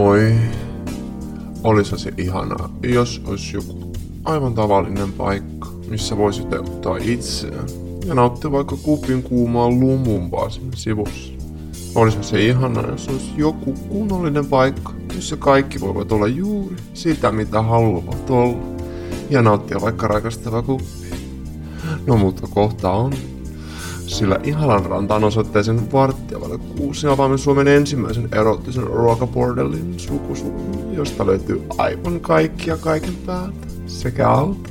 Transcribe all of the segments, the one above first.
Oi, olisi se ihanaa, jos olisi joku aivan tavallinen paikka, missä voisi teuttaa itseään ja nauttia vaikka kupin kuumaa lumumpaa siinä sivussa. Olisi se ihanaa, jos olisi joku kunnollinen paikka, missä kaikki voivat olla juuri sitä, mitä haluavat olla, ja nauttia vaikka rakastava kuppi. No mutta kohta on sillä Ihalan rantaan osoitteisen varttia kuusi avaamme Suomen ensimmäisen erottisen ruokabordellin sukusuun, josta löytyy aivan kaikkia kaiken päältä sekä alta.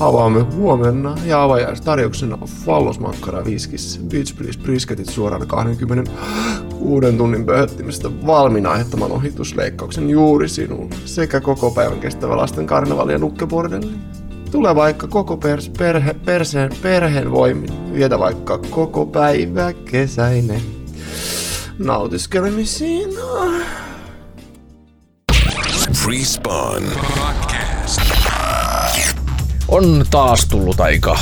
Avaamme huomenna ja avajaistarjouksena fallosmakkara viskissä Beach Please brisketit suoraan 26 tunnin pöhöttimestä valmiina aiheuttaman ohitusleikkauksen juuri sinulle sekä koko päivän kestävä lasten karnevali ja nukkebordelli. Tule vaikka koko pers, perhe, perseen, perheen voimin. Vietä vaikka koko päivä kesäinen. Nautiskelemisiin. Respawn. On taas tullut aika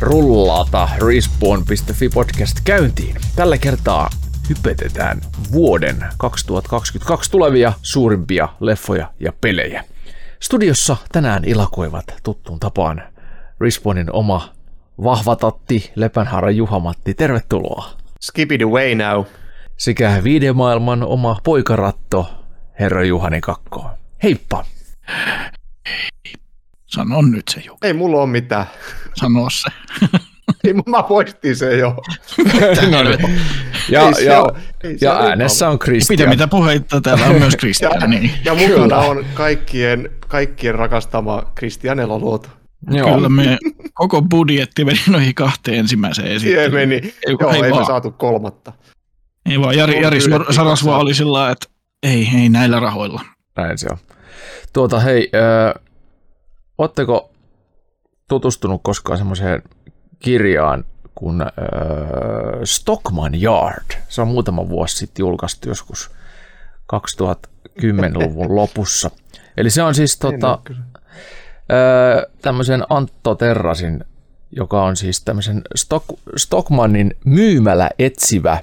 rullata Respawn.fi podcast käyntiin. Tällä kertaa hypetetään vuoden 2022 tulevia suurimpia leffoja ja pelejä. Studiossa tänään ilakoivat tuttuun tapaan Respawnin oma vahvatatti Lepänhaara Juhamatti. Tervetuloa. Skip it away now. Sekä videomaailman oma poikaratto herra Juhani Kakko. Heippa. Sano nyt se jo. Ei mulla ole mitään. Sano se. Ei, mä poistin se jo. no niin. Ja, Ei se ja, ole- ja äänessä on Mitä Kristian. mitä puheita täällä on myös Ja, Kristian. Niin. ja mukana on kaikkien, kaikkien rakastama Kristian Eloluoto. Joo. Kyllä me koko budjetti meni noihin kahteen ensimmäiseen Siihen esittelyyn. meni. Ei, Joo, ei, ei me vaan. saatu kolmatta. ei vaan, Jari, Jari maksaa. oli sillä lailla, että ei, ei näillä rahoilla. Näin se on. Tuota, hei, äh, ootteko tutustunut koskaan semmoiseen kirjaan kuin äh, Stockman Yard? Se on muutama vuosi sitten julkaistu joskus 2010-luvun lopussa. Eli se on siis tota, äh, tämmöisen Antto Terrasin, joka on siis tämmöisen Stock, Stockmannin myymälä etsivä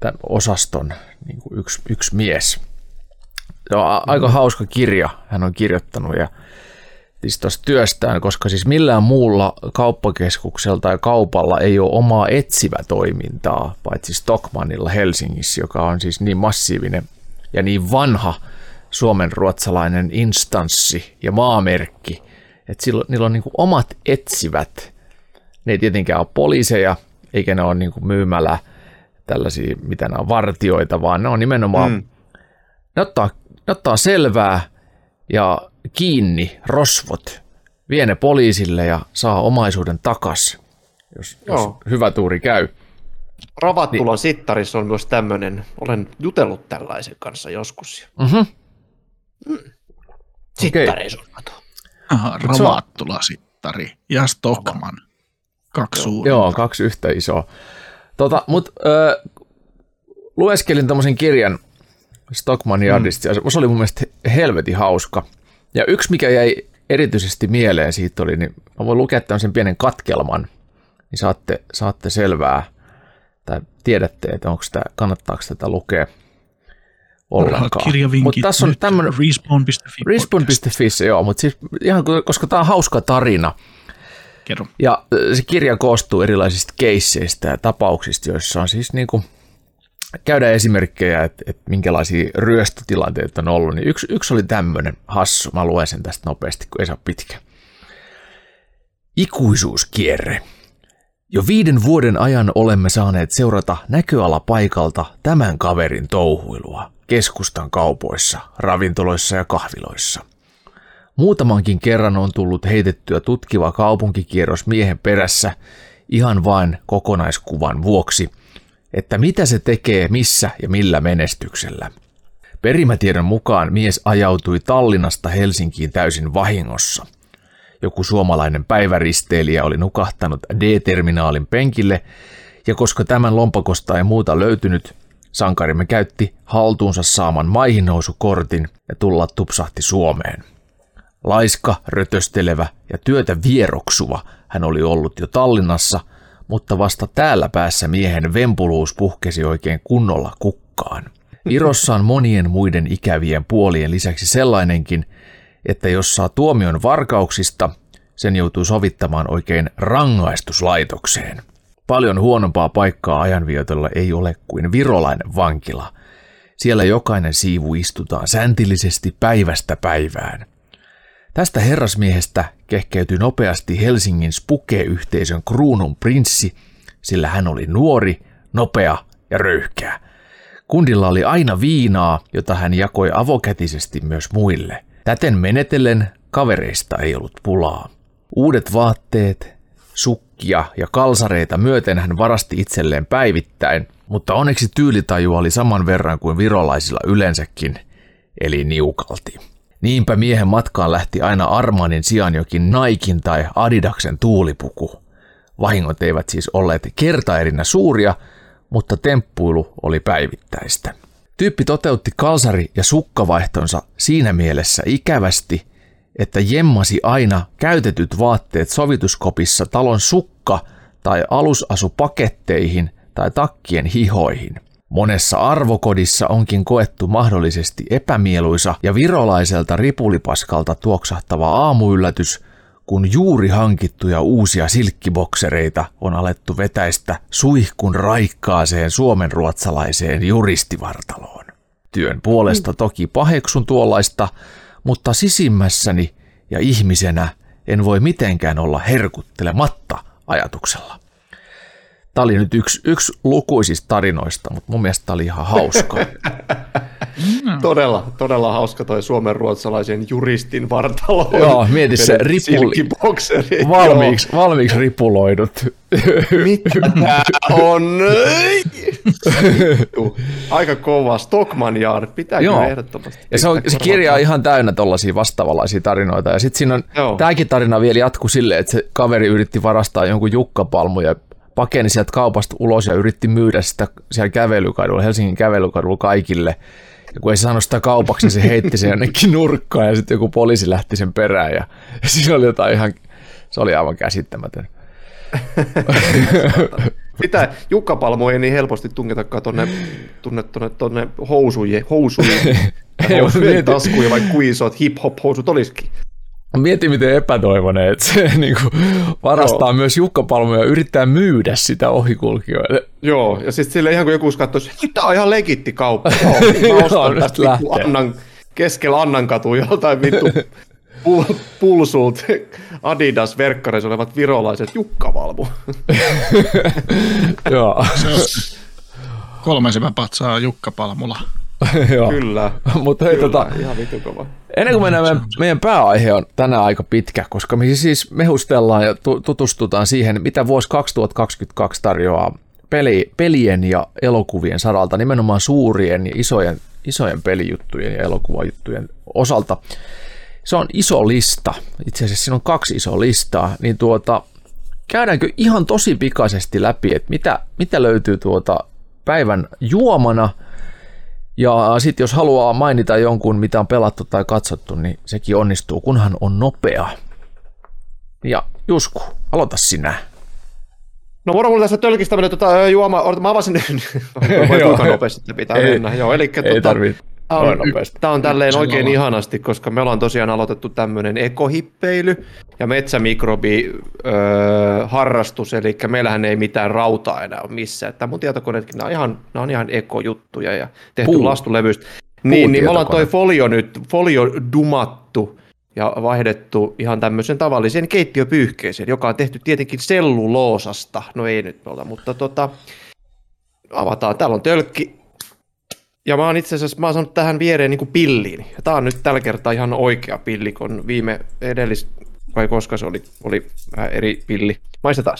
tämän osaston niin kuin yksi, yksi mies. Se on aika hauska kirja, hän on kirjoittanut ja siis tuosta työstään, koska siis millään muulla kauppakeskuksella tai kaupalla ei ole omaa etsivä toimintaa, paitsi Stockmannilla Helsingissä, joka on siis niin massiivinen ja niin vanha suomen ruotsalainen instanssi ja maamerkki, että sillä, niillä on niin omat etsivät. Ne ei tietenkään ole poliiseja, eikä ne ole niin kuin myymällä tällaisia, mitä nämä on, vartioita, vaan ne on nimenomaan, mm. ne, ottaa, ne ottaa selvää ja kiinni rosvot, vie ne poliisille ja saa omaisuuden takas, jos, jos Joo. hyvä tuuri käy. Ravattulan niin. sittarissa on myös tämmöinen, olen jutellut tällaisen kanssa joskus. Mhm. Sittareissa on, kato. Aha, se on- Ravattula Sittari ja Stockman. Kaksi suurta. Joo, kaksi yhtä isoa. Tota, mut ö, lueskelin tämmöisen kirjan Stockman Yardista, mm. ja se oli mun mielestä helvetin hauska. Ja yksi, mikä jäi erityisesti mieleen siitä oli, niin mä voin lukea tämmöisen pienen katkelman, niin saatte, saatte selvää, tai tiedätte, että onko tämä, kannattaako tätä lukea ollenkaan. Mutta tässä on tämmöinen Respawn.fi. Respawn.fi, joo, mutta siis ihan koska tämä on hauska tarina, Kerro. ja ö, se kirja koostuu erilaisista keisseistä ja tapauksista, joissa on siis niin kuin, käydään esimerkkejä, että, että minkälaisia ryöstötilanteita on ollut. Niin yksi, yksi oli tämmöinen hassu, mä luen sen tästä nopeasti, kun ei saa pitkä. Ikuisuuskierre. Jo viiden vuoden ajan olemme saaneet seurata näköalapaikalta tämän kaverin touhuilua keskustan kaupoissa, ravintoloissa ja kahviloissa. Muutamankin kerran on tullut heitettyä tutkiva kaupunkikierros miehen perässä ihan vain kokonaiskuvan vuoksi, että mitä se tekee missä ja millä menestyksellä. Perimätiedon mukaan mies ajautui Tallinnasta Helsinkiin täysin vahingossa. Joku suomalainen päiväristeilijä oli nukahtanut D-terminaalin penkille, ja koska tämän lompakosta ei muuta löytynyt, sankarimme käytti haltuunsa saaman maihinnousukortin ja tulla tupsahti Suomeen. Laiska, rötöstelevä ja työtä vieroksuva hän oli ollut jo Tallinnassa, mutta vasta täällä päässä miehen vempuluus puhkesi oikein kunnolla kukkaan. Virossa on monien muiden ikävien puolien lisäksi sellainenkin, että jos saa tuomion varkauksista, sen joutuu sovittamaan oikein rangaistuslaitokseen. Paljon huonompaa paikkaa ajanvietolla ei ole kuin virolainen vankila. Siellä jokainen siivu istutaan säntillisesti päivästä päivään. Tästä herrasmiehestä kehkeytyi nopeasti Helsingin spuke-yhteisön kruunun prinssi, sillä hän oli nuori, nopea ja röyhkeä. Kundilla oli aina viinaa, jota hän jakoi avokätisesti myös muille. Täten menetellen kavereista ei ollut pulaa. Uudet vaatteet, sukkia ja kalsareita myöten hän varasti itselleen päivittäin, mutta onneksi tyylitaju oli saman verran kuin virolaisilla yleensäkin, eli niukalti. Niinpä miehen matkaan lähti aina Armanin sijaan jokin Naikin tai Adidaksen tuulipuku. Vahingot eivät siis olleet kertaerinä suuria, mutta temppuilu oli päivittäistä. Tyyppi toteutti kalsari- ja sukkavaihtonsa siinä mielessä ikävästi, että jemmasi aina käytetyt vaatteet sovituskopissa talon sukka- tai alusasu-paketteihin tai takkien hihoihin. Monessa arvokodissa onkin koettu mahdollisesti epämieluisa ja virolaiselta ripulipaskalta tuoksahtava aamuyllätys, kun juuri hankittuja uusia silkkiboksereita on alettu vetäistä suihkun raikkaaseen suomenruotsalaiseen juristivartaloon. Työn puolesta toki paheksun tuollaista, mutta sisimmässäni ja ihmisenä en voi mitenkään olla herkuttelematta ajatuksella. Tämä oli nyt yksi, yksi lukuisista tarinoista, mutta mun mielestä tämä oli ihan hauska. todella, todella hauska toi suomen ruotsalaisen juristin vartalo. Joo, mieti se ripuli, valmiiksi, valmiiksi ripuloidut. Mitä tää on? Aika kova. Stockman Yard, pitää Joo. ehdottomasti. Ja se, on, se kirja on ihan täynnä tollaisia vastavalaisia tarinoita. Ja sitten siinä on, Joo. tämäkin tarina vielä jatkuu silleen, että se kaveri yritti varastaa jonkun jukkapalmu ja pakeni sieltä kaupasta ulos ja yritti myydä sitä siellä kävelykadulla, Helsingin kävelykadulla kaikille. Ja kun ei saanut sitä kaupaksi, niin se heitti sen jonnekin nurkkaan ja sitten joku poliisi lähti sen perään ja, ja siinä oli jotain ihan, se oli aivan käsittämätön. Sitä Jukka Palmo ei niin helposti tungetakaan tuonne, tunne, tuonne, tuonne housujen, housujen, housujen taskuja, vaikka kuisot hip-hop-housut olisikin. Mieti, miten epätoivoinen, että se niin kuin, varastaa Joo. myös jukkapalmuja ja yrittää myydä sitä ohikulkijoille. Joo, ja sitten sille ihan kun joku katsoisi, että tämä on ihan legitti kauppa. Joo, mä ostan tästä Annan, keskellä Annan katu joltain vittu pulsult Adidas verkkareissa olevat virolaiset jukkavalmu. Joo. Kolme patsaa Jukka Palmula. Joo. Kyllä. Mutta hei, Kyllä, tota, ihan kova. Ennen kuin mennään, meidän, meidän pääaihe on tänään aika pitkä, koska me siis mehustellaan ja tutustutaan siihen, mitä vuosi 2022 tarjoaa peli, pelien ja elokuvien saralta, nimenomaan suurien ja isojen, isojen pelijuttujen ja elokuvajuttujen osalta. Se on iso lista, itse asiassa siinä on kaksi isoa listaa, niin tuota, käydäänkö ihan tosi pikaisesti läpi, että mitä, mitä löytyy tuota päivän juomana – ja sitten jos haluaa mainita jonkun, mitä on pelattu tai katsottu, niin sekin onnistuu, kunhan on nopea. Ja Jusku, aloita sinä. No moro mulla tässä tölkistä mennyt tota, juoma, mä avasin, voi kuinka nopeasti pitää ei, mennä. Joo, eli, ei tota, tarvitse Tämä on, tämä on tälleen oikein on. ihanasti, koska me ollaan tosiaan aloitettu tämmöinen ekohippeily ja metsämikrobi-harrastus, eli meillähän ei mitään rautaa enää ole missään. Tämä mun tietokoneetkin, nämä on ihan, nämä on ihan ekojuttuja ja tehty Puu. lastulevystä. Niin, niin me ollaan toi folio nyt, folio dumattu ja vaihdettu ihan tämmöisen tavalliseen keittiöpyyhkeeseen, joka on tehty tietenkin selluloosasta. No ei nyt olla, mutta tota, avataan. Täällä on tölkki, ja mä oon itse asiassa, mä oon saanut tähän viereen niin kuin pilliin. Ja tää on nyt tällä kertaa ihan oikea pilli, kun viime edellis, vai koska se oli, oli vähän eri pilli. Maistetaan.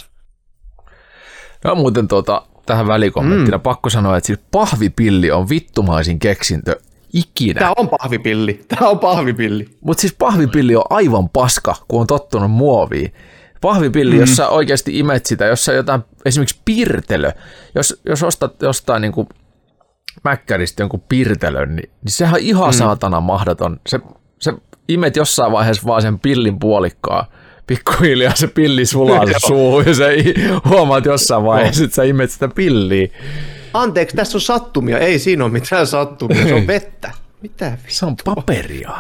No muuten tuota, tähän välikommenttina mm. pakko sanoa, että siis pahvipilli on vittumaisin keksintö ikinä. Tämä on pahvipilli. Tämä on pahvipilli. Mutta siis pahvipilli on aivan paska, kun on tottunut muoviin. Pahvipilli, mm. jos sä oikeasti imet sitä, jos sä jotain, esimerkiksi pirtelö, jos, jos ostat jostain niin kuin mäkkäristä jonkun pirtelön, niin, niin sehän on ihan mm. saatana mahdoton. Se, se imet jossain vaiheessa vaan sen pillin puolikkaa, pikkuhiljaa se pilli sulaa se suuhun ja sä huomaat jossain vaiheessa, että sä imet sitä pilliä. Anteeksi, tässä on sattumia. Ei siinä ole mitään sattumia, se on vettä. Mitä Se on paperia.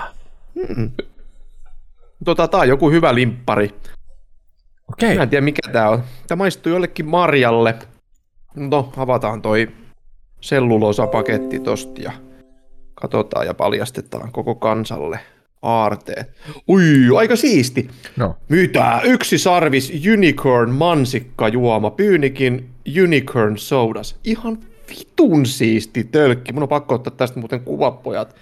Tota, tää on joku hyvä limppari. Okei. Mä en tiedä mikä tää on. Tää maistuu jollekin Marjalle. No, avataan toi selluloosapaketti tosta ja katsotaan ja paljastetaan koko kansalle aarteet. Ui, aika siisti. No. Mitä? Yksi sarvis Unicorn mansikkajuoma, Pyynikin Unicorn Sodas. Ihan vitun siisti tölkki. Mun on pakko ottaa tästä muuten kuvapojat.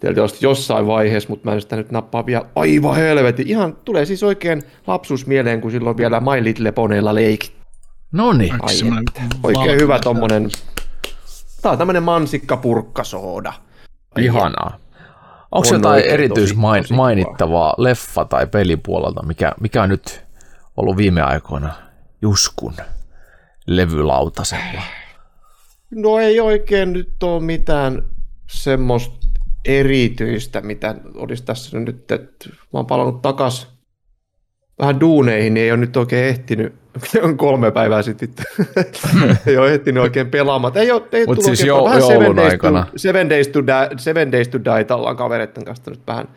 Teiltä olisi jossain vaiheessa, mutta mä en sitä nyt nappaa vielä. Aivan helvetin. Ihan tulee siis oikein lapsuus mieleen, kun silloin vielä My Little Ponylla leikit. No niin. Oikein hyvä tommonen. Tää on tämmönen mansikkapurkkasooda. Ihanaa. Onko On jotain erityismainittavaa leffa- tai pelipuolelta, mikä, mikä on nyt ollut viime aikoina Juskun levylautasella? No ei oikein nyt ole mitään semmoista erityistä, mitä olisi tässä nyt, että mä oon palannut takas vähän duuneihin, niin ei ole nyt oikein ehtinyt, on kolme päivää sitten, ei ole ehtinyt oikein pelaamaan. Ei ole, ei Mut tullut siis jo- vähän joulun Seven Days aikana. To, seven, days to die, seven Days to Die ollaan kavereiden kanssa nyt vähän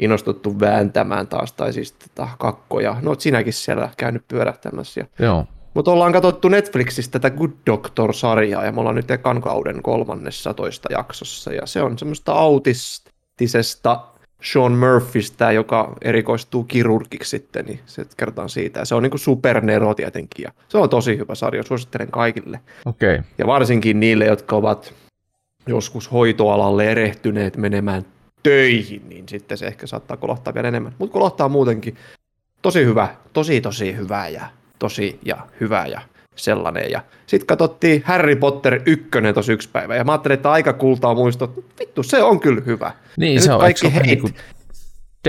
innostuttu vääntämään taas, tai siis tota, kakkoja. No sinäkin siellä käynyt pyörähtämässä. Joo. mutta ollaan katsottu Netflixistä tätä Good Doctor-sarjaa ja me ollaan nyt ekan kauden kolmannessa toista jaksossa ja se on semmoista autistisesta Sean Murphystä, joka erikoistuu kirurgiksi sitten, niin se kerrotaan siitä. Ja se on niinku supernero tietenkin ja se on tosi hyvä sarja, suosittelen kaikille. Okei. Okay. Ja varsinkin niille, jotka ovat joskus hoitoalalle erehtyneet menemään töihin, niin sitten se ehkä saattaa kolahtaa vielä enemmän. Mutta kolahtaa muutenkin. Tosi hyvä, tosi tosi hyvä ja tosi ja hyvä ja sellainen. Ja sitten katsottiin Harry Potter 1 tosi yksi päivä ja mä ajattelin, että aika kultaa muistot. Vittu, se on kyllä hyvä. Niin, ja se nyt on, kaikki hate, niinku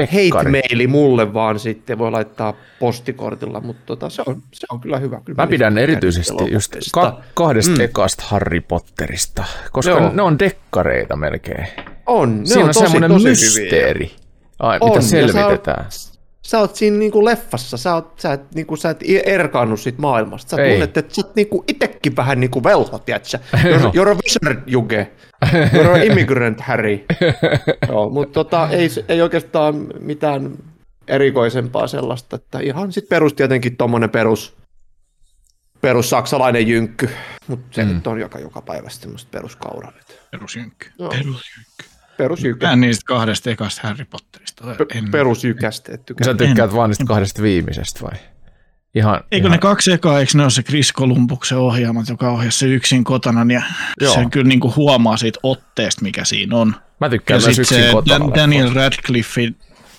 hate-maili mulle vaan sitten voi laittaa postikortilla, mutta tota, se, on, se on kyllä hyvä. Kyllä Mä pidän erityisesti just ka- kahdesta mm. ekasta Harry Potterista, koska Joo. ne on dekkareita melkein. on, ne Siinä on, on tosi, semmoinen tosi hyviä. mysteeri, Ai, On, mitä sä selvitetään. Sä oot siinä niinku leffassa, sä, oot, sä, et, niinku, sä et erkaannut siitä maailmasta. Sä Ei. tunnet, että sä oot niinku itekin vähän niinku velho, tiedätkö? You're, Joo. you're a wizard, Juge. You're an immigrant, Harry. Joo, mutta tota, ei, ei oikeastaan mitään erikoisempaa sellaista, että ihan sit perus tietenkin tommonen perus, perus saksalainen jynkky, mutta se mm. nyt on joka, joka päivä semmoista peruskauraa nyt. Perusjynkky. Joo. Perusjynkky. Perusjykä, Mä en niistä kahdesta ekasta Harry Potterista. En, perusjykästä, et tykkää. Sä tykkäät vaan niistä kahdesta viimeisestä vai? Ihan, Eikö ihan ne kaksi ekaa, eikö ne ole se Chris Columbuksen ohjaamat, joka ohjasi se yksin kotona, ja Joo. se kyllä niin kuin huomaa siitä otteesta, mikä siinä on. Mä tykkään Ja myös sitten yksin se kotona. Dan- Daniel Radcliffe,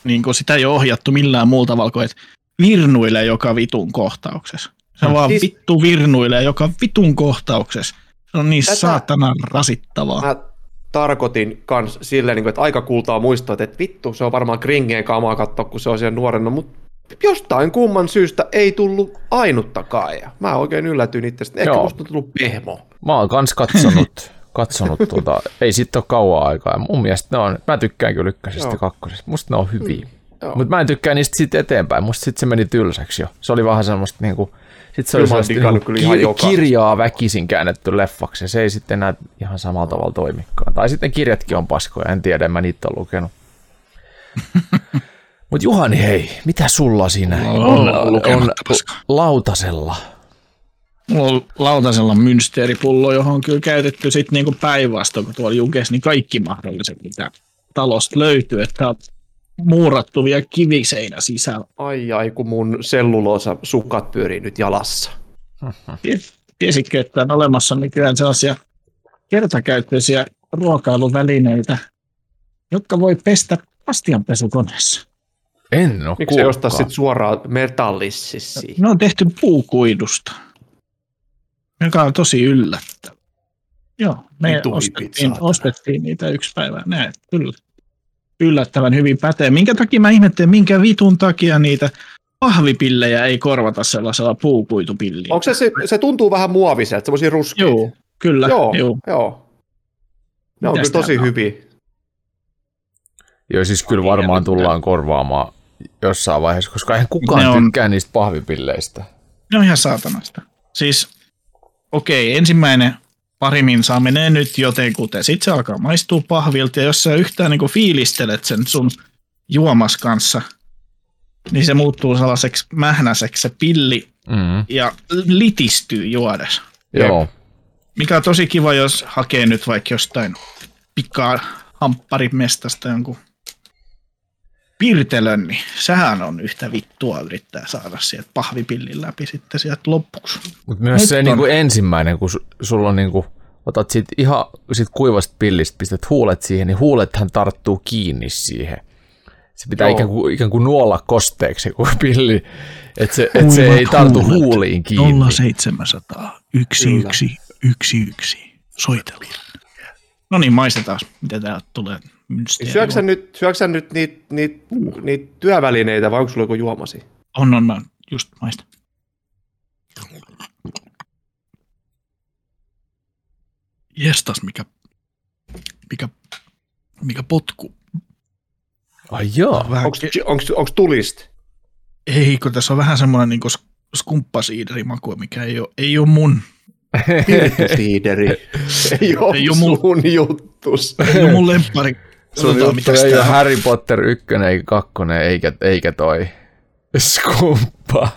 niin kuin sitä ei ole ohjattu millään muulla tavalla kuin, että virnuilee joka vitun kohtauksessa. Se vaan Siis- vittu virnuilee joka vitun kohtauksessa. Se on niin Tätä- saatana rasittavaa. Mä tarkoitin kans silleen, niin että aika kultaa muistaa, että vittu, se on varmaan kringeen kamaa katsoa, kun se on siellä nuorena, mutta jostain kumman syystä ei tullut ainuttakaan. Ja mä oikein yllätyin itsestä. Ehkä Joo. musta on tullut pehmo. Mä oon kans katsonut, katsonut tuota, ei sitten ole kauan aikaa. Ja mun mielestä ne on, mä tykkään kyllä ykkösestä kakkosesta. Musta ne on hyviä. Joo. Mutta mä en tykkää niistä sitten eteenpäin. Musta sitten se meni tylsäksi jo. Se oli vähän semmoista niinku, sit se oli Kyllä mä oon sellaista digannut niinku, kirjaa väkisin käännetty leffaksi. Ja se ei sitten enää ihan samalla tavalla toimikaan. Tai sitten kirjatkin on paskoja, en tiedä, en mä niitä ole lukenut. Mutta Juhani, hei, mitä sulla siinä on, on, on lautasella? Mulla on lautasella mynsteeripullo, johon on kyllä käytetty sit niinku päinvastoin, kun tuolla jukes, niin kaikki mahdolliset, mitä talosta löytyy, että muurattu vielä kiviseinä sisällä. Ai ai, kun mun selluloosa sukat pyörii nyt jalassa. Ties- Tiesitkö, että on olemassa nykyään sellaisia kertakäyttöisiä ruokailuvälineitä, jotka voi pestä astianpesukoneessa. En oo Miksi ostaa sit suoraan metallissisi? Ne on tehty puukuidusta, joka on tosi yllättävä. Joo, me ostettiin, ostettiin niitä yksi päivä. Ne kyllä yllättävän hyvin pätee. Minkä takia mä ihmettelen, minkä vitun takia niitä pahvipillejä ei korvata sellaisella puukuitupillillä? Onko se, se, se tuntuu vähän muoviselta, semmoisia ruskeita? Joo, kyllä. Joo, Joo. joo. Ne on Mitäs kyllä tosi on? hyviä. Joo, siis kyllä varmaan tullaan korvaamaan jossain vaiheessa, koska eihän kukaan Ne on- tykkää niistä pahvipilleistä. Ne on ihan saatanasta. Siis, okei, ensimmäinen pari minsaa menee nyt jotenkuten. Sitten se alkaa maistua pahvilta ja jos sä yhtään niin fiilistelet sen sun juomas kanssa, niin se muuttuu sellaiseksi mähnäiseksi se pilli mm. ja litistyy juodes. Joo. Mikä on tosi kiva, jos hakee nyt vaikka jostain pikaa hampparimestasta jonkun pirtelön, niin sehän on yhtä vittua yrittää saada sieltä pahvipillin läpi sitten sieltä loppuksi. Mutta myös Nyt se on... niin kuin ensimmäinen, kun sulla on niin kuin, otat siitä ihan sit kuivasta pillistä, pistät huulet siihen, niin huulethan tarttuu kiinni siihen. Se pitää ikään kuin, ikään kuin nuolla kosteeksi kuin pilli, että se, et se ei tartu huulet. huuliin kiinni. 0700 11 11 soitella. No niin, maistetaan, mitä täältä tulee. Syöksä nyt, syöksä nyt niitä niit, uh. niit työvälineitä vai onko sulla joku juomasi? On, on, on. Just maista. Jestas, mikä, mikä, mikä potku. Ai joo. Onko tulist? Ei, kun tässä on vähän semmoinen niin skumppasiiderimaku, mikä ei ole, ei ole mun Siideri. ei ole ei mun, sun juttus. Ei ole mun lemppari. Sun juttu ei ole Harry Potter 1 eikä 2 eikä, eikä toi skumppa.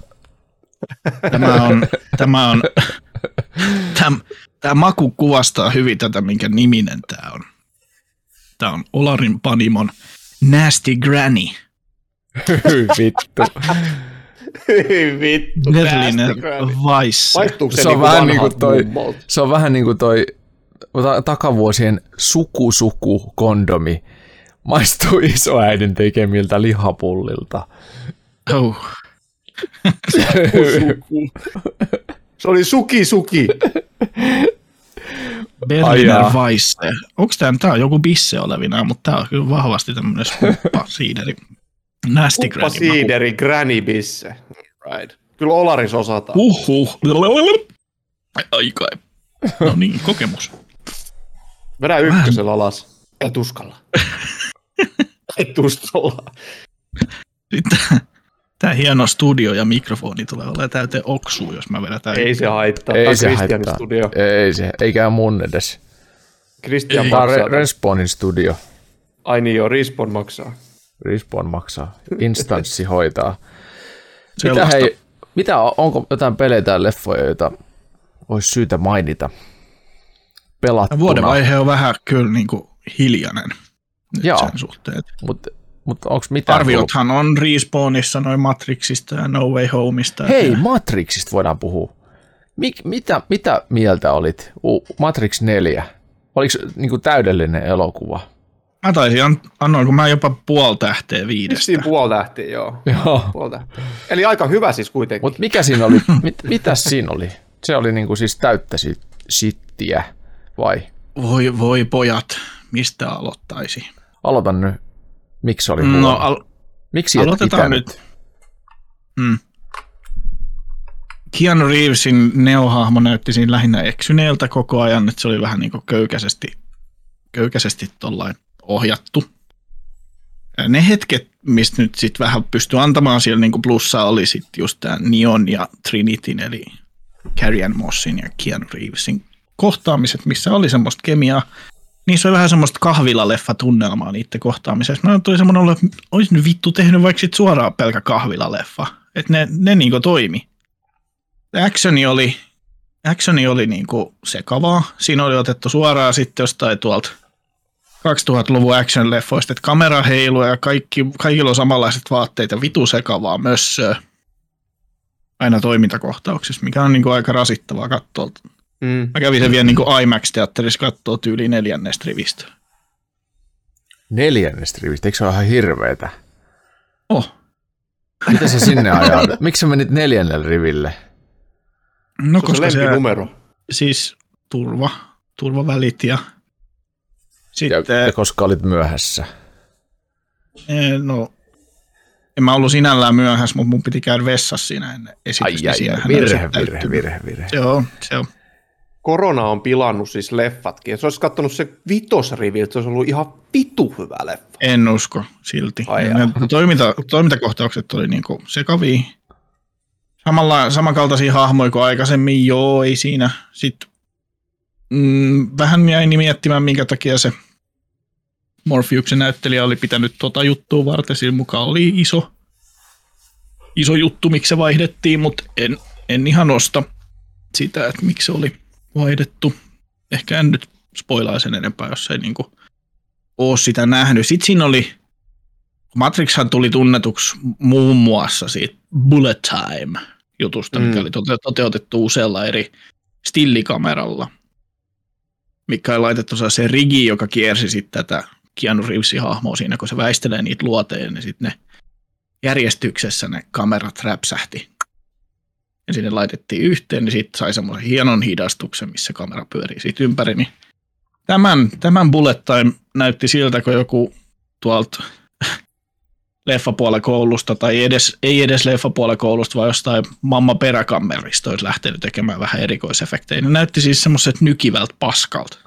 Tämä on, tämä on, tämä, tämä maku kuvastaa hyvin tätä, minkä niminen tämä on. Tämä on Olarin Panimon Nasty Granny. Vittu. Vittu. Berliner Weiss. Se, se, on vähän niin kuin toi, se on vähän niin kuin toi takavuosien suku-suku-kondomi. Maistuu isoäidin tekemiltä lihapullilta. Oh. Se oli suki suki. Berliner Weisse. Onko tämä, tämä on joku bisse olevina, mutta tämä on kyllä vahvasti tämmöinen skuppa siideri. Nasty Kuppa siideri, granny bisse. Right. Kyllä Olaris osataan. Uhuh. Aika. No niin, kokemus. Vedä ykkösellä alas. Et uskalla. Et uskalla. Sitten tämä hieno studio ja mikrofoni tulee olemaan täyteen oksua, jos mä vedän Ei se haittaa. Ei se haittaa. Studio. Ei se, eikä mun edes. Christian Tämä on Re- Respawnin studio. Ai niin joo, Respawn maksaa. Respawn maksaa. Instanssi hoitaa. Mitä, hei, mitä onko jotain pelejä tai leffoja, joita olisi syytä mainita pelattuna? Vuodenvaihe on vähän kyllä niin kuin hiljainen Joo. sen suhteen. Mutta mut onko mitään... Arviothan on Respawnissa noin Matrixista ja No Way Homeista. Hei, ja... Matrixista voidaan puhua. Mik, mitä, mitä mieltä olit? Uh, Matrix 4. Oliko niin kuin täydellinen elokuva? Mä taisin, an, annoinko mä jopa puoli tähteä viidestä. Siinä puoli tähteä, joo. joo. Puoli tähteä. Eli aika hyvä siis kuitenkin. Mutta mikä siinä oli, mit, mitä siinä oli? Se oli niinku siis täyttä sittiä, vai? Voi, voi pojat, mistä aloittaisi? Aloitan nyt. Miksi oli huono? No, al- Miksi aloitetaan nyt. Hmm. Keanu Reevesin neohahmo näytti siinä lähinnä eksyneeltä koko ajan, että se oli vähän niin kuin köykäisesti, köykäisesti tollain ohjattu. Ne hetket, mistä nyt sitten vähän pystyi antamaan siellä niin plussaa, oli sitten just tämä Neon ja Trinityn, eli Carrie Mossin ja Keanu Reevesin kohtaamiset, missä oli semmoista kemiaa. Niissä oli vähän semmoista kahvilaleffa-tunnelmaa niiden kohtaamisessa. Mä tuli semmoinen olo, että olisi nyt vittu tehnyt vaikka sit suoraan pelkä kahvilaleffa. Että ne, ne niinku toimi. Actioni oli, actioni oli niinku sekavaa. Siinä oli otettu suoraan sitten jostain tuolta 2000-luvun action-leffoista, että kamera heiluu ja kaikki, kaikilla on samanlaiset vaatteet ja vitu sekavaa mössöä aina toimintakohtauksissa, mikä on niin kuin aika rasittavaa katsoa. Mm. Mä kävin sen vielä niin kuin IMAX-teatterissa katsoa tyyli neljännestä rivistä. Neljännestä rivistä? Eikö se ole ihan hirveetä? Oh. Mitä se sinne ajaa? Miksi sä menit neljännelle riville? No koska se, numero. siis turva, turvavälit ja sitten, ja, ja koska olit myöhässä? No, en mä ollut sinällään myöhässä, mutta mun piti käydä vessassa siinä ennen esitystä. Ai, ai, ai, virhe, virhe, virhe, virhe. Se on, se on. Korona on pilannut siis leffatkin. Jos olisi katsonut se vitosrivi, että se olisi ollut ihan vitu hyvä leffa. En usko silti. Ne toiminta, toimintakohtaukset oli niinku sekavia. Samalla, samankaltaisia hahmoja kuin aikaisemmin, joo, ei siinä. Sitten mm, vähän jäin miettimään, minkä takia se Morpheuksen näyttelijä oli pitänyt tota juttua varten. Siinä mukaan oli iso, iso juttu, miksi se vaihdettiin, mutta en, en ihan osta sitä, että miksi se oli vaihdettu. Ehkä en nyt spoilaa sen enempää, jos ei niinku ole sitä nähnyt. Sitten siinä oli, Matrixhan tuli tunnetuksi muun muassa siitä Bullet Time jutusta, mm. mikä oli toteutettu usealla eri stillikameralla, mikä on laitettu se rigi, joka kiersi sitten tätä Keanu Reevesin hahmoa siinä, kun se väistelee niitä luoteja, niin sitten ne järjestyksessä ne kamerat räpsähti. Ja sinne laitettiin yhteen, niin sitten sai semmoisen hienon hidastuksen, missä kamera pyörii siitä ympäri. Niin tämän, tämän bullet time näytti siltä, kun joku tuolta leffapuolen koulusta, tai edes, ei edes leffapuolen koulusta, vaan jostain mamma peräkammerista olisi lähtenyt tekemään vähän erikoisefektejä. Ne näytti siis semmoiset nykivältä paskalta.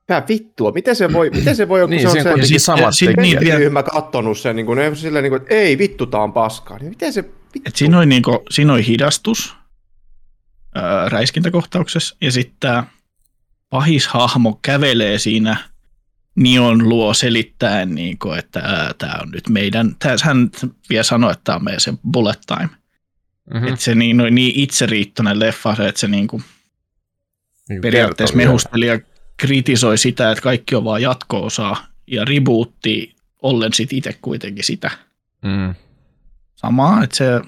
Mitä vittua? Miten se voi, miten se voi joku niin, se on se, se, samat sit, niin, ryhmä kattonut sen, niin kuin, ne silleen, niin kuin, että ei vittu, tää on paskaa. Niin miten se vittu? Et siinä, oli, niin kuin, siinä oli hidastus ää, räiskintäkohtauksessa, ja sitten tämä pahishahmo kävelee siinä Nion luo selittäen, niin kuin, että tämä on nyt meidän, tää, hän vielä sanoi, että tämä on meidän se bullet time. Mm-hmm. Että se niin, niin itseriittoinen leffa, että se niin kuin, niin periaatteessa mehusteli ja kritisoi sitä, että kaikki on vaan jatko-osaa ja rebootti ollen sitten itse kuitenkin sitä mm. samaa, että se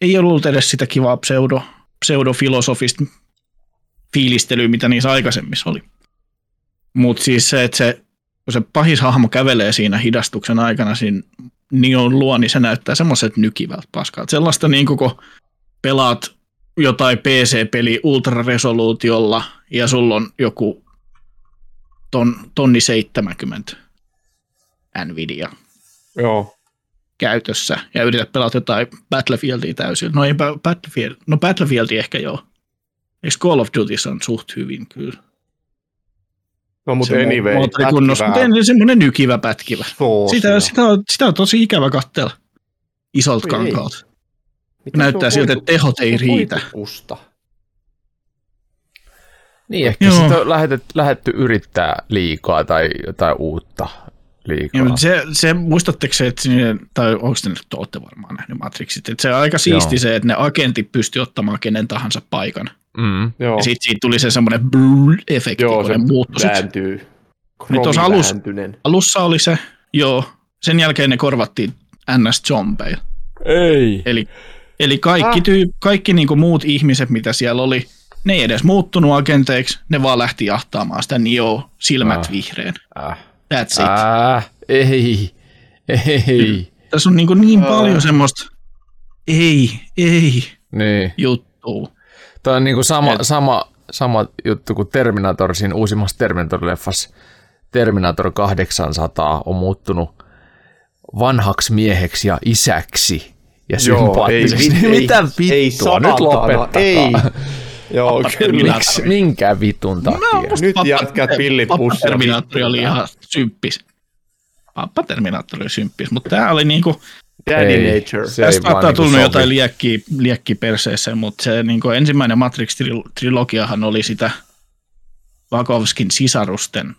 ei ollut edes sitä kivaa pseudo, pseudofilosofista fiilistelyä, mitä niissä aikaisemmissa oli. Mutta siis se, että se, kun se pahishahmo kävelee siinä hidastuksen aikana siinä Nion luo, niin se näyttää semmoiset nykivältä paskalta. Sellaista niin kun pelaat jotain PC-peli ultraresoluutiolla ja sulla on joku ton, tonni 70 Nvidia Joo. Käytössä ja yrität pelata jotain Battlefieldia täysin. No ei Battlefield, no Battlefield ehkä joo. Eikö Call of Duty on suht hyvin kyllä? No mutta se anyway, kunnossa, mutta en, semmoinen nykivä pätkivä. Sitä, sitä, on, sitä on tosi ikävä katsella isolta kankaalta. Näyttää siltä, että tehot ei riitä. Kusta. Niin, ehkä Joo. sitä on lähdetty, lähdetty yrittää liikaa tai jotain uutta liikaa. Ja, se, se, muistatteko se, että sinne, tai onko te nyt olette varmaan nähnyt Matrixit, että se on aika siisti Joo. se, että ne agentit pysty ottamaan kenen tahansa paikan. Mm. Joo. Ja sitten siitä tuli se semmoinen efekti, joo, kun se muuttui. Vääntyy. Niin tuossa alus, alussa oli se, joo. Sen jälkeen ne korvattiin NS Zombeilla. Ei. Eli, eli kaikki, ah. tyy, kaikki niinku muut ihmiset, mitä siellä oli, ne ei edes muuttunut agenteiksi, ne vaan lähti jahtaamaan sitä Nio silmät äh. vihreän. Äh. That's it. Äh. Ei, ei. Tässä on niin, niin äh. paljon semmoista ei, ei niin. juttua. Tämä on niin kuin sama, Et... sama, sama juttu kuin Terminator siinä uusimmassa Terminator-leffassa. Terminator 800 on muuttunut vanhaksi mieheksi ja isäksi ja sympaattiseksi. Ei, Mitä vittua, ei, nyt lopettakaa. Ei. Joo, kyllä. Miksi, minkä vitun takia? No, Nyt jätkät pillit pussia. Terminaattori oli ihan symppis. Pappa Terminaattori oli symppis, mutta tämä oli niinku... Daddy ei, Nature. Se Tästä saattaa niinku tullut jotain liekkiä, liekkiä perseessä, mutta se niinku ensimmäinen Matrix-trilogiahan oli sitä Vakovskin sisarusten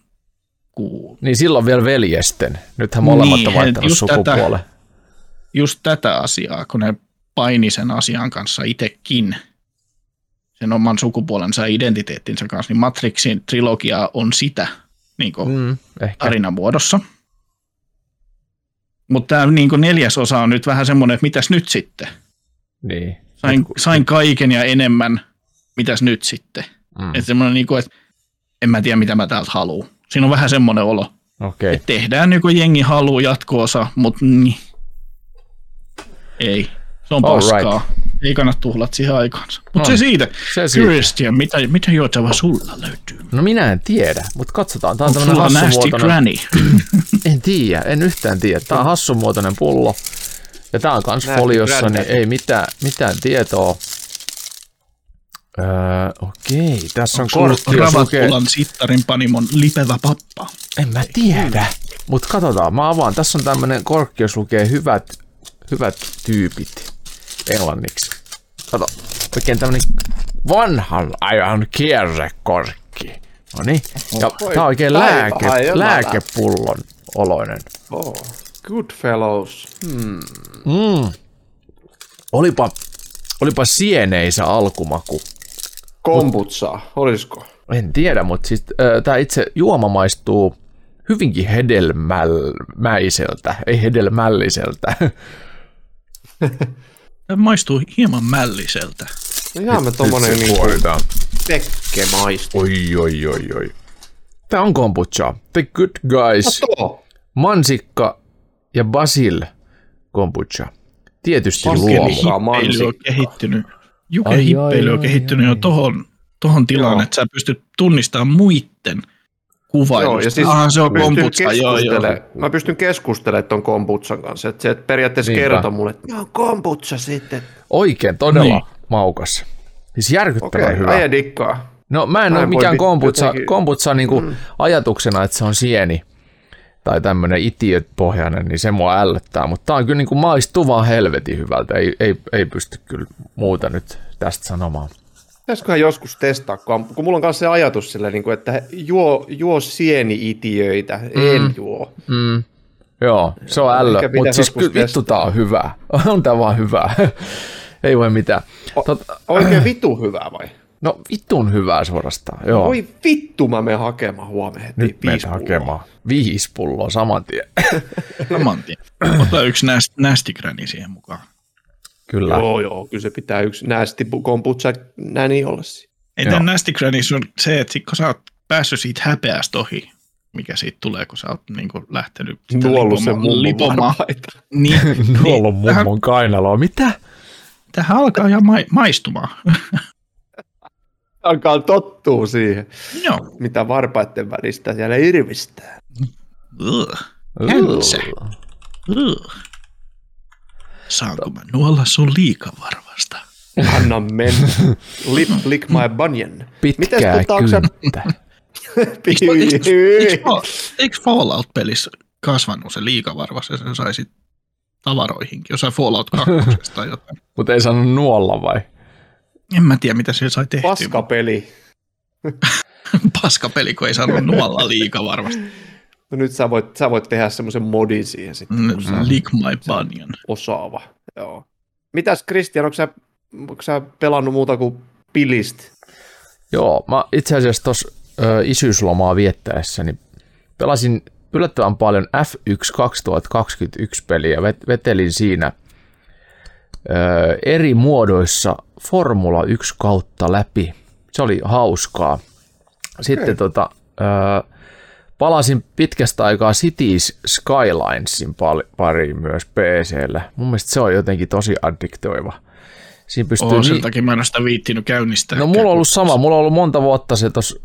kuu. Niin silloin vielä veljesten. Nythän molemmat niin, on vaihtanut sukupuolen. Tätä, just tätä asiaa, kun ne paini sen asian kanssa itsekin – sen oman sukupuolensa ja identiteettinsä kanssa, niin Matrixin trilogia on sitä niin mm, tarinan muodossa. Mutta tämä niin neljäs osa on nyt vähän semmoinen, että mitäs nyt sitten? Niin. Sain, sain kaiken ja enemmän, mitäs nyt sitten? Mm. Että semmoinen, niin kuin, että en mä tiedä, mitä mä täältä haluan. Siinä on vähän semmoinen olo. Okay. Että tehdään niin kuin jengi haluaa jatko-osa, mutta niin. ei. Se on paskaa. Right. Ei kannata tuhlat siihen aikaansa. Mutta se siitä. Se siitä. Christian, mitä, mitä juotavaa sulla löytyy? No minä en tiedä, mutta katsotaan. Tämä on tämmöinen hassumuotoinen... en tiedä, en yhtään tiedä. Tämä on hassumuotoinen pullo. Ja tämä on kans foliossa, niin ei mitään, mitään tietoa. Öö, okei, tässä on kortti. Ravatpulan sittarin panimon lipevä pappa. En mä tiedä, mutta katsotaan. Mä avaan. Tässä on tämmöinen korkki, jos lukee hyvät, hyvät tyypit englanniksi. Kato, oikein tämmönen vanhan ajan kierrekorkki. No niin. Ja Voi tää on oikein lääke, lääkepullon oloinen. Oh, Goodfellows. Hmm. Mm. Olipa, olipa sieneisä alkumaku. Kombutsaa, olisiko? En tiedä, mutta siis tämä itse juoma maistuu hyvinkin hedelmäiseltä, ei hedelmälliseltä. Tämä maistuu hieman mälliseltä. No ihan me tommonen niinku tekke maistu. Oi, oi, oi, oi. Tää on kombucha. The Good Guys, Kato! mansikka ja basil kombucha. Tietysti luomu. Hippeily on kehittynyt. Juke Ai, ai, hippeily on ai, kehittynyt jo ai. tohon, tohon tilaan, että sä pystyt tunnistamaan muiden kuvailusta. Joo, ja siis ah, se on pystyn kombutsa, joo, joo. keskustele- Mä pystyn keskustelemaan ton kombutsan kanssa. Että se et periaatteessa Niinpä. kertoo mulle, että no kombutsa sitten. Oikein todella Niin. maukas. Siis järkyttävän Okei, hyvä. dikkaa. No mä en Mä ole mikään kombutsa, jotenkin- kombutsa niinku mm. ajatuksena, että se on sieni tai tämmöinen itiöpohjainen, niin se mua ällöttää, mutta tää on kyllä niinku maistuu vaan helvetin hyvältä, ei, ei, ei pysty kyllä muuta nyt tästä sanomaan. Pitäisiköhän joskus testaa, kun, kun mulla on kanssa se ajatus sille, niin kuin, että juo, juo sieni-itiöitä, en juo. Mm. Joo, se on ällö, mutta siis kyllä vittu tää on hyvä. On tää vaan hyvä. ei voi mitään. Tot, Oikein vitu hyvää vai? no vittun hyvää suorastaan, joo. Oi vittu, mä menen hakemaan huomenna heti Nyt viisi pulloa. hakemaan viisi pulloa saman tien. Saman tien. Ota yksi näst, siihen mukaan. Kyllä. Joo, joo, kyllä se pitää yksi näästi kombutsa näin olla siinä. Ei tämän nästigränissä on se, että kun sä oot päässyt siitä häpeästä ohi, mikä siitä tulee, kun sä oot niin kuin lähtenyt sitä Nuollut sen lipoma- mummon lipomaan, niin, Tuolla on niin tähän, mummon kainaloa. Mitä? tähän alkaa ihan ma- maistumaan. Alkaa tottuu siihen, Joo. mitä varpaiden välistä siellä irvistää. Ugh. Saanko mä nuolla sun liikavarvasta? Anna mennä. Lip, lick my bunion. Pitkää Mites, kynttä. Eikö, Fallout-pelissä kasvanut se liikavarvas ja sen sai sit tavaroihinkin, jossain Fallout 2 tai jotain. Mutta ei saanut nuolla vai? En mä tiedä, mitä sillä sai tehtyä. Paskapeli. Paskapeli, kun ei saanut nuolla liikavarvasta. No nyt sä voit, sä voit tehdä semmoisen modin siihen sitten, oot Lick my bunion. osaava. Joo. Mitäs Kristian, onko sä, onko sä pelannut muuta kuin pilist? Joo, mä itse asiassa tuossa isyyslomaa viettäessäni pelasin yllättävän paljon F1 2021 peliä, vet- vetelin siinä ö, eri muodoissa Formula 1 kautta läpi. Se oli hauskaa. Sitten Okei. tota, ö, palasin pitkästä aikaa Cities Skylinesin pariin myös PCllä. Mun mielestä se on jotenkin tosi addiktoiva. Siinä pystyy Oo, niin- sen takia mä en ole sitä viittinyt käynnistää. No mulla on ollut sama, mulla on ollut monta vuotta se tuossa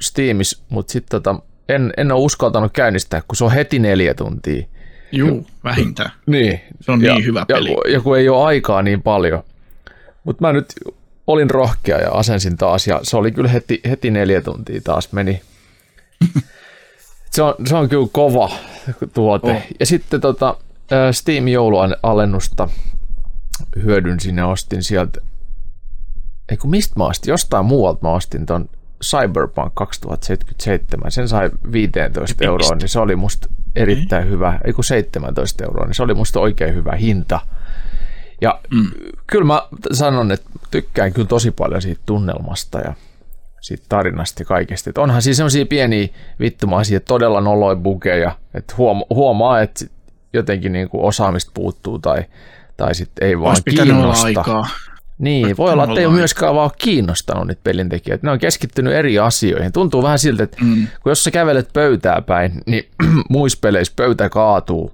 Steamissa, mutta sitten tota, en, en ole uskaltanut käynnistää, kun se on heti neljä tuntia. Juu, vähintään. Niin. Se on ja, niin hyvä ja, peli. kun- Ja kun ei ole aikaa niin paljon. Mutta mä nyt olin rohkea ja asensin taas ja se oli kyllä heti, heti neljä tuntia taas meni. se, on, se on kyllä kova tuote. Oh. Ja sitten tota, Steam joulualennusta hyödynsin ja ostin sieltä ei kun mistä mä ostin? Jostain muualta mä ostin ton Cyberpunk 2077. Sen sai 15 euroa, niin se oli musta erittäin hyvä. Ei kun 17 euroa, niin se oli musta oikein hyvä hinta. Ja mm. kyllä mä sanon, että tykkään kyllä tosi paljon siitä tunnelmasta ja siitä tarinasta ja kaikesta. Et onhan siis semmoisia pieniä vittumaisia, todella noloi bugeja, että huom- huomaa, että jotenkin niinku osaamista puuttuu tai, tai sitten ei vaan kiinnosta. aikaa. Niin, voi olla, että ei ole myöskään vaan kiinnostanut niitä pelintekijöitä. Ne on keskittynyt eri asioihin. Tuntuu vähän siltä, että Mm. kun jos sä kävelet pöytää päin, niin muissa peleissä pöytä kaatuu.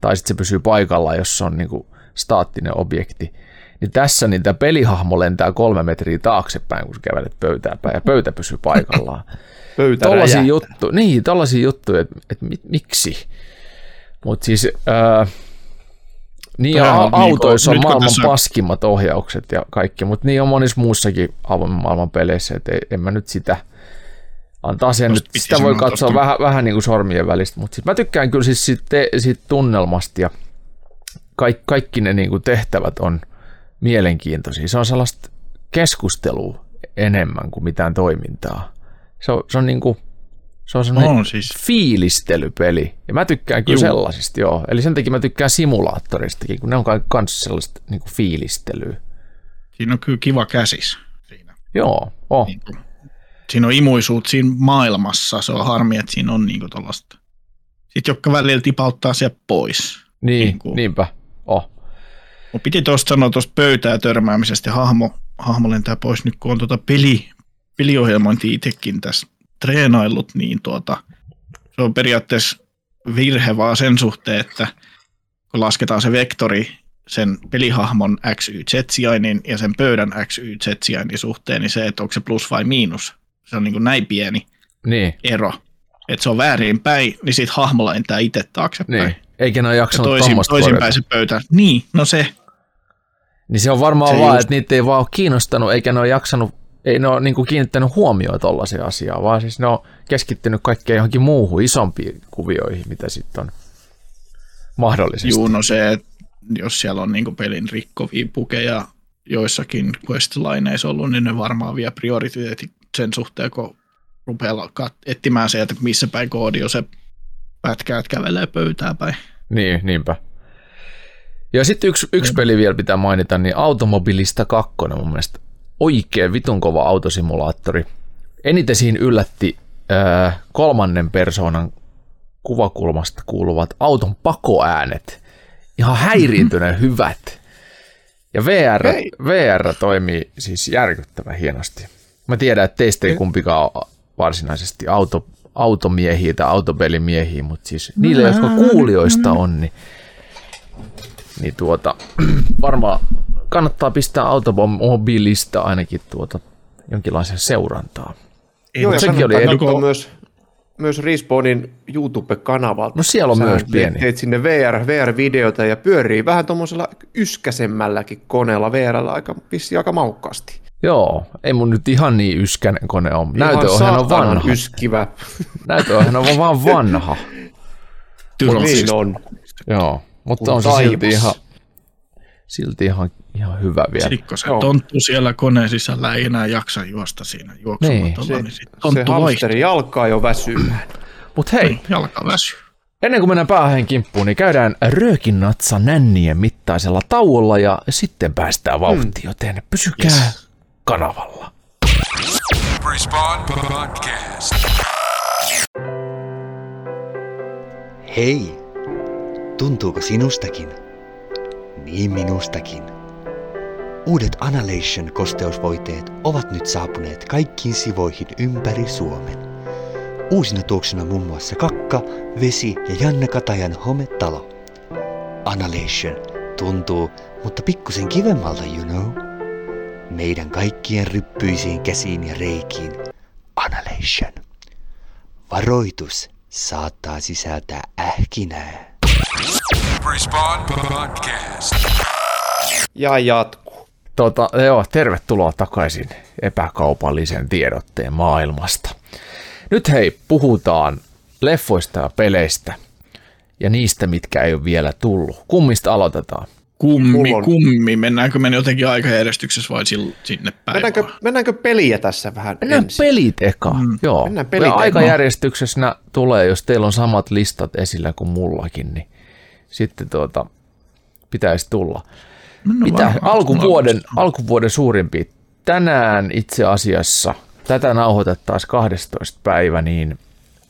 Tai sitten se pysyy paikallaan, jos se on niinku staattinen objekti. Niin tässä niin tämä pelihahmo lentää kolme metriä taaksepäin, kun sä kävelet pöytää päin, ja pöytä pysyy paikallaan. Pöytä tollaisia juttuja, niin, tollaisia juttuja, että et, mi, miksi? Mutta siis, ää, niin ja Tää on a- autoissa on niinku- nyt kun maailman tässä- paskimmat ohjaukset ja kaikki, mutta niin on monissa muissakin avoimen maailman peleissä, että en mä nyt sitä antaa sen nyt, sitä voi katsoa tosta. vähän, vähän niin kuin sormien välistä, mutta siis mä tykkään kyllä siis siitä, siitä tunnelmasta ja kaikki, kaikki ne niin kuin tehtävät on mielenkiintoisia. Se on sellaista keskustelua enemmän kuin mitään toimintaa. Se on, se on niinku, se on semmoinen On siis. fiilistelypeli. Ja mä tykkään kyllä Juu. sellaisista, joo. Eli sen takia mä tykkään simulaattoristakin, kun ne on myös sellaista niinku fiilistelyä. Siinä on kyllä kiva käsis. Siinä, Joo, oh. niin kuin, siinä on imuisuutta siinä maailmassa. Se on harmi, että siinä on niin kuin tollaista. Sitten jotka välillä tipauttaa sieltä pois. Niin, Niinku. niinpä. Mun piti tuosta sanoa tuosta pöytää törmäämisestä ja hahmo, hahmo lentää pois nyt, kun on tuota peli, peliohjelmointi itsekin tässä treenaillut, niin tuota, se on periaatteessa virhe vaan sen suhteen, että kun lasketaan se vektori sen pelihahmon x, y, z sijainnin ja sen pöydän x, y, z sijainnin suhteen, niin se, että onko se plus vai miinus, se on niin kuin näin pieni Niin, ero. Että se on väärin päin, niin sit hahmo lentää itse taaksepäin. niin. Eikä ne ole Ja jaksanut toisin, tuommoista toisinpäin se pöytä. Niin, no se. Niin se on varmaan Se vaan, just- että niitä ei vaan ole kiinnostanut, eikä ne ole jaksanut, ei ne ole niin kuin kiinnittänyt huomioon tollaisia asiaa, vaan siis ne on keskittynyt kaikkeen johonkin muuhun, isompiin kuvioihin, mitä sitten on mahdollisesti. Juu, no se, että jos siellä on niin pelin rikkovia pukeja joissakin questlineissa ollut, niin ne varmaan vie prioriteetit sen suhteen, kun rupeaa etsimään se, että missä päin koodi on se pätkä, että kävelee pöytää päin. Niin, niinpä. Ja sitten yksi, yksi peli vielä pitää mainita, niin Automobilista 2 mun mielestä oikein vitun kova autosimulaattori. Eniten siinä yllätti äh, kolmannen persoonan kuvakulmasta kuuluvat auton pakoäänet. Ihan häiriintyneen hyvät. Ja VR, Hei. VR toimii siis järkyttävän hienosti. Mä tiedän, että teistä ei kumpikaan ole varsinaisesti auto, automiehiä tai autopelimiehiä, mutta siis niille, jotka kuulijoista on, niin, niin tuota, varmaan kannattaa pistää automobilista ainakin tuota jonkinlaisen seurantaa. Joo, ja sekin oli edu- myös, myös Respawnin YouTube-kanavalta. No siellä on Sä myös pieni. Teet sinne VR, VR-videota ja pyörii vähän tuommoisella yskäsemmälläkin koneella VRllä aika, vissiin aika maukkaasti. Joo, ei mun nyt ihan niin yskänen kone on. Näytöohjelma on vanha. yskivä. Näytöohjelma on vaan vanha. niin on. Joo, mutta Kun on se silti taivas. ihan, silti ihan, ihan hyvä vielä. Sitten se tonttu siellä koneen sisällä ei enää jaksa juosta siinä juoksumattomalla, Niin, niin, Se, niin se tonttu vaihtuu. hamsteri jalkaa jo väsymään. Mutta hei, Niin, Jalka väsyy. ennen kuin mennään päähän kimppuun, niin käydään röökinnatsa nännien mittaisella tauolla ja sitten päästään vauhtiin, joten pysykää Yes. kanavalla. Respawn Podcast. Hei! Tuntuuko sinustakin? Niin minustakin. Uudet Analation kosteusvoiteet ovat nyt saapuneet kaikkiin sivoihin ympäri Suomen. Uusina tuoksena muun muassa Kakka, Vesi ja Janne Katajan hometalo. Analation tuntuu, mutta pikkusen kivemmalta, you know. Meidän kaikkien ryppyisiin käsiin ja reikiin. Analation. Varoitus saattaa sisältää ähkinää. Respawn Podcast. Ja jatkuu. Tota, joo, tervetuloa takaisin epäkaupallisen tiedotteen maailmasta. Nyt hei, puhutaan leffoista ja peleistä ja niistä, mitkä ei ole vielä tullut. Kummista aloitetaan? Kummi, on- kummi. Mennäänkö me jotenkin aikajärjestyksessä vai sinne päin? Mennäänkö, mennäänkö peliä tässä vähän Mennään ensin? pelit eka. Mm. Joo. Mennään pelit eka. Aikajärjestyksessä tulee, jos teillä on samat listat esillä kuin mullakin, niin sitten tuota, pitäisi tulla. No Mitä varmaan alkuvuoden, alkuvuoden suurimpi tänään itse asiassa, tätä nauhoitettaisiin 12. päivä, niin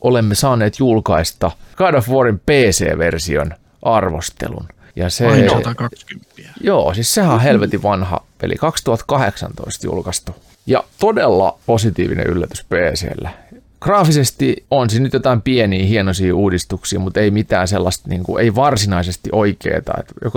olemme saaneet julkaista God of Warin PC-version arvostelun. Ja se, Vain 120. Joo, siis sehän on helvetin vanha peli, 2018 julkaistu. Ja todella positiivinen yllätys PCllä. Graafisesti on siinä nyt jotain pieniä hienoisia uudistuksia, mutta ei mitään sellaista, niin kuin, ei varsinaisesti oikeaa,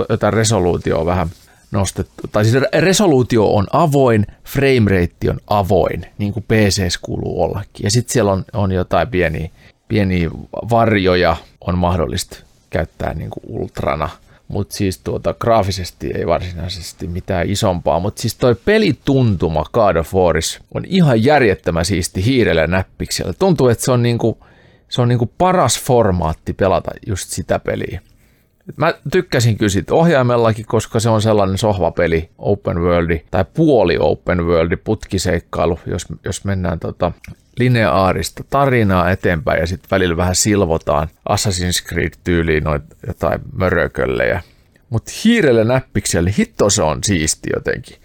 jotain resoluutio on vähän nostettu. Tai siis resoluutio on avoin, framerate on avoin, niin kuin PCs kuuluu ollakin. Ja sitten siellä on, on jotain pieniä, pieniä varjoja, on mahdollista käyttää niin kuin ultrana mutta siis tuota, graafisesti ei varsinaisesti mitään isompaa, mutta siis toi pelituntuma God of Waris on ihan järjettömän siisti hiirellä näppiksellä. Tuntuu, että se on niinku, se on niinku paras formaatti pelata just sitä peliä. Mä tykkäsin kyllä siitä ohjaimellakin, koska se on sellainen sohvapeli, open worldi, tai puoli open worldi, putkiseikkailu, jos, jos mennään tota lineaarista tarinaa eteenpäin ja sitten välillä vähän silvotaan Assassin's Creed-tyyliin noin jotain mörököllejä. Mutta hiirelle näppikselle hitto se on siisti jotenkin.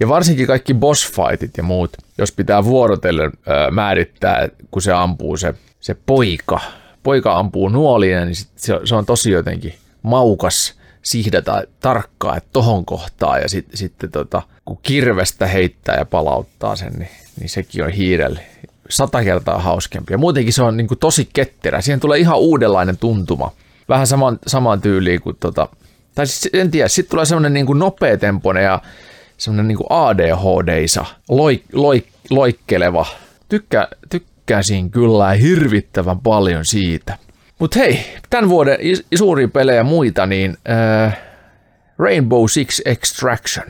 Ja varsinkin kaikki boss fightit ja muut, jos pitää vuorotellen määrittää, kun se ampuu se, se poika. Poika ampuu nuolia, niin sit se, se on tosi jotenkin maukas sihdata tarkkaan, että tohon kohtaa ja sitten sit, tota, kun kirvestä heittää ja palauttaa sen, niin, niin sekin on hiirelle sata kertaa hauskempi. Ja muutenkin se on niin kuin tosi ketterä. Siihen tulee ihan uudenlainen tuntuma. Vähän saman, samaan tyyliin kuin tota, tai siis en tiedä, sitten tulee semmoinen niin nopea tempone ja semmoinen niin ADHD-isa, loik, loik, loikkeleva. Tykkä, tykkäsin kyllä hirvittävän paljon siitä. Mutta hei, tämän vuoden suuria pelejä muita, niin äh, Rainbow Six Extraction.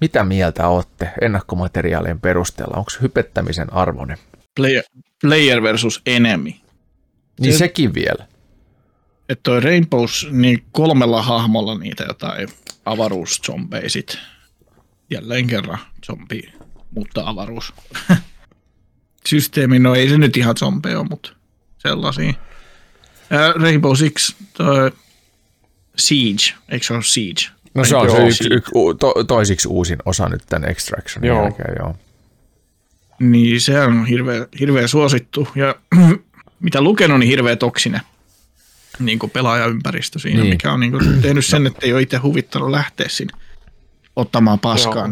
Mitä mieltä olette ennakkomateriaalien perusteella? Onko hypettämisen arvoinen? Player, player versus enemy. Niin se, sekin vielä. Että toi Rainbows, niin kolmella hahmolla niitä jotain avaruuszombeisit. Jälleen kerran zombi, mutta avaruus. Systeemi, no ei se nyt ihan zombeja ole, mutta sellaisia. Rainbow Six, toi Siege, eikö se ole Siege? No se on se yksi, yksi, to, toisiksi uusin osa nyt tämän Extractionin joo. jälkeen, joo. Niin se on hirveä, hirveä suosittu ja mitä lukenut, niin hirveä toksinen niin kuin pelaajaympäristö siinä, niin. mikä on niin kuin tehnyt sen, että ei ole itse huvittanut lähteä sinne ottamaan paskaa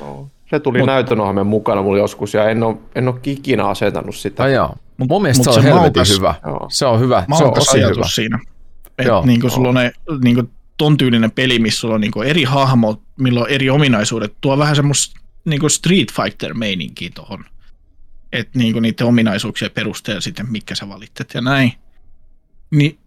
Joo. Se tuli Mut, näytönohjelmen mukana mulla joskus ja en ole, en ole ikinä asettanut sitä. Ah, joo. Mut mun mielestä Mut se on se helvetin maukas, hyvä. Joo. Se on hyvä. Se on tosi hyvä. siinä. Et joo, niin kuin sulla on ne, niin kuin ton tyylinen peli, missä sulla on niin kuin eri hahmot, millä on eri ominaisuudet, tuo vähän semmoista niin kuin Street Fighter-meininkiä tuohon. Että niin niiden ominaisuuksia perusteella sitten, mitkä sä valitset ja näin. Niin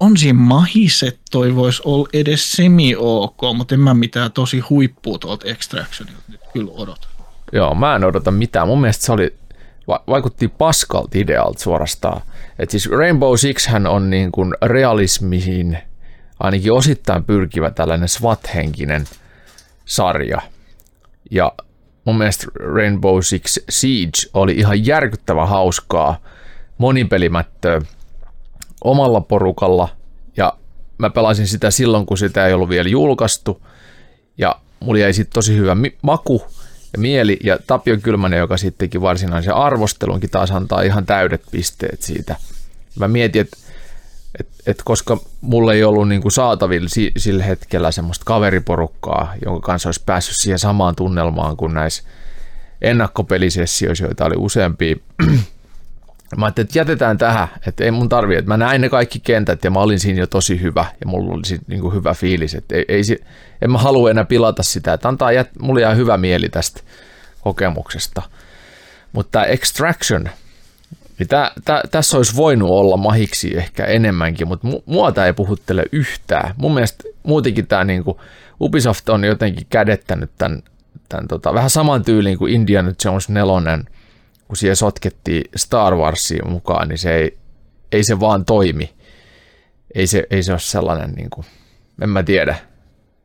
on siinä mahis, että toi voisi olla edes semi-ok, mutta en mä mitään tosi huippua tuolta Extractionilta nyt kyllä odota. Joo, mä en odota mitään. Mun mielestä se oli, vaikutti paskalta idealta suorastaan. Et siis Rainbow Six hän on niin kuin realismiin ainakin osittain pyrkivä tällainen SWAT-henkinen sarja. Ja mun mielestä Rainbow Six Siege oli ihan järkyttävä hauskaa monipelimättöä omalla porukalla. Ja mä pelasin sitä silloin, kun sitä ei ollut vielä julkaistu. Ja mulla jäi sitten tosi hyvä maku ja mieli. Ja Tapio Kylmänen, joka sitten teki varsinaisen arvostelunkin taas antaa ihan täydet pisteet siitä. Mä mietin, että et, et koska mulla ei ollut niinku saatavilla si, sillä hetkellä semmoista kaveriporukkaa, jonka kanssa olisi päässyt siihen samaan tunnelmaan kuin näissä ennakkopelisessioissa, joita oli useampia Mä ajattelin, että jätetään tähän, että ei mun tarvi, että mä näin ne kaikki kentät ja mä olin siinä jo tosi hyvä ja mulla oli siinä niin kuin hyvä fiilis, että ei, ei, en mä halua enää pilata sitä, että antaa, jät, mulla jää hyvä mieli tästä kokemuksesta. Mutta Extraction, niin tää, tää, tässä olisi voinut olla mahiksi ehkä enemmänkin, mutta mua tämä ei puhuttele yhtään. Mun mielestä muutenkin tämä niin kuin Ubisoft on jotenkin kädettänyt tämän, tämän tota, vähän saman tyyliin kuin Indiana Jones 4 – kun siihen sotkettiin Star Warsia mukaan, niin se ei, ei se vaan toimi. Ei se, ei se ole sellainen, niin kuin, en mä tiedä.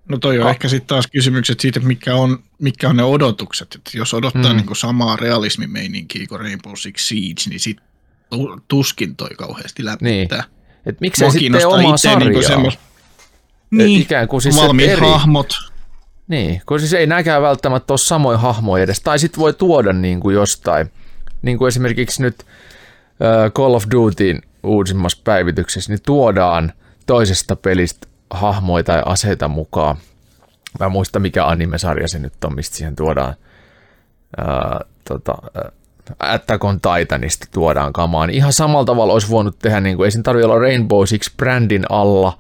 No toi on ah. ehkä sitten taas kysymykset siitä, mikä on, mikä on ne odotukset. Et jos odottaa mm. niin kuin samaa realismimeininkiä kuin Rainbow Six Siege, niin sit tuskin toi kauheasti läpi. Niin. Et miksei sitten omaa niinku sarjaa? Niin, semmos... niin. ikään kuin siis valmiit eri... hahmot. Niin, kun siis ei näkään välttämättä ole samoja hahmoja edes. Tai sitten voi tuoda niin kuin jostain – niin kuin esimerkiksi nyt Call of Dutyin uusimmassa päivityksessä, niin tuodaan toisesta pelistä hahmoja tai aseita mukaan. Mä muista mikä animesarja se nyt on, mistä siihen tuodaan ää, tota, Attack on Titanista tuodaan kamaan. Ihan samalla tavalla olisi voinut tehdä, niin kuin, ei sen tarvitse olla Rainbow Six-brändin alla,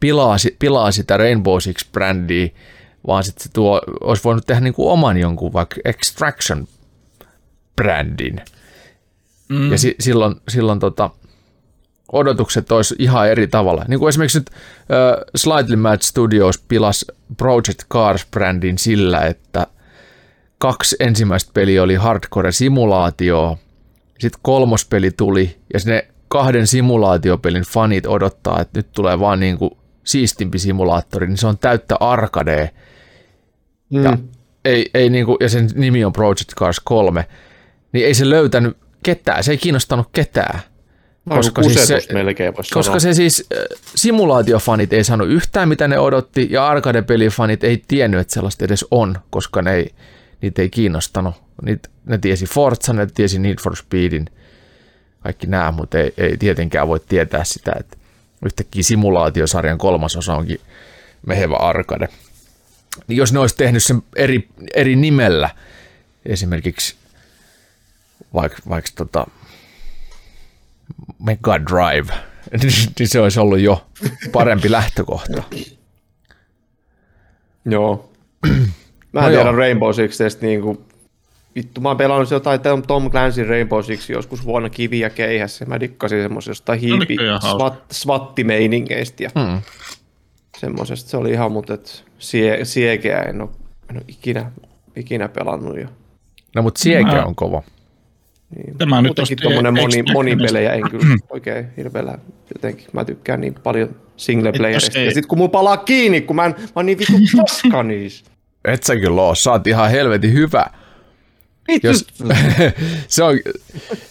pilaa, pilaa sitä Rainbow Six-brändiä, vaan sitten tuo, olisi voinut tehdä niin kuin oman jonkun vaikka Extraction brändin. Mm. Ja si- silloin, silloin tota, odotukset olisi ihan eri tavalla. Niin kuin esimerkiksi nyt uh, Slightly Mad Studios pilas Project Cars-brändin sillä, että kaksi ensimmäistä peliä oli hardcore-simulaatio, sitten kolmos peli tuli, ja sinne kahden simulaatiopelin fanit odottaa, että nyt tulee vaan niin kuin siistimpi simulaattori, niin se on täyttä arcadea. Mm. Ja, ei, ei niinku, ja sen nimi on Project Cars 3, niin ei se löytänyt ketään, se ei kiinnostanut ketään. Koska, siis se, melkein koska sanoa. se siis simulaatiofanit ei saanut yhtään mitä ne odotti ja arcade-pelifanit ei tiennyt, että sellaista edes on, koska ne ei, niitä ei kiinnostanut. Niitä, ne tiesi Forza, ne tiesi Need for Speedin, kaikki nämä, mutta ei, ei tietenkään voi tietää sitä, että yhtäkkiä simulaatiosarjan kolmas osa onkin mehevä arcade. Niin jos ne olisi tehnyt sen eri, eri nimellä, esimerkiksi vaikka, vaikka tota, Mega Drive, niin se olisi ollut jo parempi lähtökohta. Joo. Mä en no tiedä joo. Rainbow Sixistä niin kuin, vittu, mä oon pelannut jotain Tom Clancy Rainbow Six joskus vuonna kivi ja keihässä. Mä dikkasin semmoisesta hiipi swat, swattimeiningeistä ja hmm. semmoisesta. Se oli ihan, mutta et sie, siekeä en ole, en ole ikinä, ikinä pelannut. Jo. No mutta sieke on kova. Niin, Tämä nyt tuommoinen moni, monipelejä en kyllä oikein hirveellä jotenkin. Mä tykkään niin paljon singleplayerista. Ja sitten kun mulla palaa kiinni, kun mä, en, mä oon niin vittu paska niissä. Et sä kyllä oo, sä oot ihan helvetin hyvä. Jos, se, on,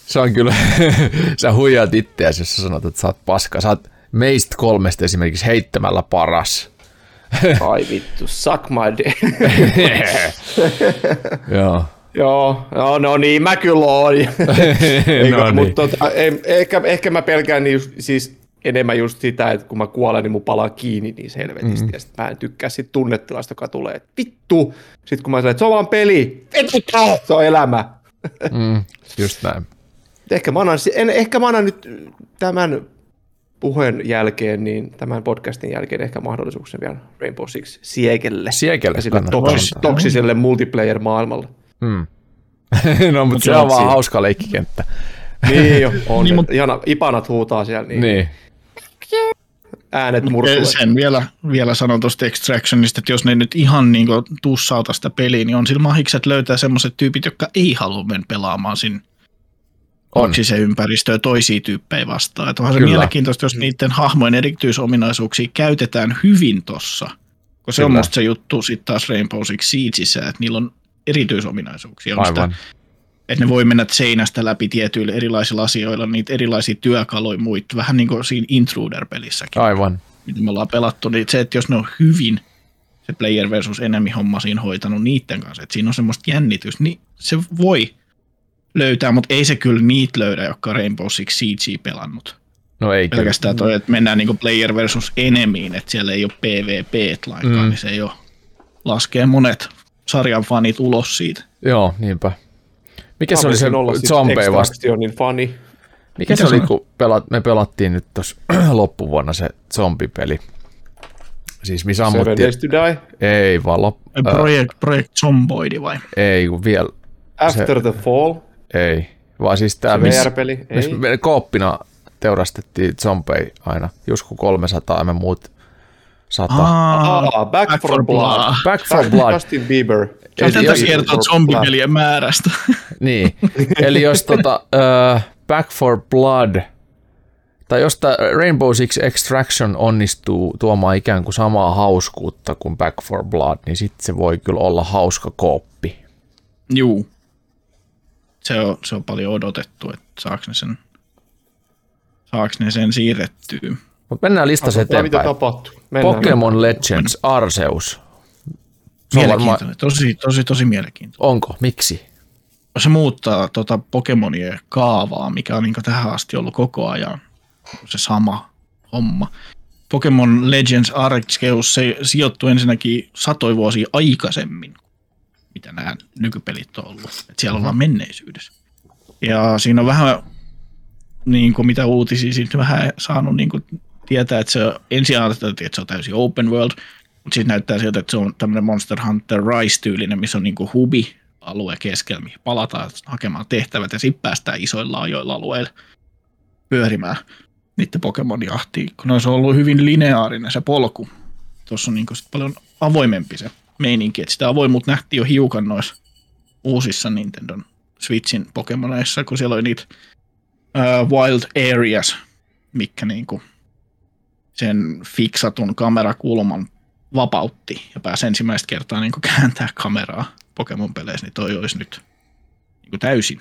se on kyllä, sä huijaat itseäsi, jos sä sanot, että sä oot paska. Sä oot meistä kolmesta esimerkiksi heittämällä paras. Ai vittu, suck my dick. Joo. Joo, no, no niin, mä kyllä oon. Eikö, no niin. mutta tota, ehkä, ehkä mä pelkään niin, siis enemmän just sitä, että kun mä kuolen, niin mun palaa kiinni niin helvetisti. Mm. Ja sitten mä en tykkää sit tunnetilasta, joka tulee, että vittu. Sitten kun mä sanon, että se on vaan peli, vittu, se on elämä. Mm, just näin. Ehkä mä, annan, en, ehkä mä annan nyt tämän puheen jälkeen, niin tämän podcastin jälkeen ehkä mahdollisuuksia vielä Rainbow Six Siegelle. Siegelle sille toksis, toksiselle multiplayer-maailmalle. Mm. no, mutta se on vaan hauska leikkikenttä. niin jo, on. niin, mutta... Ihana, ipanat huutaa siellä. Niin. niin. Äänet murtuu. Sen vielä, vielä sanon tuosta Extractionista, että jos ne nyt ihan niin tussauta sitä peliä, niin on sillä mahikset löytää semmoiset tyypit, jotka ei halua mennä pelaamaan sinne se ympäristöä toisia tyyppejä vastaan. Että onhan Kyllä. se mielenkiintoista, jos niiden hahmojen erityisominaisuuksia käytetään hyvin tossa. Kun se Kyllä. on musta se juttu sitten taas Rainbow Six Siegeissa, että niillä on erityisominaisuuksia. On Aivan. Sitä, että ne voi mennä seinästä läpi tietyillä erilaisilla asioilla, niitä erilaisia työkaluja muita, vähän niin kuin siinä Intruder-pelissäkin. Aivan. Mitä me ollaan pelattu, niin se, että jos ne on hyvin se player versus enemy homma siinä hoitanut niiden kanssa, että siinä on semmoista jännitystä, niin se voi löytää, mutta ei se kyllä niitä löydä, jotka on Rainbow Six Siege pelannut. No ei Pelkästään toi, että mennään niin player versus enemyin, että siellä ei ole PvP lainkaan, mm. niin se ole, laskee monet sarjan fanit ulos siitä. Joo, niinpä. Mikä se oli se zombie vasta? fani. Mikä, Mikä se oli, kun pelat, me pelattiin nyt tuossa loppuvuonna se zombipeli? Siis missä ammuttiin... Seven Days to Die? Ei, vaan lop... Project, äh, Project Zomboidi vai? Ei, kun vielä... After se, the Fall? Ei, vaan siis tämä... Se VR-peli? Miss, me kooppina teurastettiin zombei aina, joskus 300 ja me muut sata. Ah, Back, Back for Blood. blood. Back for Blood. Justin Bieber. Tätä kertoo zombipelien määrästä. niin, eli jos tota, uh, Back for Blood, tai jos Rainbow Six Extraction onnistuu tuomaan ikään kuin samaa hauskuutta kuin Back for Blood, niin sitten se voi kyllä olla hauska kooppi. Juu. Se on, se on paljon odotettu, että saako ne sen, saaks ne sen siirrettyä. Mutta mennään listassa eteenpäin. Mitä tapahtuu? Mennään. Pokemon Legends Arceus. Se mielenkiintoinen, varmaan... tosi, tosi, tosi mielenkiintoinen. Onko? Miksi? Se muuttaa tota Pokemonien kaavaa, mikä on niin tähän asti ollut koko ajan se sama homma. Pokemon Legends Arceus se sijoittuu ensinnäkin satoi vuosia aikaisemmin, mitä nämä nykypelit on ollut. Et siellä ollaan menneisyydessä. Ja siinä on vähän, niin kuin mitä uutisia siitä vähän saanut niin kuin tietää, että se ensin ajateltiin, että se on täysin open world, mutta sitten näyttää siltä, että se on tämmöinen Monster Hunter Rise-tyylinen, missä on niinku hubi alue keskellä, mihin palataan hakemaan tehtävät ja sitten päästään isoilla ajoilla alueilla pyörimään niiden Pokemon-jahtiin, kun olisi ollut hyvin lineaarinen se polku. Tuossa on niinku sit paljon avoimempi se meininki, että sitä avoimuutta nähtiin jo hiukan noissa uusissa Nintendo Switchin Pokemoneissa, kun siellä oli niitä uh, Wild Areas, mikä niinku sen fiksatun kamerakulman vapautti ja pääsi ensimmäistä kertaa niin kääntää kameraa Pokemon-peleissä, niin toi olisi nyt niin täysin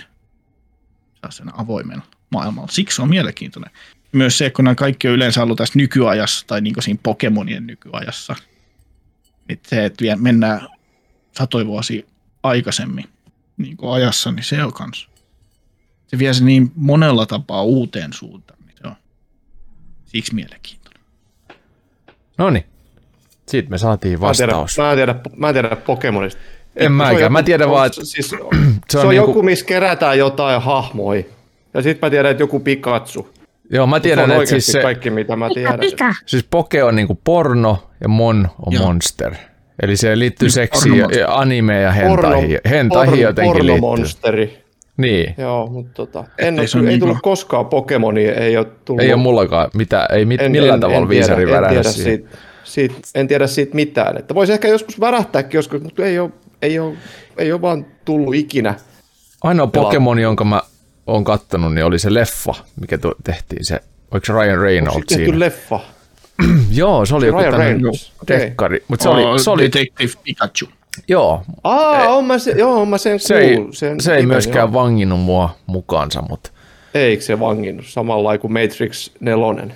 sen avoimen maailmalla. Siksi on mielenkiintoinen. Myös se, kun nämä kaikki on yleensä ollut tässä nykyajassa tai niin siinä Pokemonien nykyajassa. Että se, että vielä mennään satoja vuosia aikaisemmin niin ajassa, niin se on kans. Se vie se niin monella tapaa uuteen suuntaan. Niin se on siksi mielenkiintoinen. No niin. Siitä me saatiin vastaus. Mä en tiedä, mä en tiedä, mä en tiedä Pokemonista. En mäkään. Mä tiedän vaan, että... Siis, se on, se on niinku... joku, missä kerätään jotain hahmoja. Ja sitten mä tiedän, että joku Pikachu. Joo, mä tiedän, että siis se... kaikki, mitä mä tiedän. Siis Poke on niinku porno ja Mon on Joo. monster. Eli se liittyy seksiin ja, ja anime ja hentaihin. Hentaihin jotenkin liittyy. monsteri. Niin. Joo, mutta tota, en, ei, ei tullut koskaan Pokemonia, ei ole tullut. Ei ole mullakaan mitään, ei mit, en, millään en, tavalla viisari en tiedä, siitä, siitä, en tiedä siitä mitään. Että voisi ehkä joskus värähtääkin joskus, mutta ei ole, ei ole, ei ole vaan tullut ikinä. Ainoa Pokemon, jonka mä oon kattonut, niin oli se leffa, mikä tehtiin se, oliko se Ryan Reynolds Onko siinä? leffa? Joo, se oli joku tämmöinen dekkari. Okay. Mutta se oli, se oli... Detective Pikachu. Joo. Aa, on mä, se, joo, on mä sen se ei, sen se ei myöskään joo. vanginnut mua mukaansa, mutta... Eikö se vanginnut? Samalla kuin Matrix 4.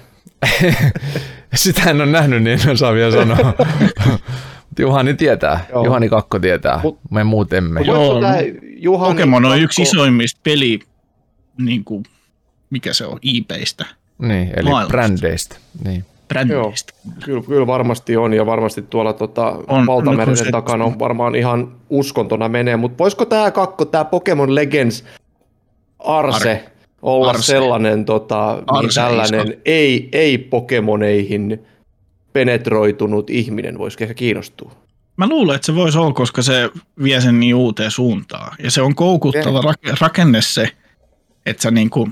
Sitä en ole nähnyt, niin en osaa vielä sanoa. Juhani tietää. Joo. Juhani Kakko tietää. Mut, Me muut emme. Joo, Juhani Pokemon on Kakko... yksi isoimmista peli, niin kuin, mikä se on, IPistä. Niin, eli maailmasta. brändeistä. Niin brändeistä. Joo, kyllä, kyllä varmasti on ja varmasti tuolla tota, on, valtameren on takana on varmaan ihan uskontona menee, mutta voisiko tämä kakko, tämä Pokemon Legends Arse Ar- olla Arse. sellainen tota, Arse tällainen ei, ei Pokemoneihin penetroitunut ihminen voisi ehkä kiinnostua? Mä luulen, että se voisi olla, koska se vie sen niin uuteen suuntaan. Ja se on koukuttava rakenne se, että sä niinku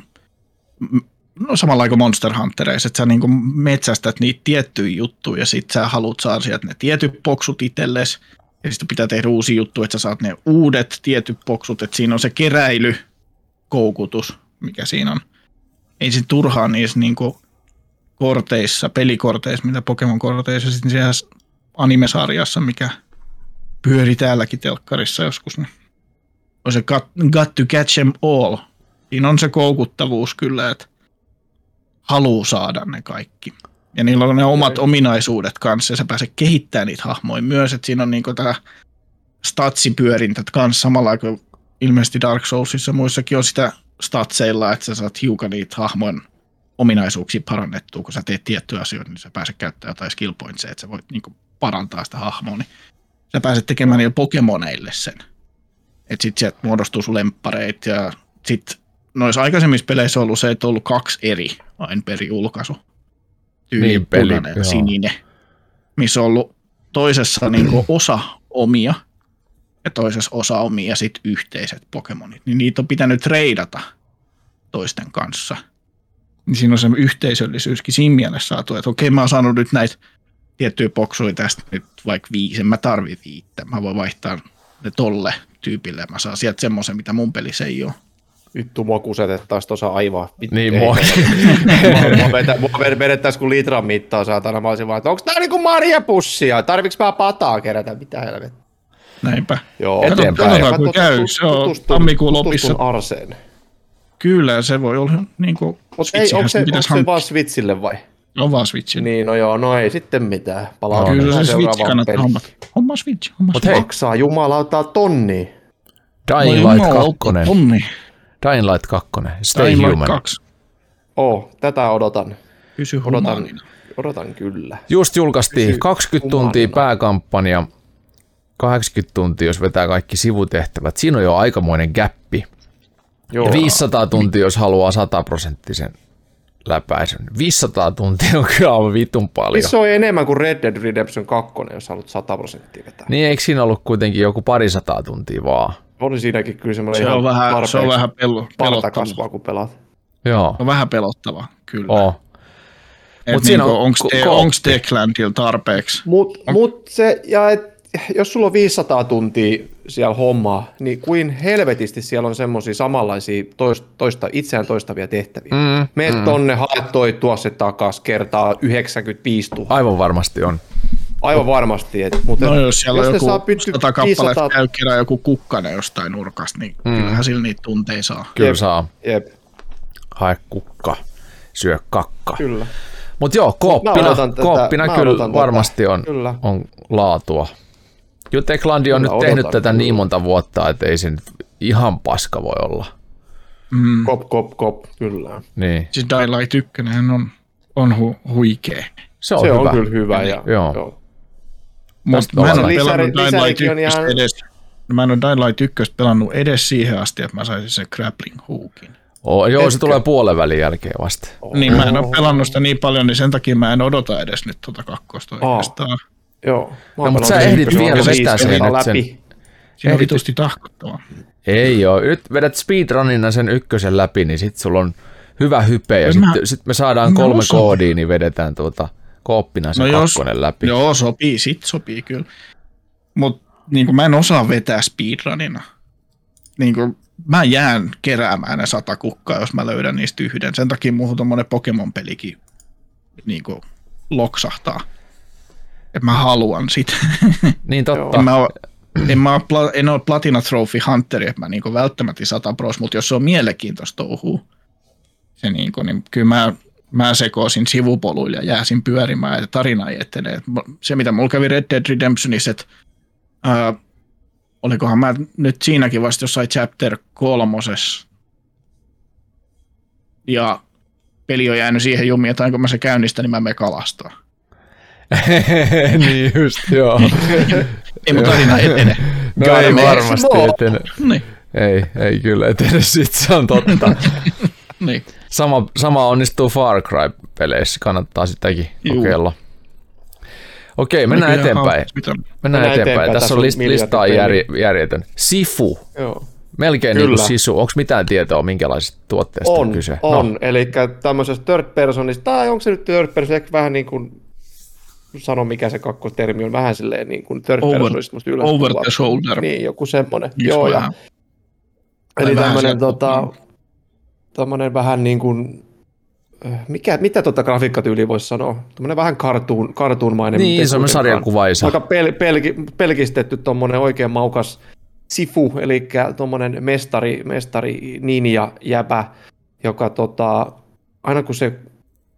no samalla kuin Monster Huntereissa, että sä niin metsästät niitä tiettyjä juttuja ja sit sä haluat saada sieltä ne tietyt poksut itsellesi ja sitten pitää tehdä uusi juttu, että sä saat ne uudet tietyt poksut, että siinä on se keräilykoukutus, mikä siinä on. Ei se turhaa niissä niin korteissa, pelikorteissa, mitä Pokemon-korteissa, sitten siellä animesarjassa, mikä pyöri täälläkin telkkarissa joskus, niin on se got, got to catch them all. Siinä on se koukuttavuus kyllä, että haluaa saada ne kaikki. Ja niillä on ne omat ominaisuudet kanssa, ja sä pääset kehittämään niitä hahmoja myös, että siinä on niinku tämä statsipyörintä kanssa samalla kuin ilmeisesti Dark Soulsissa muissakin on sitä statseilla, että sä saat hiukan niitä hahmojen ominaisuuksia parannettua, kun sä teet tiettyjä asioita, niin sä pääset käyttämään jotain skill pointsia, että sä voit niinku parantaa sitä hahmoa, niin sä pääset tekemään niille Pokemoneille sen. Että sit sieltä muodostuu sun lemppareita ja sit noissa aikaisemmissa peleissä on ollut se, että on ollut kaksi eri aina peri julkaisu. Tyyli niin, peli, ja sininen. Missä on ollut toisessa niin osa omia ja toisessa osa omia ja sitten yhteiset Pokemonit. Niin niitä on pitänyt treidata toisten kanssa. Niin siinä on se yhteisöllisyyskin siinä mielessä saatu, että okei mä oon saanut nyt näitä tiettyjä boksuja tästä nyt vaikka viisi, en mä tarvi viittä. Mä voin vaihtaa ne tolle tyypille. Mä saan sieltä semmoisen, mitä mun pelissä ei ole vittu mua kusetettaisiin tuossa aivan. Vittu, niin mua. mua, vedettäisiin kuin litran mittaa saatana. Mä olisin vaan, että onko tää niinku marjapussia? Tarviks mä pataa kerätä? Mitä helvettiä? Näinpä. Joo. Eteenpäin. Katsotaan, kun käy. Se on tammikuun lopissa. Arseen. Kyllä, se voi olla niin kuin ei, onko se, onko se vaan Switchille vai? On vaan Switchille. Niin, no joo, no ei sitten mitään. Palaa Kyllä se Switch kannattaa homma. Homma Switch, homma Switch. Hei. Maksaa jumalautaa tonni. Dying Light 2. Tonni. Dying Light 2, Stay Dying Human. Light 2. Oh, tätä odotan. Pysy odotan, odotan kyllä. Just julkaistiin Pysy 20 humanina. tuntia pääkampanja, 80 tuntia, jos vetää kaikki sivutehtävät. Siinä on jo aikamoinen gappi. Joo. Ja 500 tuntia, jos haluaa 100 prosenttisen läpäisyn. 500 tuntia on kyllä aivan vitun paljon. Se on enemmän kuin Red Dead Redemption 2, jos haluat 100 prosenttia vetää. Niin, eikö siinä ollut kuitenkin joku parisataa tuntia vaan? Oli siinäkin kyllä semmoinen se on vähän, se on vähän pelo, pelottava. kasvaa, kun pelaat. Joo. On vähän pelottava, kyllä. Oh. Mut siinä niinku, on, onko te, ko- Techlandilla tarpeeksi? Mut, on... mut se, ja et, jos sulla on 500 tuntia siellä hommaa, niin kuin helvetisti siellä on semmoisia samanlaisia toista, toista, itseään toistavia tehtäviä. Mm, Meet mm. tonne, haet toi tuossa takas kertaa 95 000. Aivan varmasti on. Aivan varmasti. Et, mutta no jos siellä jos on joku saa pytty, 100 kappaletta 500... käy kerran joku kukkanen jostain nurkasta, niin mm. kyllähän sillä niitä tunteja saa. Kyllä jep, saa. Jep. Hae kukka, syö kakka. Kyllä. Mutta joo, kooppina, tätä, kooppina kyllä varmasti on, kyllä. on laatua. Juteklandi on kyllä, nyt tehnyt tätä kyllä. niin monta vuotta, että ei se nyt ihan paska voi olla. Mm. Kop, kop, kop, kyllä. Niin. Siis Daylight 1 on, on hu, huikea. Se on, se hyvä. on kyllä hyvä. Ja, joo. joo. Mutta mä en ole pelannut Daylight 1 ihan... edes. Mä en ole Daylight 1 pelannut edes siihen asti, että mä saisin sen grappling hookin. Oh, joo, Etkö? se tulee puolen välin jälkeen vasta. Oh. Niin, mä en ole pelannut sitä niin paljon, niin sen takia mä en odota edes nyt tuota kakkosta oh. oikeastaan. Joo. No, mutta sä ehdit vielä vetää sen, läpi. sen. Siinä on vitusti tahkottavaa. Ei joo, nyt vedät speedrunina sen ykkösen läpi, niin sit sulla on hyvä hype ja sitten sit me saadaan kolme koodia, niin vedetään tuota kooppina se no kakkonen jos, läpi. Joo, sopii, sit sopii kyllä. Mutta niin mä en osaa vetää speedrunina. Niin kuin, mä jään keräämään ne sata kukkaa, jos mä löydän niistä yhden. Sen takia muuhun tommonen Pokemon-pelikin niin kuin, loksahtaa. Että mä haluan sitä. Niin totta. en mä en, mä ole, en ole Platina Trophy Hunteri, että mä niin välttämättä sata pros, mutta jos se on mielenkiintoista touhua, se niin kuin, niin kyllä mä, mä sekoisin sivupoluille ja jääsin pyörimään ja tarina ei etene. Se, mitä mulla kävi Red Dead Redemptionissa, että ää, olikohan mä nyt siinäkin vasta jossain chapter kolmosessa. Ja peli on jäänyt siihen jumiin, että kun mä se käynnistä, niin mä me kalastaa. niin just, joo. ei mun tarina etene. No ei varmasti etene. Niin. Ei, ei kyllä etene, sit se on totta. niin. Sama, sama onnistuu Far Cry-peleissä, kannattaa sitäkin Juu. kokeilla. Okei, mennään Nykyään eteenpäin. Mennään, mennään eteenpäin. eteenpäin. Tässä, Tässä on list, listaa jär, järjetön. Sifu. Joo. Melkein Kyllä. niin kuin sisu. Onko mitään tietoa, minkälaisesta tuotteesta on, on kyse? On, no. eli tämmöisestä third personista, tai onko se nyt third person, ehkä vähän niin kuin sano mikä se kakkostermi on, vähän silleen niin kuin third over, over the shoulder. Niin, joku semmoinen. Joo, ja, eli tämmöinen tota, tämmöinen vähän niin kuin mikä, mitä tuota grafiikkatyyliä voisi sanoa? Tuommoinen vähän cartoon, cartoonmainen. Niin, se on sarjakuvaisa. Aika pel, pel, pelkistetty tuommoinen oikein maukas sifu, eli tuommoinen mestari, mestari ninja jäbä, joka tota, aina kun se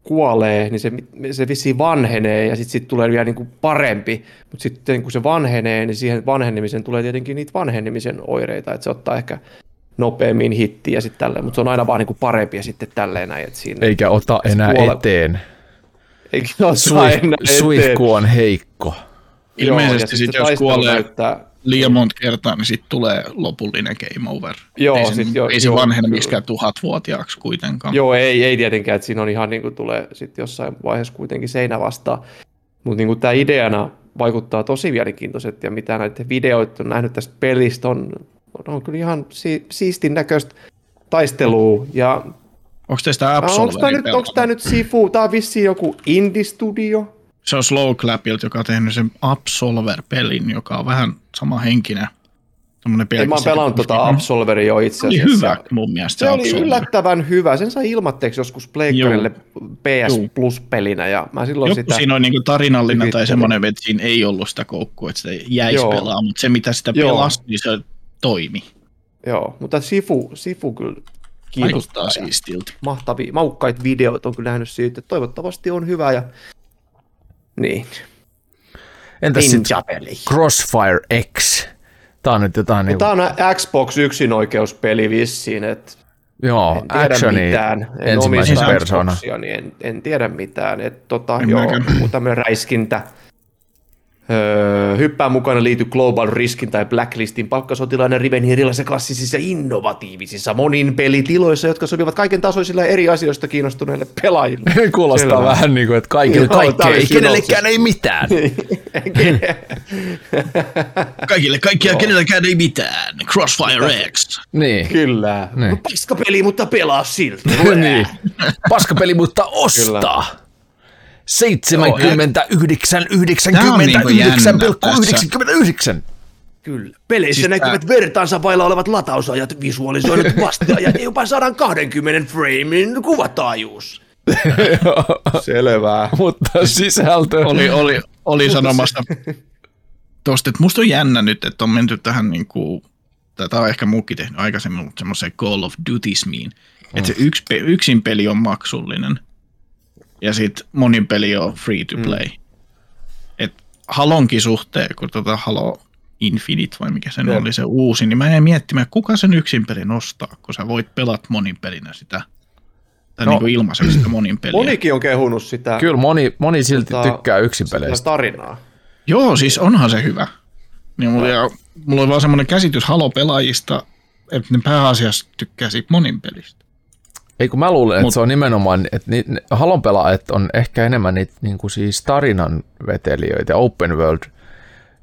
kuolee, niin se, se vissiin vanhenee ja sitten sit tulee vielä niin kuin parempi, mutta sitten kun se vanhenee, niin siihen vanhenemisen tulee tietenkin niitä vanhenemisen oireita, että se ottaa ehkä nopeammin hitti ja sitten tälleen, mutta se on aina vaan niinku parempi ja sitten tälleen näin. Että siinä Eikä ota enää puole... eteen. Eikä ota Swift, enää eteen. Suihku on heikko. Ilmeisesti sitten jos kuolee näyttää... liian monta kertaa, niin sitten tulee lopullinen game over. Joo, ei se, sit jo, ei se vanhene miksikään tuhatvuotiaaksi kuitenkaan. Joo, ei, ei tietenkään, että siinä on ihan niin kuin tulee sitten jossain vaiheessa kuitenkin seinä vastaan. Mutta niin tämä ideana vaikuttaa tosi mielenkiintoiset ja mitä näitä videoita on nähnyt tästä pelistä on on kyllä ihan si- siistin näköistä taistelua. Ja Onko teistä Absolverin Onko tämä nyt, onko tämä nyt Sifu? Tämä on vissiin joku indie-studio. Se on Slow Clapilta, joka on tehnyt sen Absolver-pelin, joka on vähän sama henkinen. Ei, mä oon pelannut tuota Absolveria jo itse asiassa. Oli hyvä mun mielestä se, se oli yllättävän hyvä. Sen sai ilmatteeksi joskus Pleikkarille PS Plus-pelinä. Ja mä silloin Joku sitä siinä on niin tarinallinen tai semmoinen, että siinä ei ollut sitä koukkua, että sitä jäisi Joo. pelaa, mutta se mitä sitä pelasi, niin se toimi. Joo, mutta Sifu, Sifu kyllä kiinnostaa. siistiltä. Mahtavia, maukkaita videoita on kyllä nähnyt siitä. Toivottavasti on hyvä ja niin. Entäs sitten Crossfire X? Tämä on nyt jotain... Niin... Tämä on Xbox yksinoikeuspeli vissiin, että Joo, en tiedä actioni mitään. En ensimmäisen persona. Niin en, en, tiedä mitään. Et, tota, joo, mutta tämmöinen räiskintä Öö, hyppää mukana liity Global Riskin tai Blacklistin palkkasotilainen Riven erilaisissa klassisissa innovatiivisissa monin pelitiloissa, jotka sopivat kaiken tasoisilla eri asioista kiinnostuneille pelaajille. Kuulostaa Selvä. vähän niin kuin, että kaikille kaikkea, ei kenellekään ei mitään. kaikille kaikkea, no. kenellekään ei mitään. Crossfire X. Niin. Kyllä. Niin. Paskapeli, mutta pelaa silti. niin. Paskapeli, mutta ostaa. Kyllä. 79, Tää on niinku jännä 99,99. Kyllä. Peleissä Siis näkyvät vertaansa vailla olevat latausajat, visualisoinnit vasteajat ja jopa 120 framein kuvataajuus. Selvää. Mutta sisältö... oli, oli, oli sanomassa tosta, että musta on jännä nyt, että on menty tähän niin kuin, tätä on ehkä muukin tehnyt aikaisemmin, mutta semmoiseen Call of Dutysmiin, että se yksi, pe- yksin peli on maksullinen ja sitten monin peli on free to play. Mm. Et Halonkin suhteen, kun tota Halo Infinite vai mikä sen Jep. oli se uusi, niin mä jäin miettimään, kuka sen yksin pelin ostaa, kun sä voit pelata monin pelinä sitä, tai No. niin ilmaiseksi sitä monin peliä. Monikin on kehunut sitä, Kyllä moni, moni silti Tota, tykkää yksin peleistä. tarinaa. Joo, siis onhan se hyvä. Niin mulla, ja, mulla oli vaan semmoinen käsitys Halo-pelaajista, että ne pääasiassa tykkää siitä monin pelistä. Ei kun mä luulen, että Mut- se on nimenomaan, että ni, ne, Halon pelaajat on ehkä enemmän niitä niin kuin siis tarinan vetelijöitä, open world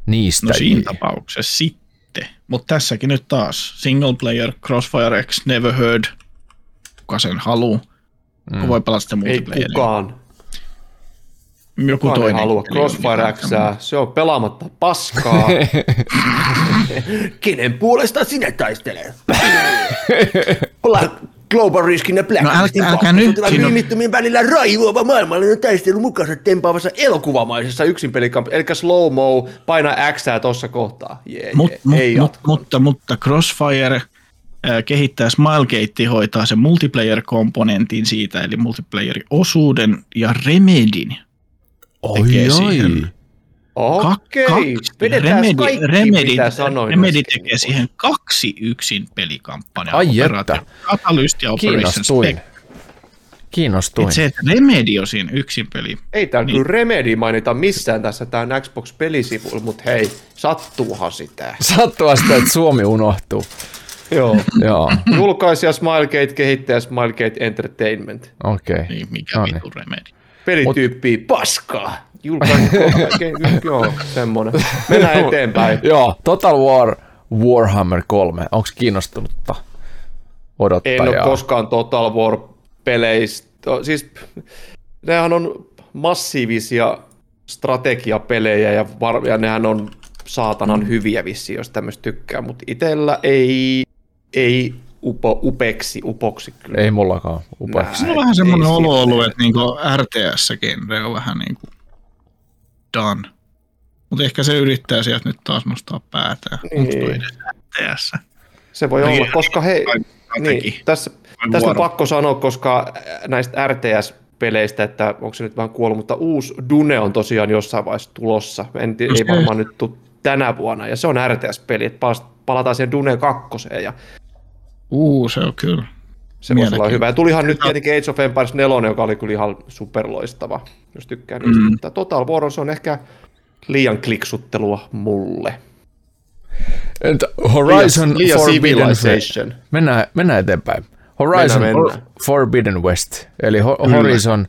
niistä. No siinä tapauksessa sitten. Mutta tässäkin nyt taas single player, Crossfire X, Never Heard, kuka sen haluu, mm. kun voi pelata sitä Ei multiplayeria. kukaan. Joku Kukaan ei toinen. halua Crossfire X, se on pelaamatta paskaa. Kenen puolesta sinä taistelet? Black Global Riskin ja Black No Listin älkää nyt, siinä välillä raivoava maailmallinen taistelu mukaansa tempaavassa elokuvamaisessa yksinpelikamp, eli slow-mo, paina X tossa kohtaa. Jee, Mut, jee, mut, ei mut, mutta, mutta Crossfire kehittää Smilegate hoitaa sen multiplayer-komponentin siitä, eli multiplayer-osuuden, ja Remedin Oi, tekee oi. siihen Okei, kaksi, vedetään Remedi, kaikki, Remedi, mitä sanoin. Remedi äsken. tekee siihen kaksi yksin pelikampanjaa. Ai että. Catalyst ja Operation Kiinnostuin. Spec. Kiinnostuin. Et se, että Remedi on siinä yksin peli. Ei täällä Niin. kyllä Remedy mainita missään tässä tämän Xbox-pelisivuilla, mutta hei, sattuuhan sitä. Sattua sitä, että Suomi unohtuu. Joo. Joo, Julkaisija Smilegate, kehittäjä Smilegate Entertainment. okei. Okay. Niin mikä No niin. vitu Remedi. Pelityyppi paskaa. Julkaisija, joo, semmonen. Mennään eteenpäin. Joo, Total War Warhammer 3. Onko kiinnostunutta En odottajaa? ole koskaan Total War-peleistä. Siis nehän on massiivisia strategiapelejä ja, var- ja nehän on saatanan hyviä vissi, jos tämmöistä tykkää, mutta itellä ei, ei upo, upeksi, upoksi kyllä. Ei mullakaan upeaksi. Se on vähän semmoinen Ei olo ollut, että niinku RTS-genre on vähän niin done. Mutta ehkä se yrittää sieltä nyt taas nostaa päätään. Niin. RTS? Se voi Niin, olla, koska hei, teki. niin, tässä, tässä on pakko sanoa, koska näistä RTS-peleistä, että onko se nyt vähän kuollut, mutta uusi Dune on tosiaan jossain vaiheessa tulossa. En, tii- ei Just varmaan nyt tule tänä vuonna, ja se on RTS-peli, että palataan siihen Dune 2, ja Uu, se on kyllä. Se voisi olla hyvä. Ja tulihan nyt tietenkin Age of Empires 4, joka oli kyllä ihan superloistava, jos tykkää niistä. Mm. Mutta Total War se on ehkä liian kliksuttelua mulle. Entä Horizon Liian, liian Forbidden West. Mennään, mennään eteenpäin. Horizon Mennään, mennään. Forbidden West, eli Ho- Horizon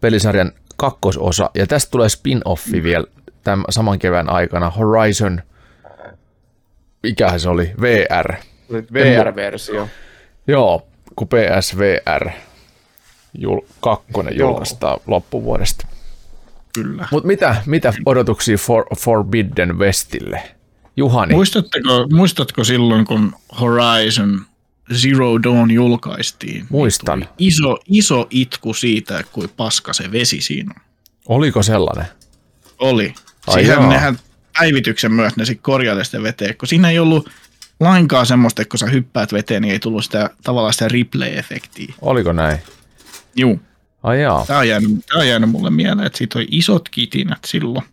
pelisarjan kakkososa, ja tästä tulee spin-offi vielä tämän saman kevään aikana, Horizon, mikähän se oli, VR. VR-versio. Joo, kun PSVR jul- kakkonen Joo. julkaistaan loppuvuodesta. Kyllä. Mutta mitä, mitä odotuksia for, Forbidden Westille? Juhani, Muistatteko, muistatko silloin, kun Horizon Zero Dawn julkaistiin? niin Muistan. tuli Iso, iso itku siitä, kuin paska se vesi siinä on. oliko sellainen? Oli. Ai Siihen nehän päivityksen myös ne sitten sitä veteen, kun siinä ei ollut lainkaan semmoista, että kun sä hyppäät veteen, niin ei tullut sitä tavallaan sitä replay-efektiä. Oliko näin? Juu. Ai jaa. Tämä on, jäänyt, tämä on jäänyt mulle mieleen, että siitä oli isot kitinät silloin.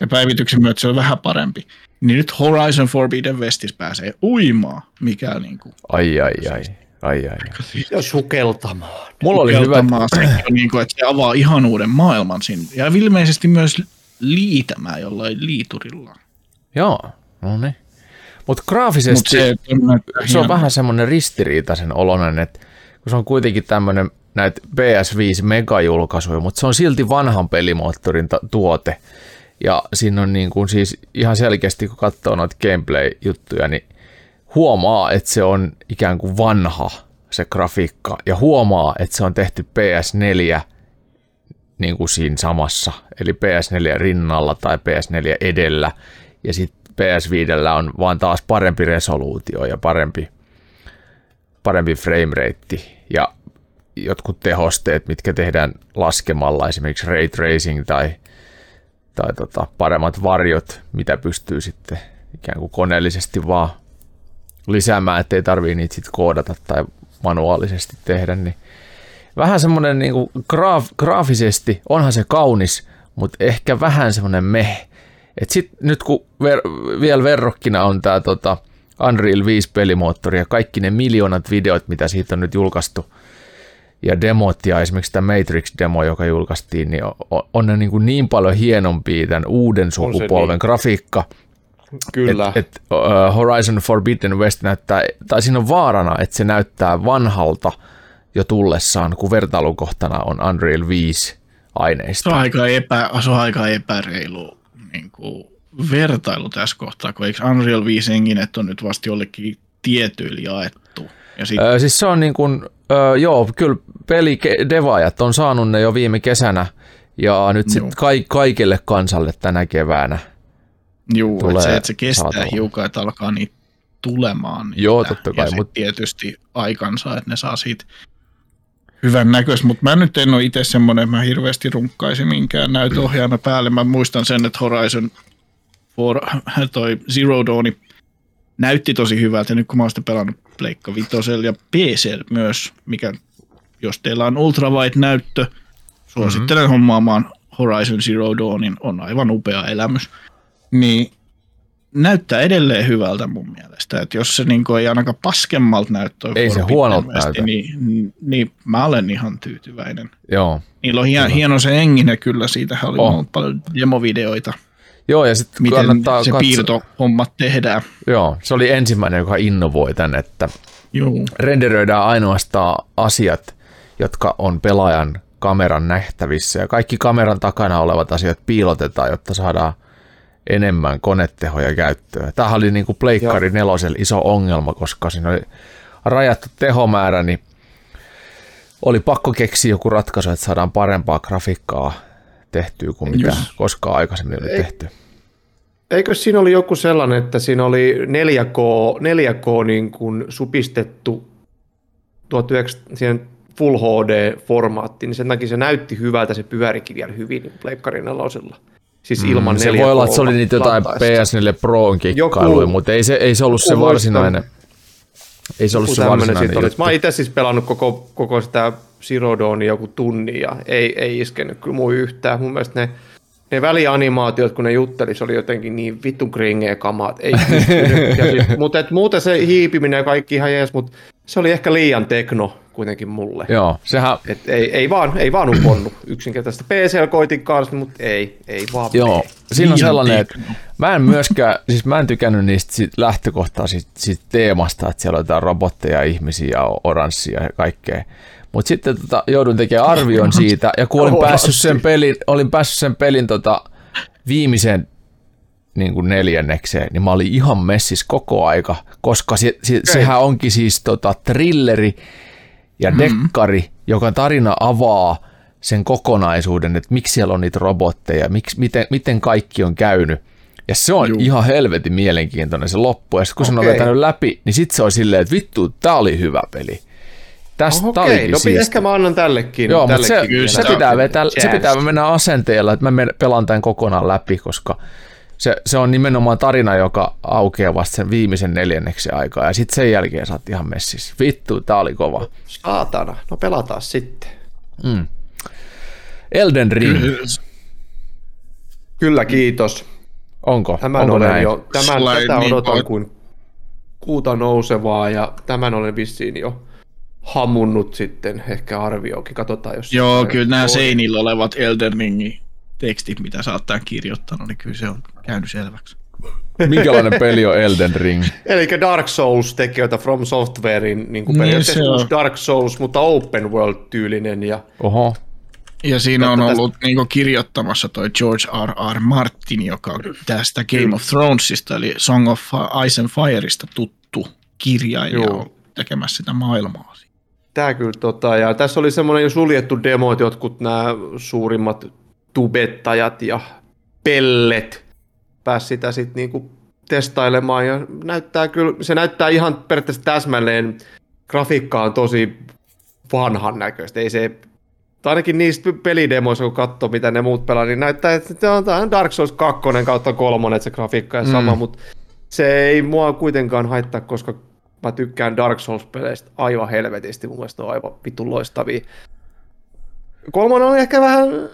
ja päivityksen myötä se on vähän parempi. Niin nyt Horizon Forbidden Westis pääsee uimaan, mikä niin kuin, Ai ai ai. Ai ai. ai. Ja sukeltamaan. Mulla oli hyvä, Keltamaa se, niin kuin, että se avaa ihan uuden maailman sinne. Ja ilmeisesti myös liitämään jollain liiturilla. joo, no niin. Mutta graafisesti se, se, se on vähän semmoinen ristiriitaisen oloinen, että kun se on kuitenkin tämmöinen näitä PS5 megajulkaisuja, mutta se on silti vanhan pelimoottorin ta- tuote. Ja siinä on niin kuin siis ihan selkeästi, kun katsoo noita gameplay-juttuja, niin huomaa, että se on ikään kuin vanha se grafiikka. Ja huomaa, että se on tehty PS4 niin kuin siinä samassa, eli PS4 rinnalla tai PS4 edellä, ja sitten PS5 on vaan taas parempi resoluutio ja parempi, parempi frame rate ja jotkut tehosteet, mitkä tehdään laskemalla, esimerkiksi ray tracing tai, tai tota, paremmat varjot, mitä pystyy sitten ikään kuin koneellisesti vaan lisäämään, ettei tarvii niitä sitten koodata tai manuaalisesti tehdä, niin vähän semmoinen niin kuin graaf, graafisesti, onhan se kaunis, mutta ehkä vähän semmoinen meh. Et sit, nyt kun ver, vielä verrokkina on tämä tota Unreal 5 pelimoottori ja kaikki ne miljoonat videot, mitä siitä on nyt julkaistu, ja demot ja esimerkiksi tämä Matrix-demo, joka julkaistiin, niin on, on ne niin, kuin niin paljon hienompia tämän uuden sukupolven niin. grafiikka. Kyllä. Et, et, uh, Horizon Forbidden West näyttää, tai siinä on vaarana, että se näyttää vanhalta jo tullessaan, kun vertailukohtana on Unreal 5 aineista. Se on aika, epä, se on aika epäreilu niin kuin vertailu tässä kohtaa, kun eikö Unreal 5 Enginet on nyt vasta jollekin tietyillä jaettu? Ja sit... öö, siis se on niin kuin, öö, joo, kyllä pelidevaajat on saanut ne jo viime kesänä, ja nyt sitten ka- kaikille kansalle tänä keväänä Joo, että se, että se kestää saatava. hiukan, että alkaa niitä tulemaan. Niitä. Joo, totta kai. Ja mutta... tietysti aikansa, että ne saa siitä hyvän näköistä, mutta mä nyt en ole itse semmoinen, mä hirveästi runkkaisin minkään näytöohjaama päälle. Mä muistan sen, että Horizon for, toi Zero Dawn näytti tosi hyvältä, ja nyt kun mä oon sitä pelannut Pleikka Vitosella ja PC myös, mikä jos teillä on ultrawide näyttö, suosittelen mm-hmm. hommaamaan Horizon Zero Dawnin, on aivan upea elämys. Niin näyttää edelleen hyvältä mun mielestä. Että jos se niin ei ainakaan paskemmalta näyttää, ei se huonolta näytä. Niin, niin, niin, mä olen ihan tyytyväinen. Joo. Niillä on hien, hieno se engine kyllä, siitä oli oh. paljon demovideoita. Joo, ja sitten miten se katso... piirtohommat tehdään. Joo, se oli ensimmäinen, joka innovoi tänne, että Joo. renderöidään ainoastaan asiat, jotka on pelaajan kameran nähtävissä, ja kaikki kameran takana olevat asiat piilotetaan, jotta saadaan enemmän konetehoja käyttöön. Tämä oli niin kuin Pleikkari nelosella iso ongelma, koska siinä oli rajattu tehomäärä, niin oli pakko keksiä joku ratkaisu, että saadaan parempaa grafiikkaa tehtyä kuin mitä Just. koskaan aikaisemmin oli tehty. Eikö siinä oli joku sellainen, että siinä oli 4K, 4K niin kuin supistettu 19, siihen Full HD-formaattiin, niin sen takia se näytti hyvältä, se pyörikin vielä hyvin niin Pleikkarin nelosella. Siis mm, ilman mm, Se voi olla, että se oli niitä jotain PS4 Proon kikkailuja, mutta ei se, ei se ollut se varsinainen. Ei se ollut se varsinainen juttu. Mä oon itse siis pelannut koko, koko sitä Zero Dawnia joku tunni ja ei, ei iskenyt kyllä muu yhtään. Mun mielestä ne, ne välianimaatiot, kun ne jutteli, se oli jotenkin niin vittu kringeä kamaa, ei sit, mutta et, muuten se hiipiminen ja kaikki ihan jees, mutta se oli ehkä liian tekno kuitenkin mulle. Joo, sehän... Et ei, ei, vaan, ei vaan uponnut yksinkertaisesti. PCL koitin kanssa, mutta ei, ei vaan Joo, mene. siinä on sellainen, että mä en myöskään, siis mä en tykännyt niistä sit lähtökohtaa teemasta, että siellä on jotain robotteja, ihmisiä ja oranssia ja kaikkea. Mutta sitten tota, joudun tekemään arvion siitä, ja kun olin päässyt sen pelin, olin päässyt sen pelin tota, viimeisen niin kuin neljännekseen, niin mä olin ihan messis koko aika, koska se, se, sehän onkin siis tota, trilleri, ja mm. dekkari, joka tarina avaa sen kokonaisuuden, että miksi siellä on niitä robotteja, miksi, miten, miten kaikki on käynyt. Ja se on Juu. ihan helvetin mielenkiintoinen se loppu. Ja sitten kun okay. se on vetänyt läpi, niin sitten se on silleen, että vittu, tää oli hyvä peli. Tästä oh, okay. no, siisti. ehkä mä annan tällekin. Joo, tällekin mutta se, se, pitää vetää, se pitää mennä asenteella, että mä pelaan tämän kokonaan läpi, koska se, se on nimenomaan tarina, joka aukeaa vasta sen viimeisen neljänneksen aikaa, ja sitten sen jälkeen saat ihan messissä. Vittu, tää oli kova. Saatana, no pelataan sitten. Mm. Elden Ring. Kyllä, kiitos. Onko? Tämän Onko olen näin? jo, tämän, tätä niin odotan niin, kuin kuuta nousevaa, ja tämän olen vissiin jo hamunnut sitten, ehkä arvioakin, katsotaan jos... Joo, kyllä nämä seinillä olevat Elden Ringin tekstit, mitä sä oot tämän kirjoittanut, niin kyllä se on käynyt selväksi. Minkälainen peli on Elden Ring? Eli Dark Souls tekijöitä From Softwarein niin kuin niin se on. Dark Souls, mutta open world-tyylinen. Ja... Oho. Ja siinä on ollut tästä... niin kirjoittamassa toi George R. R. Martin, joka on tästä Game of Thronesista, eli Song of Ice and Fireista tuttu kirjailija, on tekemässä sitä maailmaa. Tää kyllä tota, ja tässä oli semmoinen jo suljettu demo, että jotkut nämä suurimmat tubettajat ja pellet pääsi sitä sitten niinku testailemaan. Ja näyttää kyllä, se näyttää ihan periaatteessa täsmälleen, grafiikka on tosi vanhan näköistä, ei se tai ainakin niistä pelidemoista, kun katsoo, mitä ne muut pelaa, niin näyttää, että se on Dark Souls 2 kautta 3, että se grafiikka ja sama, mm. mutta se ei mua kuitenkaan haittaa, koska mä tykkään Dark Souls-peleistä aivan helvetisti, mun mielestä on aivan vitun loistavia. Kolmonen on ehkä vähän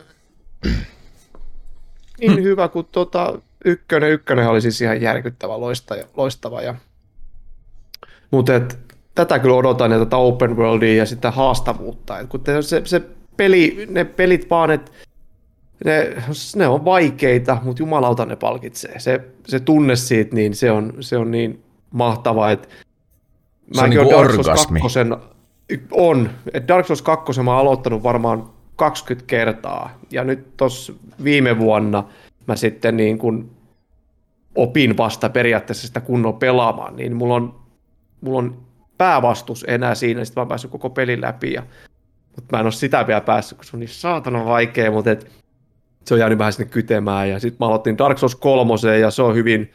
niin hyvä kuin tota, ykkönen. Ykkönen oli siis ihan järkyttävä loistava. loistava ja... Mutta et, tätä kyllä odotan ja tätä open worldia ja sitä haastavuutta. Et kun te, se, se peli, ne pelit vaan, että ne, ne on vaikeita, mutta jumalauta ne palkitsee. Se, se tunne siitä, niin se on, se on niin mahtava, että se on niin Dark Souls 2, on, että Dark Souls 2 mä oon aloittanut varmaan 20 kertaa, ja nyt tuossa viime vuonna mä sitten niin kun opin vasta periaatteessa sitä kunnon pelaamaan, niin mulla on, mulla on päävastus enää siinä, sitten mä oon päässyt koko pelin läpi, ja, mutta mä en ole sitä vielä päässyt, kun se on niin saatana vaikea, mutta et, se on jäänyt vähän sinne kytemään, ja sitten mä aloitin Dark Souls 3, ja se on hyvin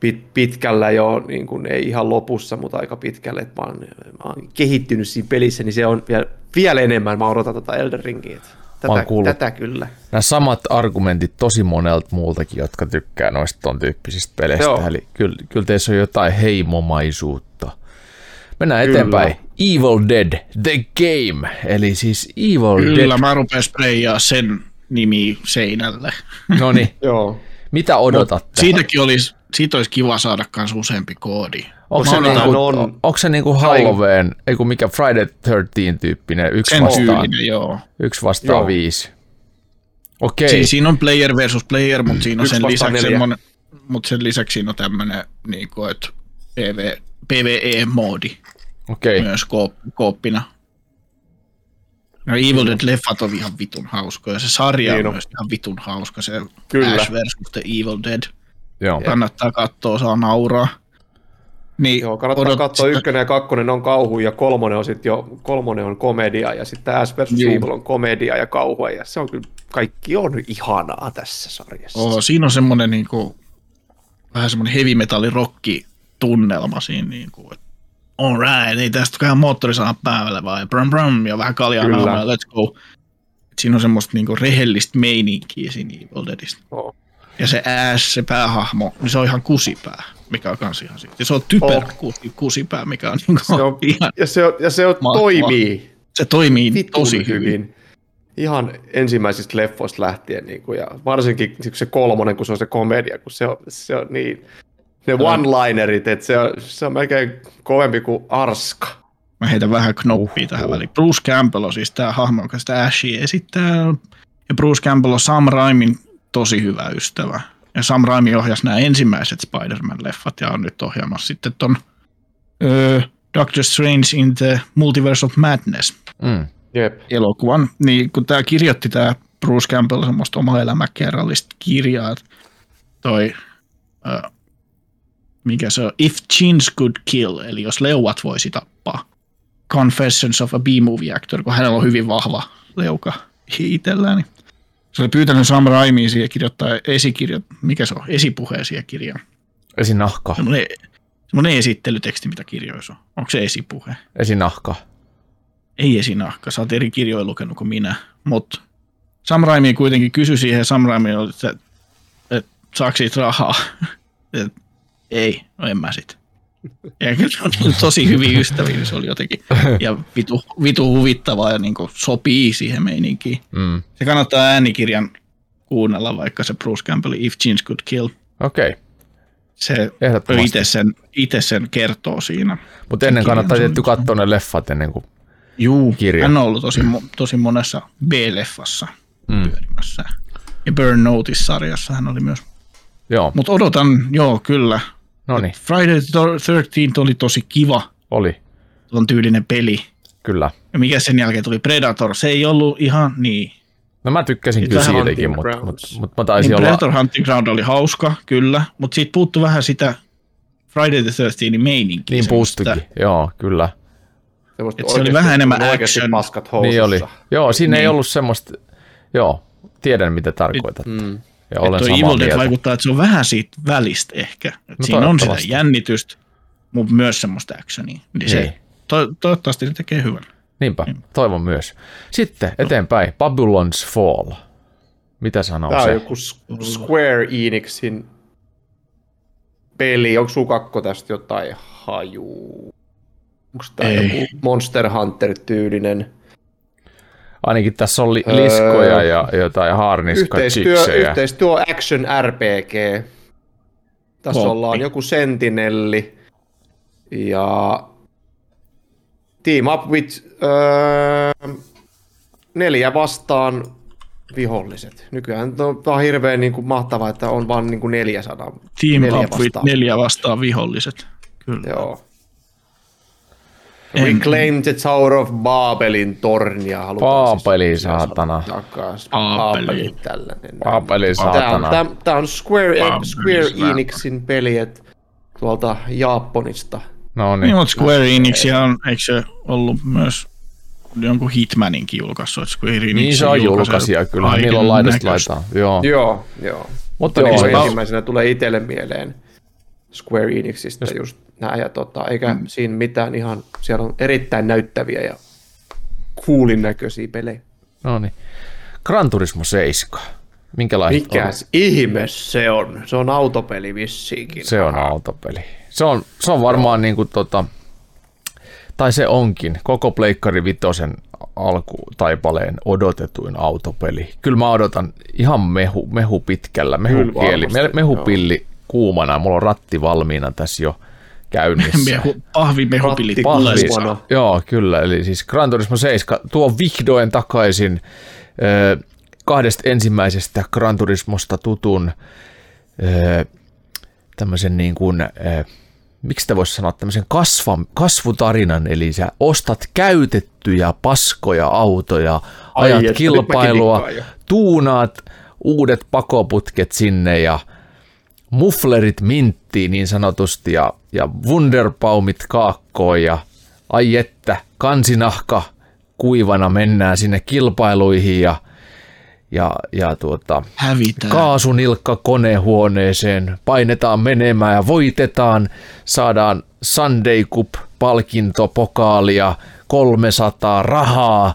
pit, pitkällä jo, niin kuin ei ihan lopussa, mutta aika pitkälle, että mä oon, mä oon kehittynyt siinä pelissä, niin se on vielä, vielä enemmän, mä odotan tätä Elden Ringiä. Tätä, tätä kyllä. Nämä samat argumentit tosi monelta muultakin, jotka tykkää noista ton tyyppisistä peleistä. Joo. Eli kyllä, kyllä teissä on jotain heimomaisuutta. Mennään kyllä. eteenpäin. Evil Dead, The Game. Eli siis Evil kyllä, Dead. Kyllä, mä rupean sprayaa sen nimi seinälle. No niin. Joo. Mitä odotatte? Mut siitäkin olisi, siitä olisi kiva saada myös useampi koodi. Onko se, niinku, on, onko se niinku Halloween, ei kun mikä Friday 13 tyyppinen, yksi Sen vastaan, tyylinen, joo. yksi vastaan joo. viisi? Okei. Okay. Siis siinä on player versus player, mutta siinä on sen lisäksi semmoinen, mutta sen lisäksi siinä on tämmöinen, niin kuin, että PV, PvE-moodi okay. myös kooppina. No Evil Dead-leffat on ihan vitun hauskoja. Se sarja niin on, on myös ihan vitun hauska. Se Kyllä. Ash versus The Evil Dead. Joo. Kannattaa katsoa, saa nauraa. Niin, Joo, kannattaa odot... katsoa ykkönen ja kakkonen on kauhu ja kolmonen on sitten jo, kolmonen on komedia ja sitten Ash vs. Evil on komedia ja kauhua ja se on kyllä, kaikki on ihanaa tässä sarjassa. Oo, siinä on semmoinen niin kuin, vähän semmoinen heavy metalli rocki tunnelma siinä, niin kuin, että right, ei tästä käy moottorisana päälle vai brum brum ja vähän kaljaa naamalla, let's go. Et siinä on semmoista niinku rehellistä meininkiä siinä Evil Deadistä. Oh. Ja se ääs, se päähahmo, niin se on ihan kusipää, mikä on kans ihan siitä. Ja se on typer oh. kusipää, mikä on, niinku se on ihan Ja se, on, ja se on, toimii. Se toimii Vitun tosi hyvin. hyvin. Ihan ensimmäisistä leffoista lähtien, niin kuin, ja varsinkin se kolmonen, kun se on se komedia, kun se on, se on niin ne one-linerit, että se on, se on melkein kovempi kuin Arska. Mä heitän vähän knoppia uh, tähän väliin. Bruce Campbell on siis tämä hahmo, joka sitä Ashia esittää. Ja Bruce Campbell on Sam Raimin tosi hyvä ystävä. Ja Sam Raimi ohjasi nämä ensimmäiset Spider-Man-leffat ja on nyt ohjaamassa sitten ton uh, Doctor Strange in the Multiverse of Madness mm. Jep. elokuvan. Niin kun tämä kirjoitti tämä Bruce Campbell semmoista oma elämäkerrallista kirjaa, toi uh, mikä se on, If Chins Could Kill, eli jos leuat voisi tappaa. Confessions of a B-movie actor, kun hänellä on hyvin vahva leuka itsellään. Niin se oli pyytänyt Sam Raimiin siihen kirjoittaa esikirja, mikä se on, esipuheen siihen kirjaan. Esinahka. Semmoinen, semmoinen esittelyteksti, mitä kirjoissa on. Onko se esipuhe? Esinahka. Ei esinahka, sä oot eri kirjoja lukenut kuin minä, mutta Sam Raimi kuitenkin kysyi siihen, Sam Raimi oli, että, että saako siitä rahaa. että ei, no en mä sit. Ja se on tosi hyvin ystäviä, niin se oli jotenkin, ja vitu, vitu huvittavaa ja niin sopii siihen meininkiin. Mm. Se kannattaa äänikirjan kuunnella, vaikka se Bruce Campbell If Jeans Could Kill. Okei. Okay. Se itse sen, ite sen kertoo siinä. Mutta ennen kannattaa tietty katsoa ne leffat ennen kuin Juu, kirja. hän on ollut tosi, tosi monessa B-leffassa mm. pyörimässä. Ja Burn Notice-sarjassa hän oli myös. Joo. Mutta odotan, joo, kyllä. No niin. Friday the 13 oli tosi kiva. Oli. On tyylinen peli. Kyllä. Ja mikä sen jälkeen tuli Predator, se ei ollut ihan niin. No mä tykkäsin Sitten kyllä siitäkin, mutta mut, mut mä taisin niin olla... Predator Hunting Ground oli hauska, kyllä, mutta siitä puuttu vähän sitä Friday the 13 meininkiä. Niin puuttukin, joo, kyllä. Et se oli vähän enemmän action. paskat housussa. Niin oli. Joo, siinä ei Niin. ollut semmoista, joo, tiedän mitä tarkoitat. Mm. Ja olen samaa Evil Dead mieltä. vaikuttaa, että se on vähän siitä välistä ehkä. No siinä on sitä jännitystä, mutta myös semmoista actionia. Niin Niin. se, to, toivottavasti ne tekee hyvän. Niinpä, toivon myös. Sitten eteenpäin, Babylon's Fall. Mitä sanoo Tämä on se? joku S- Square Enixin peli. Onko sukakko tästä jotain hajuu? Onko tämä Ei. joku Monster Hunter-tyylinen? Ainakin tässä on li- Öö, liskoja ja jotain haarniska Yhteistyö, yhteistyö Action RPG. Tässä Kloppi. ollaan joku sentinelli ja Team Up with öö, neljä vastaan viholliset. Nykyään on vaan hirveän niin kuin, mahtavaa, että on vain niin kuin 400. Team neljä Up with vastaan. neljä vastaan viholliset. Kyllä. Joo. Reclaim the Tower of Babelin tornia. halutaan Baabeli, siis saatana. Takas. Baabeli. Baabeli tällainen. Baabeli, Tämä on, saatana. tämä, on Square, Baabeli, Square saatana. Enixin peli, että tuolta Japanista. No Niin, niin. mutta Square Enix on, eikö se ollut myös jonkun Hitmaninkin julkaissut, että Square Enix Niin se on julkaisija kyllä, niillä on laidasta laitaan. Joo. Joo, joo. Mutta joo, niin ensimmäisenä tulee itselle mieleen Square Enixistä just nämä, ja tota, eikä Mm. siinä mitään ihan, siellä on erittäin näyttäviä ja coolin näköisiä pelejä. no niin. Gran Turismo 7. Minkälaiset Mikäs ihme se on? Se on autopeli vissiinkin. Se on autopeli. Se on, se on varmaan niin kuin tota, tai se onkin, koko Pleikkari Vitosen alkutaipaleen odotetuin autopeli. Kyllä mä odotan ihan mehu, mehu pitkällä, mehukieli, varmasti, me, mehupilli kuumana, mulla on ratti valmiina tässä jo käynnissä. Mehu, pahvi. siis. Kuumana. Joo, kyllä. Eli siis Gran Turismo 7 tuo vihdoin takaisin ö, kahdesta ensimmäisestä Gran Turismosta tutun ö, tämmöisen niin kuin, ö, miksi sitä voisi sanoa, tämmöisen kasva, kasvutarinan, eli sä ostat käytettyjä paskoja autoja, Ai, ajat että kilpailua, tuunaat uudet pakoputket sinne ja mufflerit minttiin niin sanotusti ja, ja wunderbaumit kaakkoon ja ai että, kansinahka kuivana mennään sinne kilpailuihin ja, ja, ja tuota, Hävitään. kaasunilkka konehuoneeseen, painetaan menemään ja voitetaan, saadaan Sunday Cup palkinto, pokaalia, 300 rahaa,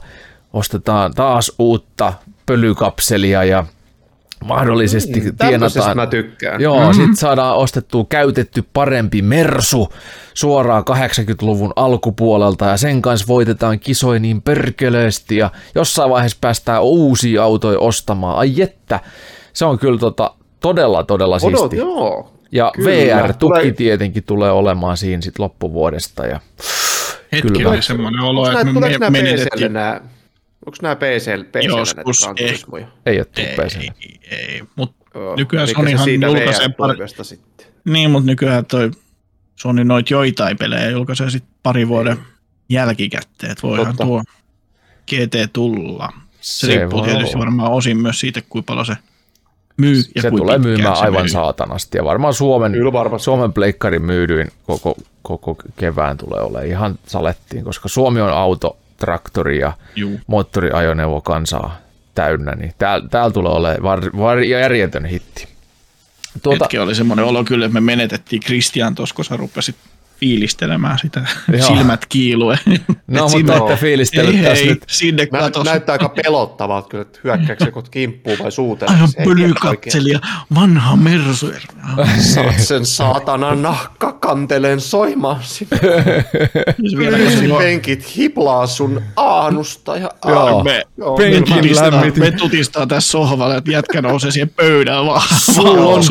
ostetaan taas uutta pölykapselia ja mahdollisesti Tämmöisestä tienataan. mä tykkään. Joo, mm-hmm. sitten saadaan ostettua käytetty parempi Mersu suoraan 80-luvun alkupuolelta ja sen kanssa voitetaan kisoja niin perkeleesti ja jossain vaiheessa päästään uusia autoja ostamaan. Ai että, se on kyllä tota, todella todella Odot, siisti. joo. Ja Kyllä, VR-tuki tulee- tietenkin tulee olemaan siinä sit loppuvuodesta. Ja Hetki Kyllä. oli semmoinen olo, että me menetettiin. nämä, onko nämä PClle näitä Joskus Gran ei. Ei ole tullut Ei, ei, mutta Joo, Nykyään Sonyhan julkaisee pari- sitten. niin, mutta nykyään toi Sony noit joitain pelejä julkaisee sit pari vuoden jälkikäteen, että voihan Totta. tuo GT tulla. Se, Se riippuu voi tietysti olla. varmaan osin myös siitä, kuinka paljon se myy ja se tulee myymään se aivan myy. saatanasti ja varmaan Suomen. Suomen pleikkarin myydyin koko, koko kevään tulee olemaan ihan salettiin, koska Suomi on auto, traktori ja Juu. moottoriajoneuvo kansaa täynnä, niin täällä tääl tulee olemaan var, var, järjetön hitti. Tuota, Hetki oli semmoinen olo kyllä, että me menetettiin Christian tuossa, kun sä rupesit fiilistelemään sitä Joo. silmät kiilue. no mutta että fiilistelet ei, tässä hei, nyt. sinne Nä, katos. näyttää aika pelottavalta kyllä, että hyökkääkö kot kimppuun vai suutelee. Aivan ei pölykatselija, vanha mersu. Saat sen saatanan nahkakanteleen soimaan sinne. Penkit hiplaa sun aanusta. Ja Joo. me, Joo, me, penkin tutistaa, lämmitin. me tutistaa tässä sohvalla, että jätkä nousee siihen pöydään vaan, Sulla on-.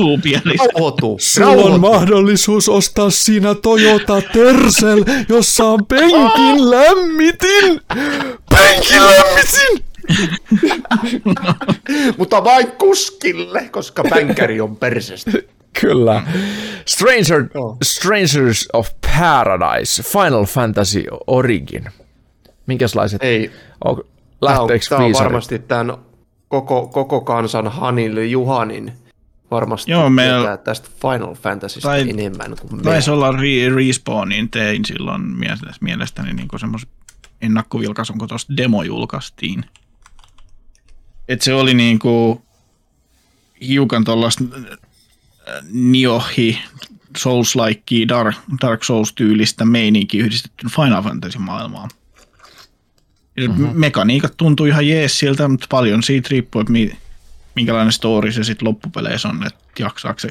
Rauhoitu. Sulla on mahdollisuus ostaa siinä Toyota Tercel, jossa on penkin lämmitin. Penkin lämmitin! Mutta vain kuskille, koska pänkäri on persestä. Kyllä. Stranger. Strangers of Paradise, Final Fantasy Origin. Minkäslaiset? Ei, On, Tämä on, lähteekö tämä on varmasti tämän koko, koko kansan Hanille Juhanin varmasti Joo, meillä- tästä Final Fantasysta Tai- enemmän kuin me. Taisi olla re- Respawnin tein silloin mielestäni, niin semmoisen ennakkovilkaisun, kun tuosta demo julkaistiin. Et se oli niinku hiukan tuollaista Niohi, Souls-like, Dark, Dark Souls-tyylistä meininkiä yhdistetty Final Fantasy-maailmaan. Mm-hmm. Mekaniikat tuntuu ihan jees siltä, mutta paljon siitä riippuu, että mi, minkälainen story se sitten loppupeleissä on, että jaksaako se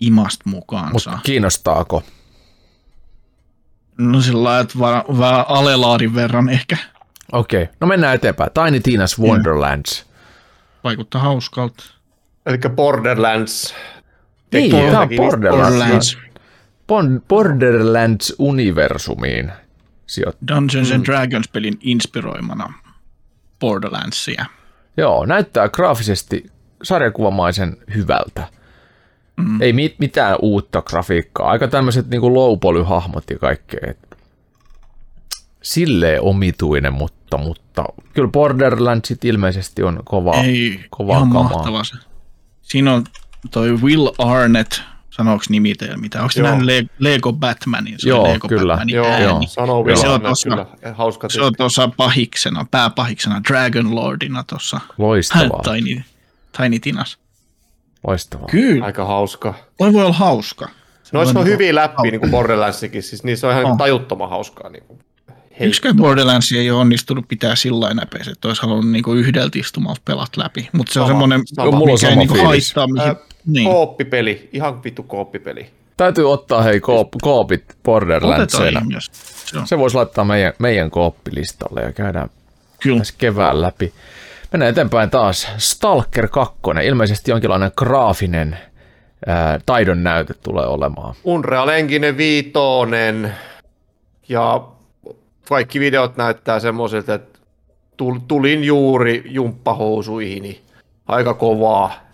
imast mukaansa. Mutta kiinnostaako? No sillä lailla, että va- vähän alelaarin verran ehkä. Okei, okay. no mennään eteenpäin. Tiny Tina's Wonderlands. Vaikuttaa hauskalta. Eli Borderlands. Niin, Tekee tämä on Borderlands. Bon- Borderlands-universumiin sijoittuu. Dungeons and Dragons-pelin inspiroimana Borderlandsia. Joo, näyttää graafisesti sarjakuvamaisen hyvältä. Mm. Ei mit- mitään uutta grafiikkaa. Aika tämmöiset niin low-poly-hahmot ja kaikkea. Et Silleen omituinen, mutta, mutta kyllä Borderlandsit ilmeisesti on kova, Ei, kovaa ihan kamaa. mahtava se. Siinä on toi Will Arnett, sanooko nimi teillä mitä? Onko se nähnyt Le- Lego Batmanin? Se Joo, Lego kyllä. Batmanin Joo, ääni. joo. sanoo vielä. se on tossa- kyllä. Hauska Se on tuossa pahiksena, pääpahiksena, Dragon Lordina tuossa. Loistavaa, Tiny, Tiny Tinas. loistavaa. Kyllä, Aika hauska. toi voi olla hauska. Noissa on Voi hyviä läppiä, hauska. niin kuin Borderlandsikin, siis niissä on ihan On. tajuttoman hauskaa. Niin kuin. Yksikään Borderlands ei ole onnistunut pitää sillä lailla näpeästi, että olisi halunnut niinku yhdeltä istumalta pelat läpi. Mutta se on semmoinen, sama. On mikä ei sama niinku fiilis. haittaa. Mihin, Ää, niin. Kooppipeli, ihan vittu kooppipeli. Täytyy ottaa hei koop, koopit Borderlandsina. Se voisi laittaa meidän, meidän kooppilistalle ja käydään Kyllä. tässä kevään läpi. Mennään eteenpäin taas. Stalker 2. Ilmeisesti jonkinlainen graafinen ää, taidon näyte tulee olemaan. Unreal Engine viitonen ja kaikki videot näyttää semmoisilta, että tul- tulin juuri jumppahousuihini. Aika kovaa.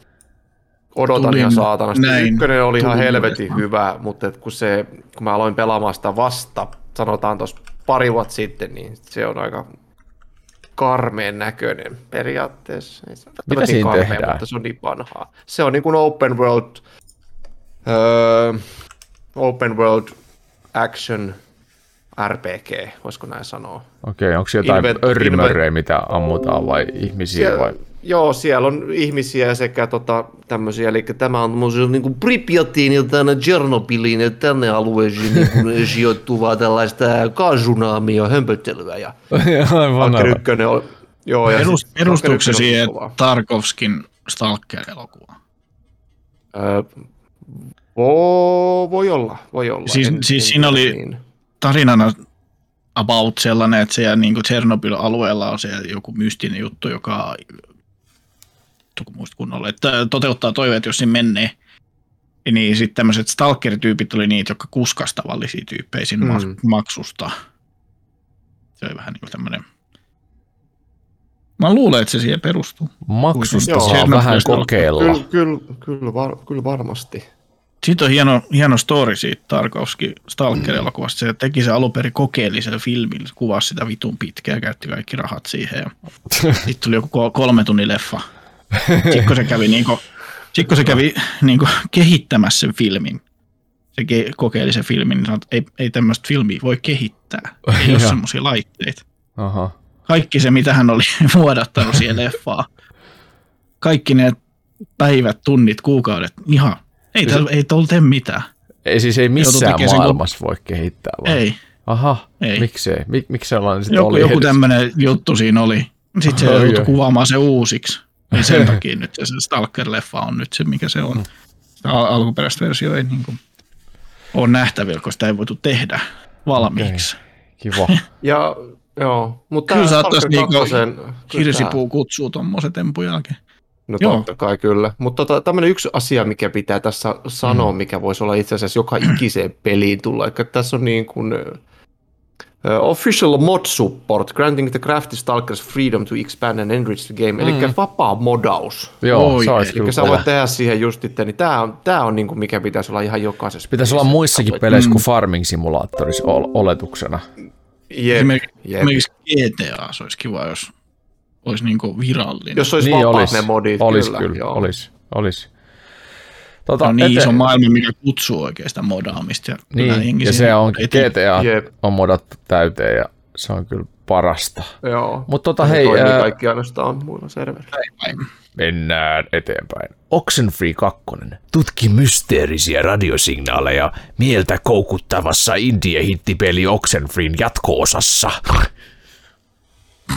Odotan Tulin ihan saatanasti. näin. Ykkönen oli ihan Tulin helvetin uudestaan. hyvä, mutta et kun, se, kun mä aloin pelaamaan sitä vasta, sanotaan tuossa pari vuotta sitten, niin se on aika karmeen näköinen periaatteessa. Ei niin siinä karmea, tehdään? Mutta se on niin vanhaa. Se on niin kuin open world, öö, open world action RPG, voisiko näin sanoa. Okei, onko jotain Inven- örrimörrejä, mitä ammutaan vai ihmisiä Siellä, vai? Joo, siellä on ihmisiä sekä tota, tämmöisiä, eli tämä on tämmöisiä niin kuin Pripyatiin ja tänne Tchernobyliin ja tänne alueeseen niin sijoittuvaa tällaista kaasunaamia hömpöttelyä. Ja 1 on, joo, ja Stalker se 1 on siihen. Tarkovskin Stalker-elokuvaan? Öö, voi, voi olla, voi olla. Siis- siis siinä oli- Niin. Tarinana about sellainen, että siellä niin Chernobyl-alueella on siellä joku mystinen juttu, joka kun muista kunnolla, että toteuttaa toiveet, jos se menee. Niin sitten tämmöiset stalker-tyypit oli niitä, jotka kuskas tavallisia tyyppejä siinä Mm. maksusta. Se oli vähän niin kuin tämmöinen... Mä luulen, että se siihen perustuu. Maksusta Joo. saa Chernobyl vähän kokeilla. Kyllä, kyllä, kyllä, var, kyllä varmasti. Sitten on hieno, hieno story siitä Tarkovski Stalker-elokuvasta. Se teki se alun perin kokeellisen filmin, kuvasi sitä vitun pitkää ja käytti kaikki rahat siihen. Ja sitten tuli joku kol- kolme tunnin leffa. Sitten kun se kävi, niinku, sit kun se kävi niinku, kehittämässä sen filmin, se ke- kokeili sen filmin, niin sanoi, että ei, ei tämmöistä filmiä voi kehittää. Ei ole semmoisia laitteita. Aha. Kaikki se, mitä hän oli vuodattanut siihen leffaan. Kaikki ne päivät, tunnit, kuukaudet, ihan. Ei, täällä, ei tuolla tee mitään. Ei siis ei missään sen, kun- maailmassa voi kehittää vai? Ei. Aha, Ei. miksei? Mik, miksi sellainen sitten Joku, oli? joku tämmöinen juttu siinä oli. Sitten se joutui kuvaamaan se uusiksi. Niin sen takia nyt se Stalker-leffa on nyt se, mikä se on. Al- alkuperäistä versio ei niin kuin ole nähtävillä, koska sitä ei voitu tehdä valmiiksi. Kiva. Ja joo, mutta Kyllä saattaisi niinku Hirsipuu kutsuu tuommoisen tempun jälkeen. No Joo. totta kai kyllä. Mutta tota, tämmöinen yksi asia, mikä pitää tässä sanoa, mm. mikä voisi olla itse asiassa joka ikiseen peliin tulla, että tässä on niin kuin uh, official mod support, granting the crafty stalkers freedom to expand and enrich the game, eli vapaa modaus. Joo, Oi, se olisi Eli sä voit tehdä siihen just itse, niin tämä on, tää on niin kuin mikä pitäisi olla ihan jokaisessa Pitäisi olla muissakin peleissä kuin Farming Simulaattorissa ol- oletuksena. Jep, Esimerkiksi, jep. GTA se olisi kiva, jos olisi niin kuin virallinen. Jos olisi Niin vapaat olisi. ne modit, Olis kyllä. kyllä, joo. olis, olis. Tota, on niin ete- iso maailma, mikä kutsuu sitä modaamista. Ja, Niin, ja se on eteen- GTA Jep. on modattu täyteen ja se on kyllä parasta. Joo. Mutta tota Se hei, toimii ää, kaikki ainoastaan muilla servereillä. mennään eteenpäin. Oxenfree 2. Tutki mysteerisiä radiosignaaleja mieltä koukuttavassa indie-hittipeli Oxenfreen jatko-osassa.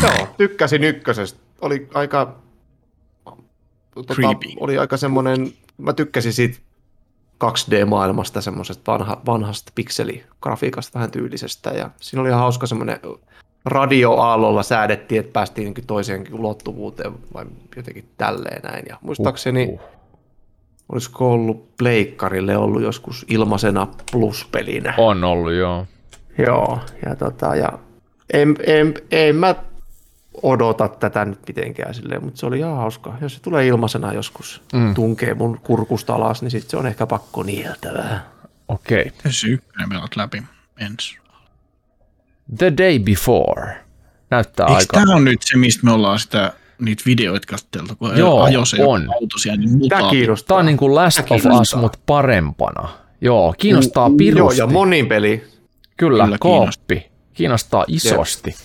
Joo, tykkäsin ykkösestä. Oli aika... Tota, oli aika semmoinen... Mä tykkäsin siitä 2D-maailmasta, semmoisesta vanha, vanhasta pikseligrafiikasta vähän tyylisestä. Ja siinä oli ihan hauska semmoinen radioaallolla säädettiin, että päästiin toiseenkin ulottuvuuteen vai jotenkin tälleen näin. Ja muistaakseni, Uh, olisiko ollut Pleikkarille ollut joskus ilmaisena pluspelinä. On ollut, joo. Joo, ja, tota, ja en, en, en mä odota tätä nyt mitenkään silleen, mutta se oli ihan hauska. Jos se tulee ilmaisena joskus, mm. tunkee mun kurkusta alas, niin sitten se on ehkä pakko nieltä vähän. Okei. Okay. Se ykkönen läpi ensi. The Day Before. Näyttää Eikö aika... tämä on nyt se, mistä me ollaan sitä, niitä videoita katteltu, kun Joo, ajoi se on. auto siellä, niin Tämä mutaa. kiinnostaa. Tämä on niin kuin Last Tämä of Us, mutta parempana. Joo, kiinnostaa Joo, pirusti. ja monin peli. Kyllä, Kyllä kooppi. Kiinnostaa isosti.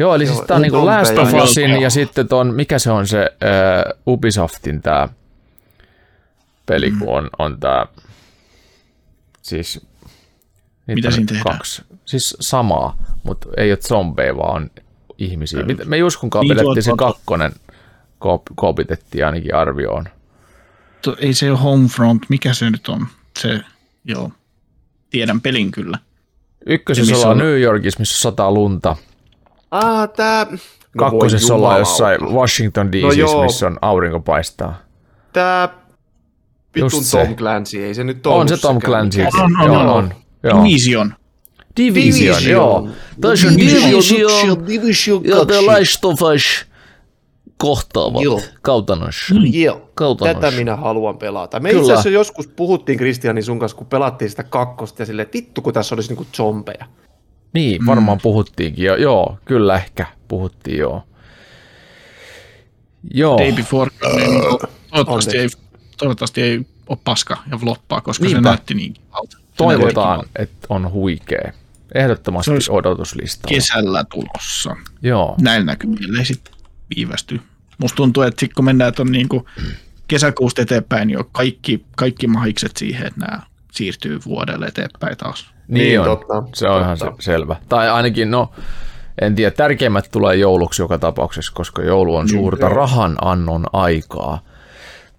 Joo, eli Joo, siis tämä on niinku on Last of. Usin ja sitten ton, mikä se on se äh, Ubisoftin tämä peli, kun on, on tämä, siis Mitä siinä tehdään? kaksi. Siis samaa, mutta ei ole zombeja, vaan on ihmisiä. Mit- Me Juskun kanssa Niin, pelettiin se kakkonen, koopitettiin ainakin arvioon. To- Ei se ole Homefront, mikä se nyt on? Se, joo, tiedän pelin kyllä. Ykkösessä ollaan on- New Yorkissa, missä sataa lunta. Ah, tää... Kakkosessa ollaan jossain Washington DC, No joo. missä on aurinko paistaa. Tää vitun. Tom Clancy, ei se nyt On ollut se Tom Clancy. On, on, Joo, on. on. Joo. Division. Division, Division. joo. Tässä on Division, Division ja The Last of Us kohtaavat Joo. kautanossa. Joo, Kautanossa. tätä minä haluan pelata. Me Kyllä. itse asiassa joskus puhuttiin Kristianin sun kanssa, kun pelattiin sitä kakkosta ja silleen, että vittu kun tässä olisi niinku zombeja. Niin, varmaan puhuttiinkin jo. Joo, kyllä ehkä puhuttiin joo. Joo, Day Before. niin toivottavasti, ei, toivottavasti ei ole paska ja floppaa, koska Niinpä. se näytti niin kivalta. Toivotaan, että on huikea. Ehdottomasti Se olisi odotuslistalla. Kesällä tulossa. Joo, Näillä näkymillä sitten viivästy. Musta tuntuu, että sit kun mennään tuon niinku kesäkuusta eteenpäin, niin on kaikki, kaikki mahikset siihen, että nämä siirtyy vuodelle eteenpäin taas. Niin, Niin, on. totta, se on ihan se, totta. selvä. Tai ainakin, no, en tiedä, tärkeimmät tulee jouluksi joka tapauksessa, koska joulu on suurta rahan annon aikaa.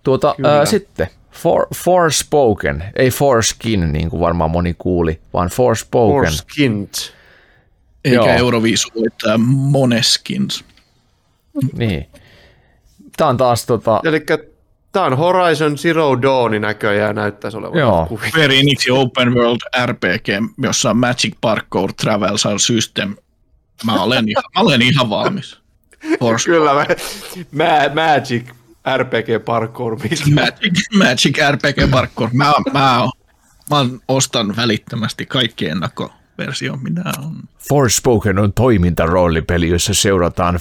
Tuota, ää, sitten, for, Forspoken, ei Forskin, niin kuin varmaan moni kuuli, vaan Forspoken. Or skint. Eikä Joo. Euroviisuvoittaja Moneskins. Niin. Tämä on taas tota, Eli tää on Horizon Zero Dawn näköjään näyttäisi olevan. Joo. Enixin Open World RPG, jossa on Magic Parkour Traversal System. Mä olen ihan, mä olen ihan valmis. Force Kyllä, mä, mä, Magic RPG Parkour. Magic, Magic RPG Parkour. Mä, mä, mä ostan välittömästi kaikki ennakkoversio, mitä on. Forspoken on toimintaroolipeli, jossa seurataan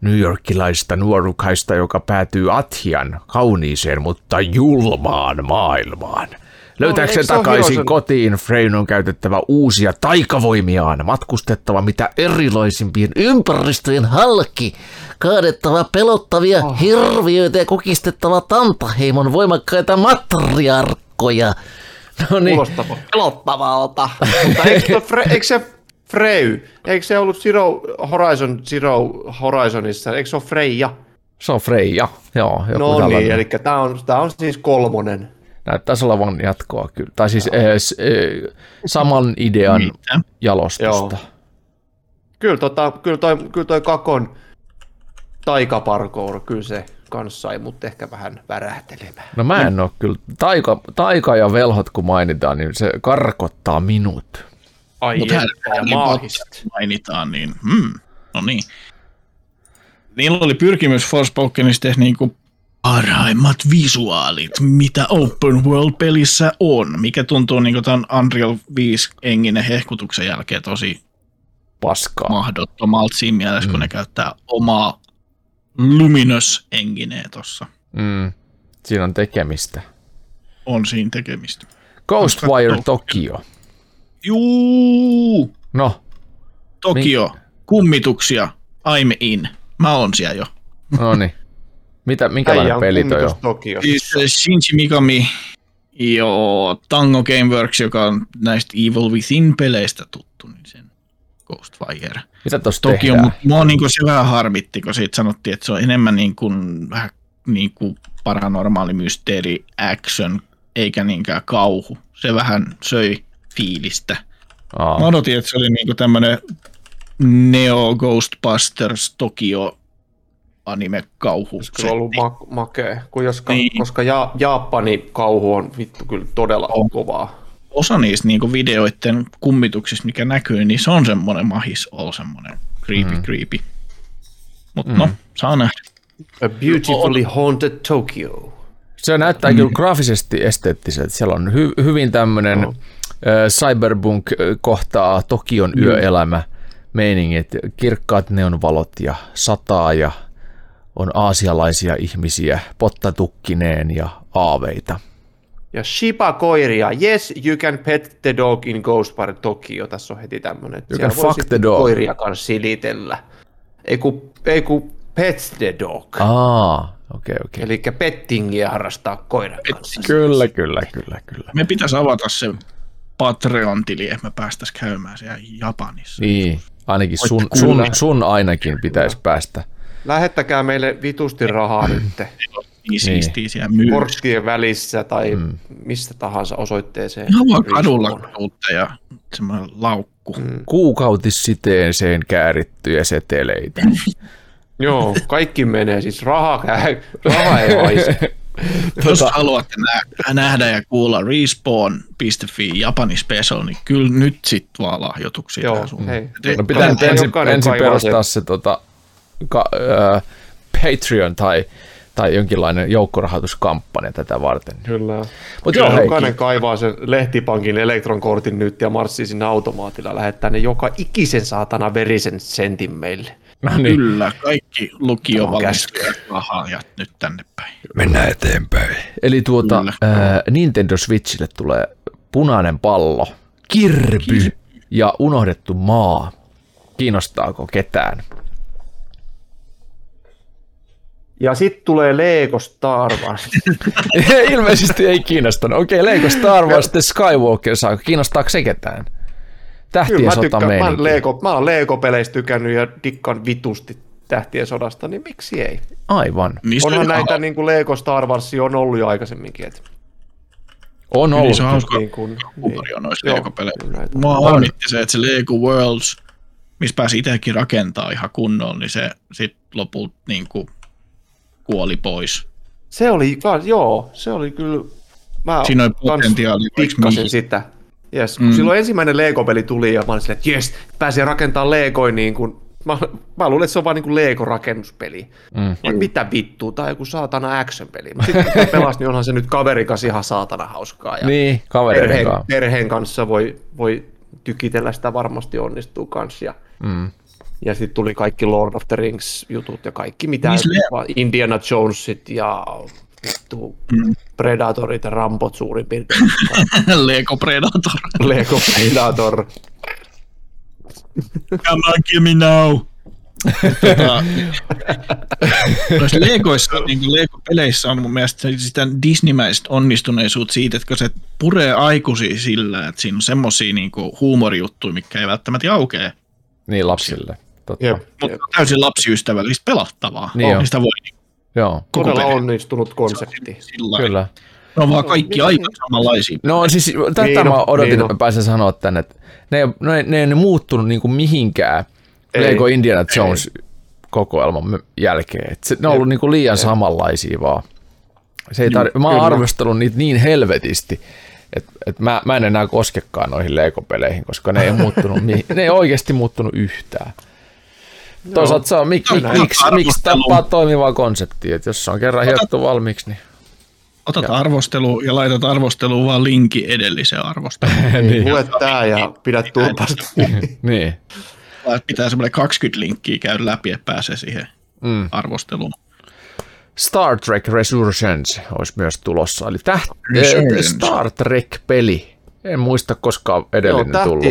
Freytä, newyorkilaista nuorukaista, joka päätyy Athian kauniiseen, mutta julmaan maailmaan. Löytääkseen ole takaisin kotiin, Freyn on käytettävä uusia taikavoimiaan, matkustettava mitä erilaisimpiin ympäristöjen halki, kaadettava pelottavia oh. hirviöitä ja kukistettava Tantaheimon voimakkaita matriarkkoja. No niin, Kuulostaa pelottavalta. Mutta eikö, Fre, eikö se Frey, eikö se ollut Zero, Horizon Zero Horizonissa, eikö se ole Freja? se on Freija. Joo, joku No tällainen. niin, eli tämä on, tää on siis kolmonen. Näyttäisi olevan jatkoa kyllä. Tai siis eh, s- eh, saman idean Mitä? jalostusta. Kyllä, tota, kyllä, toi, kyllä toi kakon taikaparkour, kyllä se kanssa sai mut ehkä vähän värähtelemään. No mä en ole kyllä. Taika, taika ja velhot kun mainitaan, niin se karkottaa minut. Ai Mutta ja. Potter mainitaan, niin hmm, no niin. Niillä oli pyrkimys Forspokenissa tehdä niinku parhaimmat visuaalit, mitä Open World-pelissä on, mikä tuntuu niinku tämän Unreal 5 enginen hehkutuksen jälkeen tosi Paskaa. mahdottomalta siinä mielessä, mm. kun ne käyttää omaa Luminous engineä tuossa. Mm, siinä on tekemistä. On siinä tekemistä. Ghostwire Tokyo. Juu! No, Tokio, kummituksia, I'm in. Mä oon siellä jo. No niin. Mitä, minkälainen peli toi on? Tokio. Siis äh, Shinji Mikami Joo, Tango Gameworks, joka on näistä Evil Within-peleistä tuttu, niin sen Ghostfire. Mitä tuossa Toki on, tehdään? mutta mua niin se vähän harmitti, kun siitä sanottiin, että se on enemmän niin kuin, vähän niin kuin paranormaali mysteeri action, eikä niinkään kauhu. Se vähän söi fiilistä. Aa. Mä odotin, että se oli niinku tämmönen Neo Ghostbusters Tokio anime kauhu. Olisi kyllä ollut ma- makea, kun joska, Niin. koska ja, Japani kauhu on vittu kyllä todella On. kovaa. Osa niistä niinku videoiden kummituksista, mikä näkyy, niin se on semmoinen mahis all semmoinen creepy mm. creepy. Mutta mm. no, saa nähdä. A beautifully haunted Tokyo. Se näyttää mm. kyllä graafisesti esteettiseltä. Siellä on hy- hyvin tämmöinen No. Cyberpunk kohtaa Tokion Mm. yöelämä meiningit, kirkkaat neonvalot ja sataa ja on aasialaisia ihmisiä pottatukkineen ja aaveita. Ja Shiba koiria. Yes, you can pet the dog in Ghostwire Tokyo. Tässä on heti tämmönen. You Siellä can voi fuck the dog. Koiria kanssa silitellä. Ei ku, ei ku pet the dog. Aa, okei, okay, okei. Okay. Eli pettingiä harrastaa koiran kanssa. Kyllä, kyllä, kyllä, kyllä. Me pitäisi avata se Patreon-tili, että me päästäisiin käymään siellä Japanissa. Niin, ainakin sun, sun, sun ainakin pitäisi päästä. Lähettäkää meille vitusti rahaa nyt. Niin siistiä siellä myy. Porttien välissä tai mm. mistä tahansa osoitteeseen. Ihan vaan kadulla tuutte ja semmoinen laukku. Mm. Kuukautissiteeseen käärittyjä seteleitä. Joo, kaikki menee. Siis raha, käy, raha ei. Jos haluatte nä- nähdä ja kuulla respawn.fi Japani special, niin kyllä nyt sit vaan lahjoituksia Joo, hei. No pitää nyt ensin, ensin perustaa se tota, ka, äh, Patreon tai, tai jonkinlainen joukkorahoituskampanja tätä varten. Kyllä. Mutta joo, hei, Jokainen kaivaa sen lehtipankin elektronkortin nyt ja marssii sinne automaatilla. Lähettää ne joka ikisen saatana verisen sentin meille. No niin, Kyllä, kaikki lukiovalmistajat nyt tänne päin. mennään eteenpäin. Eli tuota, Kyllä. äh, Nintendo Switchille tulee punainen pallo, kirpy ja unohdettu maa. Kiinnostaako ketään? Ja sitten tulee Lego Star Wars. Ilmeisesti ei kiinnostanut. Okei, Lego Star Wars The Skywalker saa. Kiinnostaako se ketään? Kyllä Tähtien mä sota tykkään, mä, oon. Lego, mä oon Lego-peleistä tykännyt ja dikkaan vitusti tähtien sodasta, niin miksi ei? Aivan. Niin se Onhan on näitä niin kuin Lego Star Wars on ollut jo aikaisemminkin. Et, On Niin ollut. se on hauska niin kuin, on noissa Joo, Lego-peleissä. kyllä Mua on. harmitti se, että se Lego Worlds, missä pääsi itsekin rakentaa ihan kunnolla, niin se sitten lopulta niin kuin kuoli pois. Se oli, joo, se oli kyllä, mä Siinä oli vaikka tikkasin sitä. Yes. Mm. Mm. Silloin ensimmäinen Lego-peli tuli ja mä olin silleen, että jes, pääsee rakentamaan Legoin niin kuin, mä, mä luulen, että se on vaan niin kuin Lego-rakennuspeli. Mm. Mm. Mitä vittua, tai joku saatana action-peli. Mutta sitten kun pelas, niin onhan se nyt kaverin kanssa ihan saatana hauskaa. Ja Niin, kavereiden perheen, kanssa. perheen kanssa voi, voi tykitellä sitä varmasti onnistuu kanssa. Ja, Mm. ja sitten tuli kaikki Lord of the Rings jutut ja kaikki mitä Missä vaan Indiana Jonesit ja vittu Mm. Predatorit ja Rambot suurin piirtein. Lego Predator. Lego Predator. Come on, give me now. tota, noissa Legoissa, niin kuin Lego-peleissä on mun mielestä sitä Disneymäistä onnistuneisuutta siitä, että se puree aikuisia sillä, että siinä on semmosia niin huumorijuttuja, mitkä ei välttämättä aukee, Niin lapsille. Totta. Jep, mutta täysin lapsiystävällistä pelattavaa. Niin on. Niin sitä voi niin Joo, koko Todella peli. onnistunut konsepti. sillä kyllä. Ne on vaan kaikki aika samanlaisia. No siis tätä Niin mä odotin, niin että mä pääsen sanoa tänne, että ne, ei- ne, ne ei ole muuttunut niin kuin mihinkään Ei. Lego Indiana Jones kokoelman jälkeen. Et se, ne on ollut niin kuin liian samanlaisia vaan. Se ei tar- mä oon arvostellut niitä niin helvetisti, että et mä, mä en enää koskekaan noihin Lego-peleihin, koska ne ei, muuttunut, mi- ne ei oikeasti muuttunut yhtään. Toisaalta se on, mik, mik, Kyllä, miksi, miksi tappaa toimivaa konseptia, että jos se on kerran hiottu valmiiksi, niin Otat arvostelu ja laitat arvosteluun vaan linkin edelliseen arvosteluun. niin. Lue tää ja pidä turpasta. niin. Pitää semmoinen 20 linkkiä käydä läpi, että pääsee siihen Mm. arvosteluun. Star Trek Resurgence olisi myös tulossa, eli täht- Star Trek-peli. En muista koskaan Joo, edellinen tullut.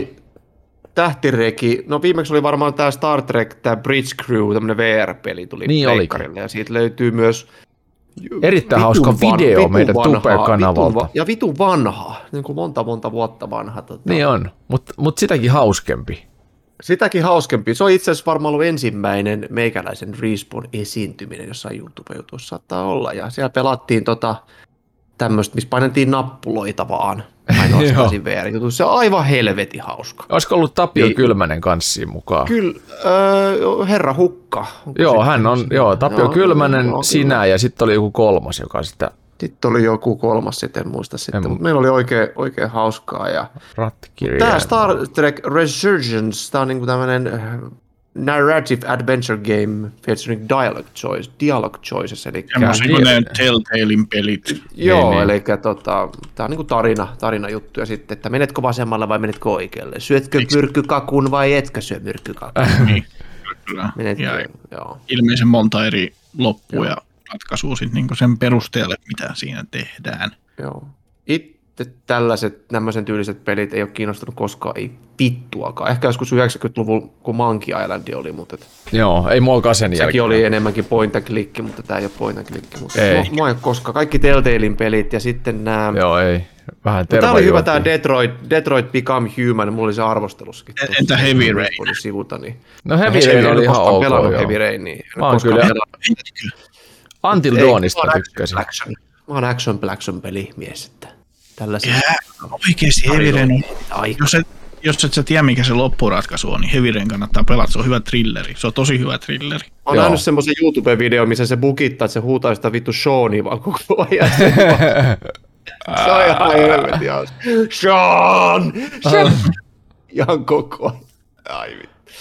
Tähti, tähtireki, no viimeksi oli varmaan tämä Star Trek, tämä Bridge Crew, tämmöinen VR-peli tuli Niin pleikkarille, ja siitä löytyy myös Erittäin hauska van- video vitun meidän Tube-kanavalta. va- Ja vitun vanha, niin kuin monta monta vuotta vanha. Tota. Niin on, mutta mut sitäkin hauskempi. Sitäkin hauskempi. Se on itse asiassa varmaan ollut ensimmäinen meikäläisen Respawn esiintyminen jossain YouTube-jutussa saattaa olla. Ja siellä pelattiin tota, tämmöistä, missä painettiin nappuloita vaan. Ainoastaan VR-jutussa. Se on aivan helvetin hauska. Olisiko ollut Tapio Niin. Kylmänen kanssa mukaan? Kyllä, öö, herra Hukka. Onko Joo, hän on, joo, Tapio Joo, Kylmänen, joo, kyllä. sinä ja sitten oli joku kolmas, joka sitä Sitten oli joku kolmas, sitten en muista sitten, En- mutta meillä oli oikein, oikein hauskaa. Ja. Tämä Star Trek Resurgence, tämä on niinku tämmöinen narrative adventure game featuring dialogue choice, dialogue choices, eli Semmoisia kuin Telltalein pelit. joo, niin. eli tota, tämä on niinku tarina, tarina juttu ja sitten, että menetkö vasemmalle vai menetkö oikealle, syötkö myrkkykakun vai etkö syö myrkkykakun, Niin, kyllä. menetkö, Ja joo. ilmeisen monta eri loppua ja ratkaisua sit niinku sen perusteelle, mitä siinä tehdään. Joo. Itse tällaiset, tämmöisen tyyliset pelit ei ole kiinnostunut koskaan, ei vittuakaan. Ehkä joskus 90-luvulla, kun Monkey Island oli, mutta et, Joo, ei muakaan sen sekin jälkeen. oli enemmänkin point and click, mutta tämä ei ole point and click. Mutta Ei. Mua, mua ei koskaan. Kaikki Telltalein pelit ja sitten nämä... Joo, ei. Vähän Tämä oli hyvä tämä. Detroit, Detroit Become Human, mulla oli se arvostelussakin. En- tuossa entä Heavy Rain? Sivuta, niin. No Heavy Rain oli ihan koskaan ok, pelannut joo. Heavy Rain, niin. Mä oon kyllä- pelannut. Until Dawnista tykkäsin. action. Mä oon action blackson pelimies, että tällaisia. Jää, oikeesti Heavy Rain on, Aika. jos et, jos et sä tiedä mikä se loppuratkaisu on, niin Heavy Rain kannattaa pelata, se on hyvä trilleri, se on tosi hyvä trilleri. Mä oon nähnyt semmoisen YouTube-video, missä se bukittaa, että se huutaa sitä vittu Seania vaan koko ajan. se on ihan helvetin hauska. Sean! Sean! Ihan koko ajan. Ai vittu.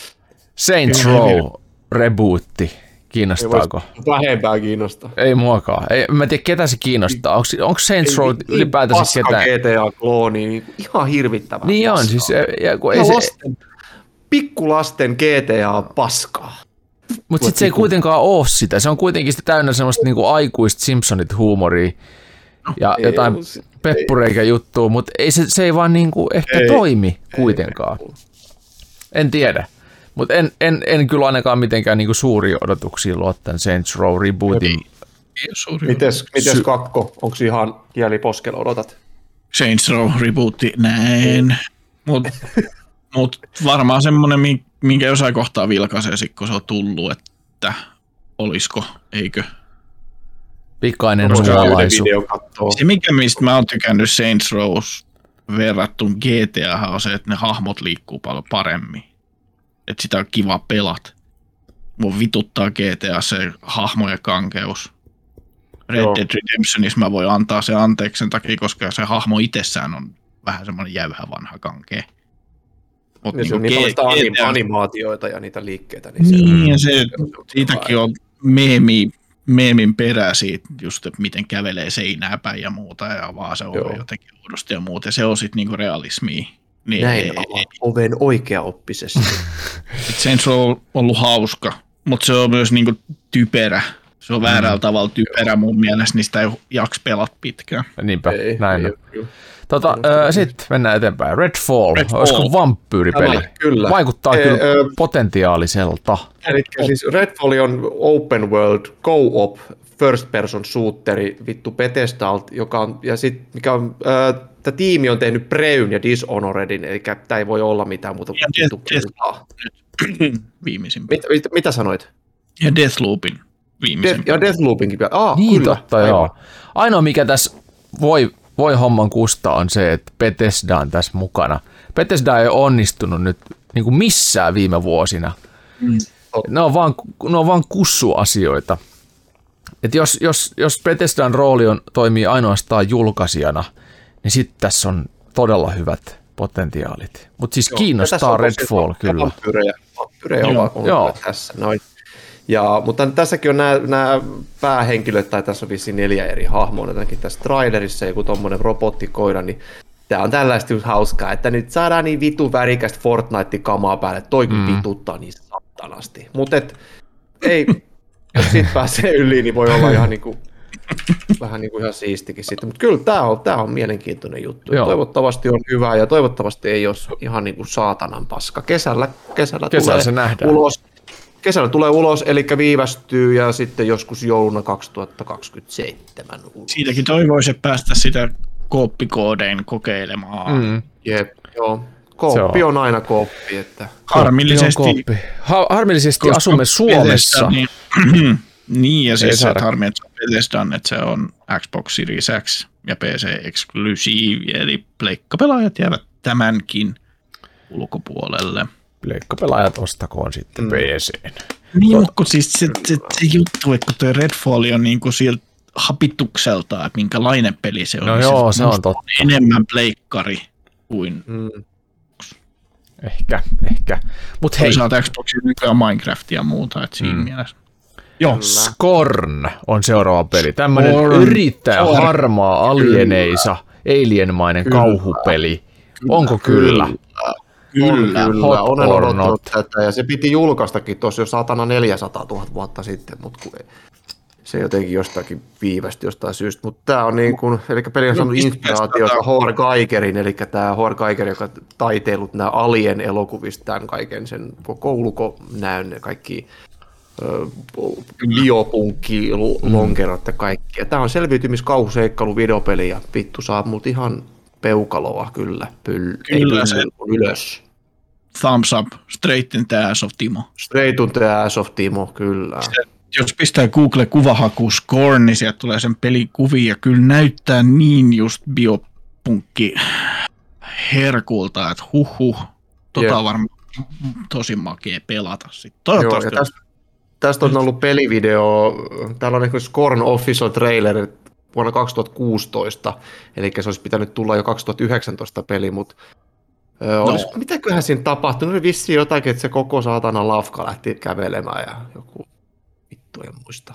Saints Row rebootti. Kiinnostaako? Vähempää kiinnostaa. Ei muakaan. Ei, mä en tiedä, ketä se kiinnostaa. Onko, onko Saints Row ylipäätänsä paska ketään? GTA-klooni, niin ihan hirvittävää. Niin on, paskaa. siis e- ja, kun ei se, lasten, pikkulasten GTA paskaa. mutta sitten se ei kuitenkaan ole sitä. Se on kuitenkin sitä täynnä semmoista niinku aikuista Simpsonit huumoria ja ei jotain se- peppureikä juttua, mutta ei se, se ei vaan niinku ehkä Ei. toimi kuitenkaan. En tiedä. Mutta en, en, en kyllä ainakaan mitenkään niinku suuria odotuksia luo tämän Saints Row rebootin. Suuri Mites, mites Sy- kakko? Onko ihan kieli poskella odotat? Saints Row rebootti, näin. Mut, mut varmaan semmonen, mi- minkä jossain kohtaa vilkaisee sit, kun se on tullut, että olisiko, eikö. Pikainen kattoo. Se mikä mistä mä oon tykännyt Saints Rows verrattuna GTA on se, että ne hahmot liikkuu paljon paremmin. Että sitä on kiva pelat. Mua vituttaa GTA se hahmo ja kankeus. Red Joo. Dead Redemptionissa mä voin antaa se anteeksi sen takia, koska se hahmo itsessään on vähän semmoinen jäyhä vanha kankea. Mut Ja se on niinku niitä G- anim, GTA animaatioita ja niitä liikkeitä. Niin, Niin, ja se, se siitäkin on meemi, meemin perää siitä, just, että miten kävelee seinää päin ja muuta, ja vaan se on Joo. jotenkin oudosti ja muuta, ja se on sitten niinku realismia. Niin, Näin ei, avaat oven oikeaoppisesti. Saints Row on ollut hauska, mutta se on myös niinku typerä. Se on väärällä tavalla typerä mun mielestä, niin sitä ei jaksa pelata pitkään. Niinpä, ei, näin ei on. Tota, sitten mennään eteenpäin. Redfall, Redfall. olisiko vampyyripeli? Tämä, kyllä. Vaikuttaa Ee, kyllä ö, potentiaaliselta. Eli siis Redfall on open world co-op first person shooteri vittu Bethesdalt, joka on, ja sit, mikä on, äh, tämä tiimi on tehnyt Preyn ja Dishonoredin, eli tämä ei voi olla mitään muuta kuin Death- kultaa. Viimeisin. Mit, mit, mitä sanoit? Ja Deathloopin viimeisin. Death, ja Deathloopinkin vielä. Ah, Niin kyllä. totta, aivan. joo. Ainoa mikä tässä voi, voi homman kustaa on se, että Bethesda on tässä mukana. Bethesda ei ole onnistunut nyt niin kuin missään viime vuosina. Mm. Ne on vaan, ne on vaan kussuasioita. Et jos, jos, jos Bethesdan rooli on, toimii ainoastaan julkaisijana, niin sitten tässä on todella hyvät potentiaalit. Mutta siis Joo, kiinnostaa Redfall kyllä. Vampyrejä, vampyrejä Joo, joo. tässä noin. Ja, mutta tässäkin on nämä, nämä päähenkilöt, tai tässä on vissiin neljä eri hahmoa, jotenkin tässä trailerissa joku tommonen robottikoira, niin tämä on tällaista just hauskaa, että nyt saadaan niin vitu värikästä Fortnite-kamaa päälle, toi mm. vituttaa niin satanasti. Mutta ei, jos siitä pääsee yli, niin voi olla ihan niinku vähän niin kuin ihan siistikin sitten. Mutta kyllä tämä on, tämä on mielenkiintoinen juttu. Joo. Toivottavasti on hyvä ja toivottavasti ei ole ihan niin kuin saatanan paska. Kesällä, kesällä, Kesällä tulee se nähdään. ulos. Kesällä tulee ulos, eli viivästyy ja sitten joskus jouluna 2027. ulos. Siitäkin toivoisi päästä sitä kooppikoodein kokeilemaan. Mm. Jep, joo. Kooppi Se on. aina kooppi, että Harmillisesti, kooppi. Ha- harmillisesti asumme Suomessa. Niin, niin ja siis se, harmi, että se on Bethesdan, että se on Xbox Series X ja PC Exclusive, eli pleikkapelaajat jäävät tämänkin ulkopuolelle. Leikkapelaajat ostakoon sitten mm. PCn. Niin, mutta kun siis se, se, se juttu, että kun tuo Redfall on niin kuin sieltä hapitukselta, että minkälainen peli se on. No niin joo, se on musta totta. enemmän pleikkari kuin mm, Ehkä, ehkä. Mutta hei, toisaalta Xboxin nykyään Minecraftia ja muuta, että siinä mm. mielessä. Joo, Scorn on seuraava peli. Tämmöinen Scorn. yrittäjä Scorn. harmaa alieneisa, alienmainen kauhupeli. Onko kyllä? on kyllä. kyllä. hot Olen odottanut tätä ja se piti julkaistakin tuossa jo satana 400 000 vuotta sitten, mutta kun se jotenkin jostakin viivästi jostain syystä. Mutta tämä on niin kuin, eli peli on saanut inspiraatiota Howard Geigerin, eli tämä Howard Geiger, joka taiteilut nämä Alien elokuvista, tämän kaiken sen ja kaikki biopunkki, Mm. lonkerot ja kaikki. Tämä on selviytymiskauhuseikkailu videopeli ja vittu saa mut ihan peukaloa kyllä. Pyl, Kyllä ei se- ylös. Thumbs up, straight in the ass of Timo. Straight to the ass of Timo, kyllä. Jos pistää Google kuvahaku Scorn, niin sieltä tulee sen pelikuvia. Kyllä näyttää niin just biopunkki herkulta, että huhhuh. Tota on varmaan tosi makea pelata sitten. Joo, Toivottavasti. ja tästä, tästä on ollut pelivideo, täällä on esimerkiksi Scorn Official Trailer vuonna 2016, eli se olisi pitänyt tulla jo 2019 peli, mutta no. olis, mitäköhän siinä tapahtui? No vissiin jotakin, että se koko saatana lafka lähti kävelemään ja joku vittu en muista.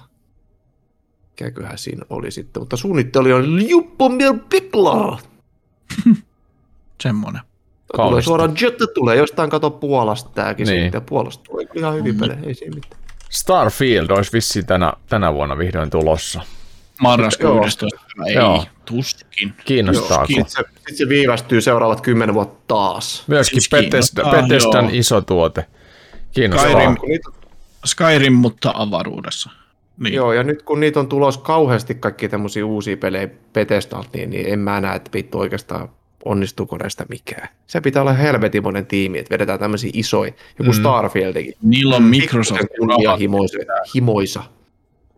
Mikäköhän siinä oli sitten, mutta suunnitteli on Juppomir Piklar. Semmoinen. Tulee suoraan Jette tulee jostain kato Puolasta tääkin Niin. sitten. Ja Puolasta tulee ihan hyvin pelejä, ei siinä mitään. Starfield olisi vissiin tänä, tänä vuonna vihdoin tulossa. Marraskuun Joo. 11. Ei, Joo. tuskin. Kiinnostaako? Sitten se, sit se viivästyy seuraavat kymmenen vuotta taas. Myöskin Siis Bethesda, Bethesdan joo. iso tuote. Kiinnostaa. Skyrim. Skyrim, mutta avaruudessa. Niin. joo, ja nyt kun niitä on tulos kauheasti kaikki tämmöisiä uusia pelejä Bethesdalta, niin, niin en mä näe, että vittu oikeastaan onnistuuko näistä mikään. Se pitää olla helvetimoinen tiimi, että vedetään tämmöisiä isoja, joku mm. Starfieldikin. Niillä on Microsoftin rahat, kunnianhimoisa. Himoisa.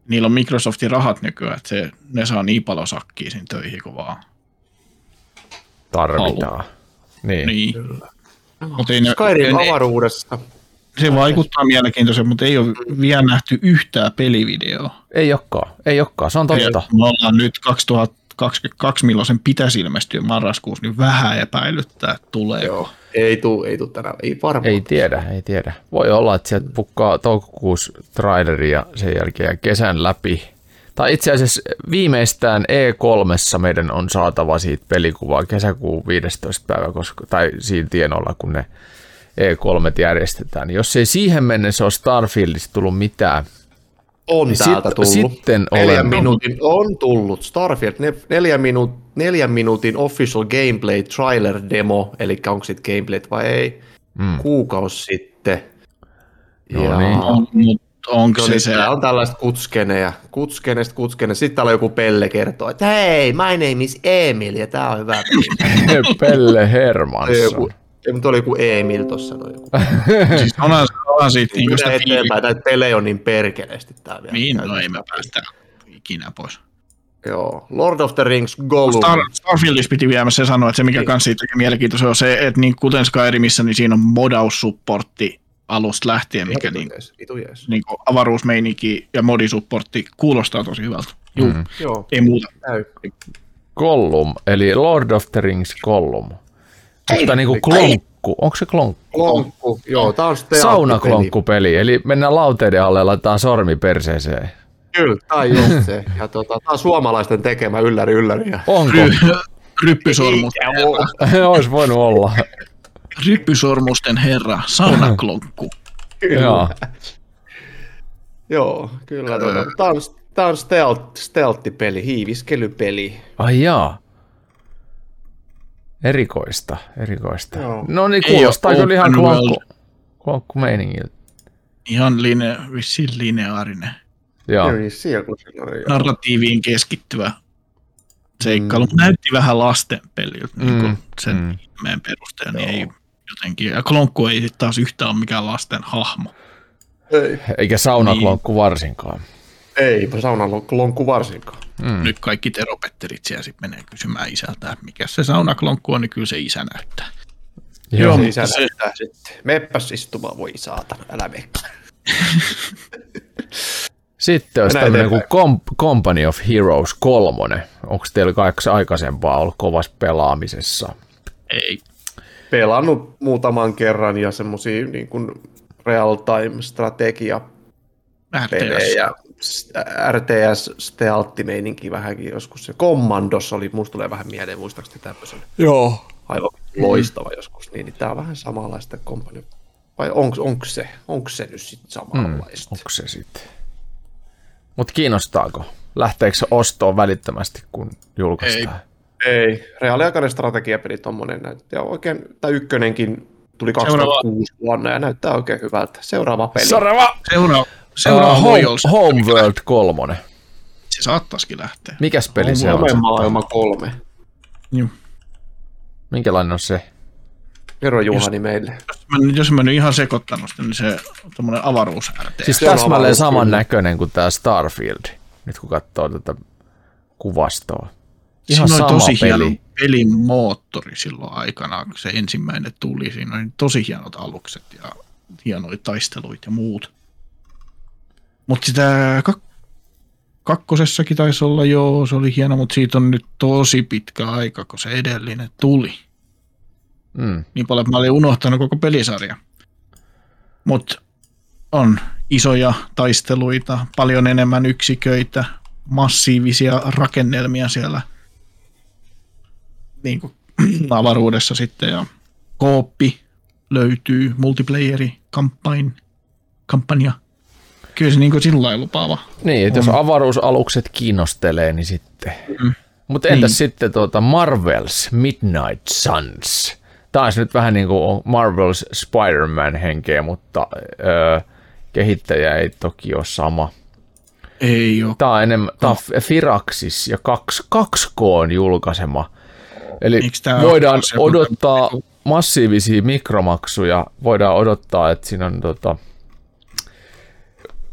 niillä on Microsoftin rahat nykyään, että se, ne saa niin paljon sakkia siinä töihin kuin vaan. Tarvitaan. Niin. Niin. Mutta ei ne, Skyrim ei- avaruudessa. se vaikuttaa mielenkiintoiselta, mutta ei ole vielä nähty yhtään pelivideoa. Ei olekaan, ei olekaan, se on Ja totta. Me ollaan nyt 2022, milloin sen pitäisi ilmestyä marraskuussa, niin vähän epäilyttää, että tulee. Joo. Ei tuu, ei tuu tänään, ei varmaan. Ei tiedä, ei tiedä. Voi olla, että sieltä pukkaa toukokuussa traileri ja sen jälkeen kesän läpi. Tai itse asiassa viimeistään E3 meidän on saatava siitä pelikuvaa kesäkuun 15. päivä, koska, tai siinä tienoilla, kun ne E3 järjestetään. Jos ei siihen mennessä ole Starfieldista tullut mitään, On Niin täältä sit- tullut. sitten neljän olen- minuutin on tullut. Starfield, ne, neljän, minuut, neljän minuutin official gameplay trailer demo, eli onko sitten gameplayt vai ei, Mm. kuukausi sitten. No ja niin. On, mutta onko se se? on tällaista kutskeneja, kutskenesta kutskeneja. Sitten täällä joku Pelle kertoo, että hei, my name is Emil, ja tää on hyvä. Pelle Hermansson. joku, ei, mutta oli joku Emil tossa. No, joku. Siis onhan, onhan siitä niin sitä eteenpäin, näitä pelejä on niin perkeleesti tää vielä. Niin, no ei me päästä ikinä pois. Joo, Lord of the Rings Gollum. Star, Starfieldissa piti vielä se sanoa, että se mikä kans siitä tekee mielenkiintoista on se, että niin kuten Skyrimissä, niin siinä on modaussupportti alusta lähtien, mikä niin, jees, niin kuin avaruusmeininki ja modisupportti kuulostaa tosi hyvältä. Juu, Mm. Joo, ei muuta. Gollum, eli Lord of the Rings Gollum. Mutta niinku klonkku, onko se klonkku? Klonkku, joo, tää on sitten Saunaklonkku-peli, eli mennään lauteiden alle ja laitetaan sormi perseeseen. Kyllä, tää on just se. Ja tota, tää on suomalaisten tekemä ylläri ylläri. Onko? Ryppysormusten herra. Olisi voinut olla. Ryppysormusten herra, saunaklonkku. Joo. Joo, kyllä. Tota, tää on, Tää on stealth, stealth-peli, hiiviskelypeli. Ai jaa. Erikoista, erikoista. Joo. No niin, kuulostaa kyllä ihan klonkku, klonkku meiningiltä. Ihan line, vissiin lineaarinen, Joo. Niin, joo. narratiiviin keskittyvä seikkailu. Mm. Näytti vähän lasten peliltä niin Mm, kuin sen mm. mm. perusteella, niin ei jotenkin. Ja Klonkku ei taas yhtään ole mikään lasten hahmo. Ei, Eikä saunaklonkku varsinkaan. Ei saunan klonkku varsinkaan. Mm. Nyt kaikki teropetterit siellä sitten menee kysymään isältä, että mikä se saunaklonkku on, niin kyllä se isä näyttää. Joo, se mutta isä se- näyttää sitten. Meppäs istumaan, voi saatana, älä mene. Sitten olisi tämmöinen kuin Comp- Company of Heroes 3. Onko teillä kaikki aikaisempaa ollut kovassa pelaamisessa? Ei. Pelannut muutaman kerran ja semmosia niin kuin real-time strategia RTS. pelejä, RTS stealth-meininki vähänkin joskus. Se Commandos oli, musta tulee vähän mieleen, muistaakseni tämmöisen Joo. aivan loistava joskus, niin, niin tää on vähän samanlaista Company. Vai onko, onko se, onko se nyt sitten samanlaista? Onko se sitten? Mutta kiinnostaako? Lähteekö se ostoon välittömästi, kun julkaistaan? Ei, reaaliaikainen strategiapeli tommonen näyttää oikein, tai ykkönenkin tuli 2006 vuonna ja näyttää oikein hyvältä. Seuraava peli. Seuraava! Seuraava, seuraava Uh, Home, Homeworld 3. se saattaisikin lähteä. Mikäs peli se on? Home sitten? maailma kolme. Joo. Minkälainen on se? Kerro Juhani meille. Jos mä, jos mä nyt ihan sekoittanut sitä, niin se on tommonen avaruus RTS. Siis täsmälleen saman näköinen kuin tämä Starfield, nyt kun katsoo tätä kuvastoa. Ihan Siinä sama tosi peli. hieno pelin moottori silloin aikana, kun se ensimmäinen tuli. Siinä oli tosi hienot alukset ja hienoja taisteluita ja muut. Mutta sitä kak- kakkosessakin taisi olla, joo, se oli hieno, mutta siitä on nyt tosi pitkä aika, kun se edellinen tuli. Mm. Niin paljon, että mä olin unohtanut koko pelisarja. Mutta on isoja taisteluita, paljon enemmän yksiköitä, massiivisia rakennelmia siellä niin kuin, avaruudessa sitten ja kooppi löytyy, multiplayeri, kampain, kampanja. Kyllä se niin kuin sillä lupaava. Niin, että jos avaruusalukset kiinnostelee, niin sitten. Mm. Mutta entäs Niin. sitten tuota Marvel's Midnight Suns? Taas nyt vähän niin kuin Marvel's Spider-Man henkeä, mutta öö, kehittäjä ei toki ole sama. Ei ole. Tämä on enemmän, tämä on Firaxis ja 2, 2K on julkaisema. Eli voidaan odottaa massiivisia mikromaksuja, voidaan odottaa, että siinä on tota,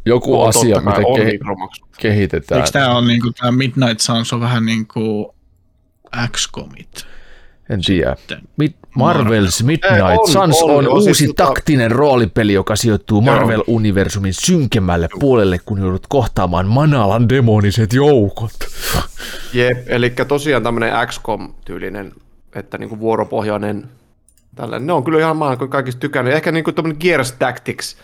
joku Oo, asia, mitä ke- kehitetään. Eikö tämä on niin kuin, tämä Midnight Suns on vähän niin kuin XCOMit? En tiedä. Mid- Marvel's Midnight Ei, on, Suns on, on, on, uusi siis tota- taktinen roolipeli, joka sijoittuu Marvel-universumin synkemmälle puolelle, kun joudut kohtaamaan Manalan demoniset joukot. Jep, eli tosiaan tämmöinen XCOM-tyylinen, että niinku vuoropohjainen tällainen. Ne on kyllä ihan maan kaikista tykännyt. Ehkä niinku tämmöinen Gears Tactics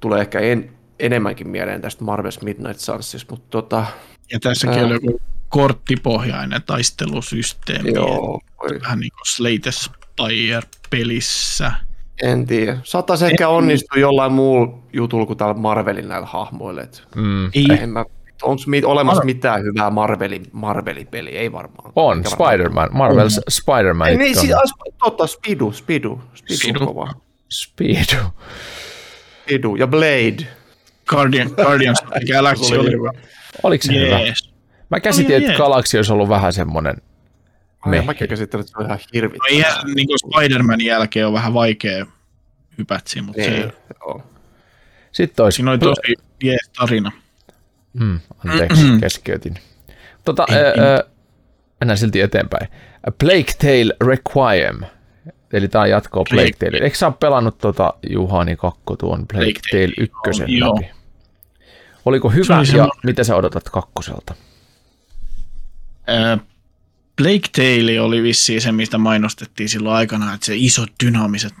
tulee ehkä en, enemmänkin mieleen tästä Marvel's Midnight Sunsista, mutta tota, Ja tässäkin Ää. oli joku korttipohjainen taistelusysteemi. joo, voi, Vähän niin kuin Slate Spire-pelissä. en tiedä. Saattaisi ehkä onnistua jollain muulla jutulla kuin täällä Marvelin näillä hahmoilla. Et Mm. Ei, en mä, onko mit, olemassa mitään hyvää Marvelin, Marvelin-peliä? Ei varmaan. On, Eikä varmaan. Spider-Man. Marvel's Spider-Man. Ei, niin, on siis, as- totta, Spidu, Spidu, Spidu, Spidu. on kova. Speedo. Spidu ja Blade. Guardian, Guardians of the Galaxy oli hyvä. Oliko se hyvä? Mä käsitin, että. Galaxy olisi ollut vähän semmonen Ai, Meh. Mäkin käsittelen, että se on ihan No hirvittävää. eihän niin kuin Spider-Manin jälkeen on vähän vaikea hypätsiä, mutta Niin, se, joo. Sitten olisi... siinä oli tosi jees tarina. Mm, anteeksi, keskeytin. Tota, Ei- ää, ei ää, mennään silti eteenpäin. A Plague Tale Requiem. Eli tämä jatkoa Plague Plague Tale. Eikö sä ole pelannut tota Juhani Kakko tuon Plague Plague Tale, Tale ykkösen joo. Oliko Se hyvä oli ja mitä sä odotat kakkoselta? Blake Tale oli vissiin se, mistä mainostettiin silloin aikana, että se iso dynaamiset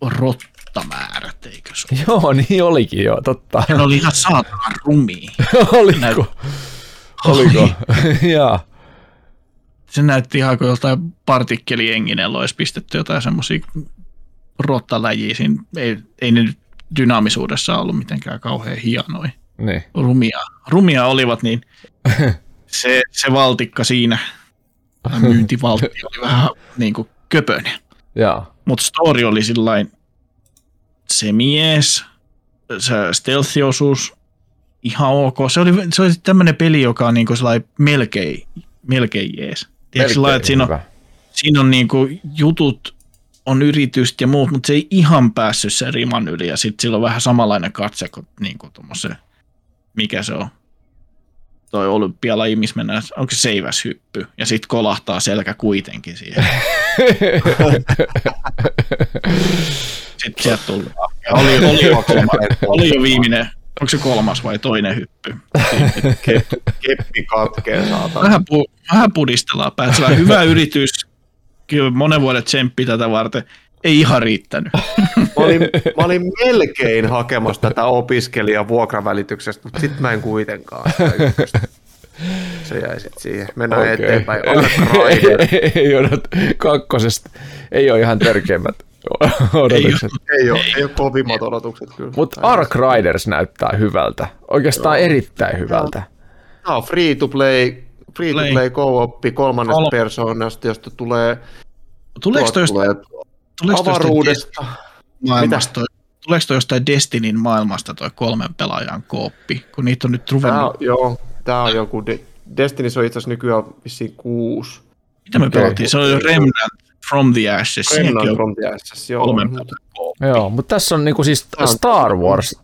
rottamäärät, eikö se ole? Joo, niin olikin joo, totta. Ne oli ihan saatana rumia. Oliko? Oliko? Jaa. Se näytti ihan kuin joltain partikkelienginellä olisi pistetty jotain semmoisia rottaläjiä. Siinä ei, ei ne dynaamisuudessa ollut mitenkään kauhean hienoja. Niin. rumia, rumia olivat, niin se, se valtikka siinä, myyntivaltti oli vähän niin kuin köpönen. Mutta story oli sillain se mies, se stealth-osuus, ihan ok. Se oli, se oli tämmöinen peli, joka on niinku sellainen melkein, melkein jees. Tiedätkö, sellainen, että siinä on, siinä on niinku jutut, on yritystä ja muut, mutta se ei ihan päässyt sen riman yli. Ja sitten sillä on vähän samanlainen katse kuin niinku tommosen, mikä se on, toi olympialaji, missä mennään, onko se seiväshyppy, ja sitten kolahtaa selkä kuitenkin siihen. sitten sieltä tuli. Ja oli, oli, jo, oli jo viimeinen, onko se kolmas vai toinen hyppy. Keppi katkee, saatana. Vähän, pu, vähän pudistellaan päätä. Hyvä yritys, kyllä monen vuoden tsemppi tätä varten. Ei ihan riittänyt. Mä olin, mä olin melkein hakemassa tätä opiskelijan vuokravälityksestä, mutta sitten mä en kuitenkaan. Se jäi sitten siihen. Mennään okay. eteenpäin. Rider. ei odot, kakkosesta ei ole ihan törkeimmät odotukset. Ei ole, ei ole kovimmat odotukset kyllä. Mutta Ark Riders näyttää hyvältä. Oikeastaan erittäin hyvältä. Tämä on free to play, free to Play. co-oppi kolmannesta Kol- persoonasta, josta tulee, Tuleeko toi, tulee tuleeko avaruudesta. maailmasta toi, tuleeko toi jostain Destinyn maailmasta toi kolmen pelaajan kooppi, kun niitä on nyt Tämä ruvennut. on, joo, tämä on joku, De- Destiny on itse asiassa nykyään vissiin kuusi. Mitä me okei. pelattiin? Se oli Remnant from the Ashes. Remnant on from the Ashes, joo. kolmen pelaajan kooppi. Joo, mutta tässä on niinku siis on Star Wars,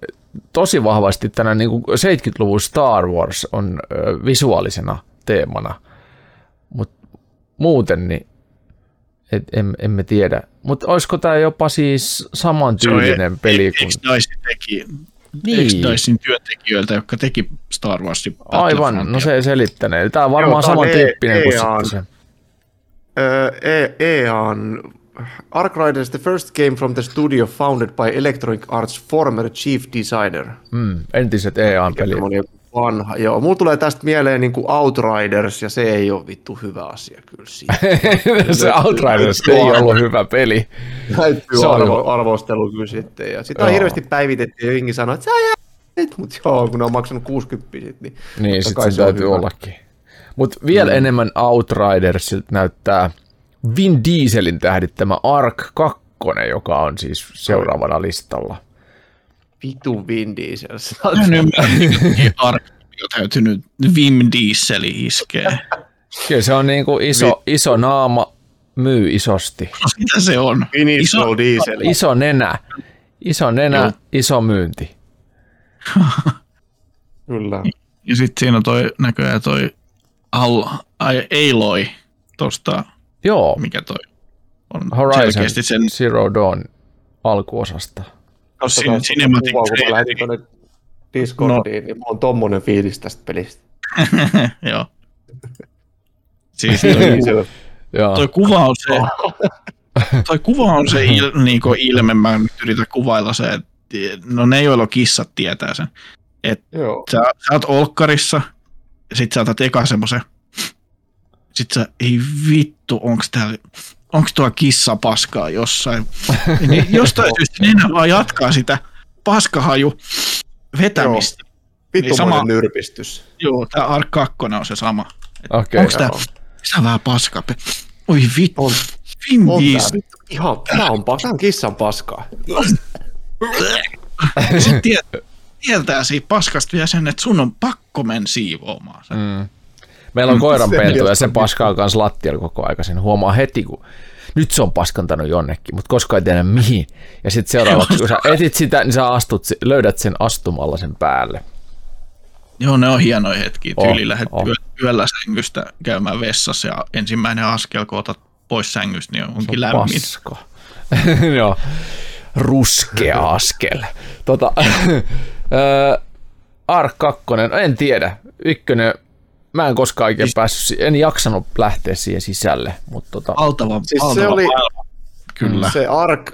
tosi vahvasti tänä niinku 70-luvun Star Wars on ö, visuaalisena teemana, mutta muuten niin et, en, emme tiedä. Mutta olisiko tämä jopa siis samantyylinen peli kuin... X-Dice teki, Niin. X-Dicein työntekijöiltä, jotka teki Star Warsin Aivan, no se selittänee. Tämä on varmaan Joo, on samantyyppinen kuin EA. sitten se. E- EAN Ark Riders is the first game from the studio founded by Electronic Arts former chief designer. Mm, entiset EA-pelit. Vanha. Joo, mulla tulee tästä mieleen niin kuin Outriders, ja se ei ole vittu hyvä asia kyllä siinä. se Outriders ei ollut hyvä peli. Täytyy Se on arvo, arvostelu kyllä sitten. Ja sitä on hirveästi päivitetty, ja jengi sanoo, että sä jäät, mutta joo, kun ne on maksanut 60 sit, niin Niin, totta sit kai se se täytyy hyvä. ollakin. Mutta vielä mm. enemmän Outridersilta näyttää Vin Dieselin tähdittämä Ark 2, joka on siis seuraavana listalla. Vitu Vin Diesel. täytynyt Vim Dieseli iskeä. Kyllä se on niinku iso, iso naama, myy isosti. Mitä se on? Initial Diesel. Iso nenä, iso nenä, Joo. iso myynti. Kyllä. Ja sitten siinä on toi näköjään toi Al, ai, Aloy tosta, Joo, mikä toi on Horizon selkeästi sen Zero Dawn alkuosasta. Katsotaan Cin- cinematic kuvaa, kun mä lähetin tuonne Discordiin, niin mulla on tommonen fiilis tästä pelistä. Joo. Siis toi. Joo. toi kuva on se, toi kuva on se il, niinku ilme, mä nyt yritän kuvailla se, että no ne, joilla on kissat, tietää sen. Joo. Sä, sä oot olkkarissa, ja sit sä otat eka semmosen, sit sä, ei vittu, onks täällä, onks tuo kissa paskaa jossain. niin jostain syystä nenä vaan jatkaa sitä paskahaju vetämistä. Vittu Niin sama- nyrpistys. Joo, tää Ark 2 on se sama. Okei. Onks tää, joo. tää vähän paskaa? Oi vittu, On, Vim on tää Diesel. vittu. Ihan, tää on, tää on kissan paskaa. Ja sit tiet, tietää siitä paskasta vielä sen, että sun on pakko mennä siivoamaan sen. Mm. Meillä on koiranpentu ja se on paskaa kanssa lattialla koko aika. Sen huomaa heti, kun nyt se on paskantanut jonnekin, mutta koskaan ei tiedä mihin. Ja sitten seuraavaksi, kun sä etit sitä, niin sä astut, löydät sen astumalla sen päälle. Joo, ne on hienoja hetkiä. Oh, Tyyli lähdet oh. yö, yöllä sängystä käymään vessassa ja ensimmäinen askel, kun otat pois sängystä, niin onkin lämmin. Paska. Joo. Ruskea askel. Tota, Ark 2, en tiedä. Ykkönen, mä en koskaan oikein Siis- päässyt, en jaksanut lähteä siihen sisälle, mutta tota, Valtava, Siis se valtava oli- maailma. Kyllä. Se Ark,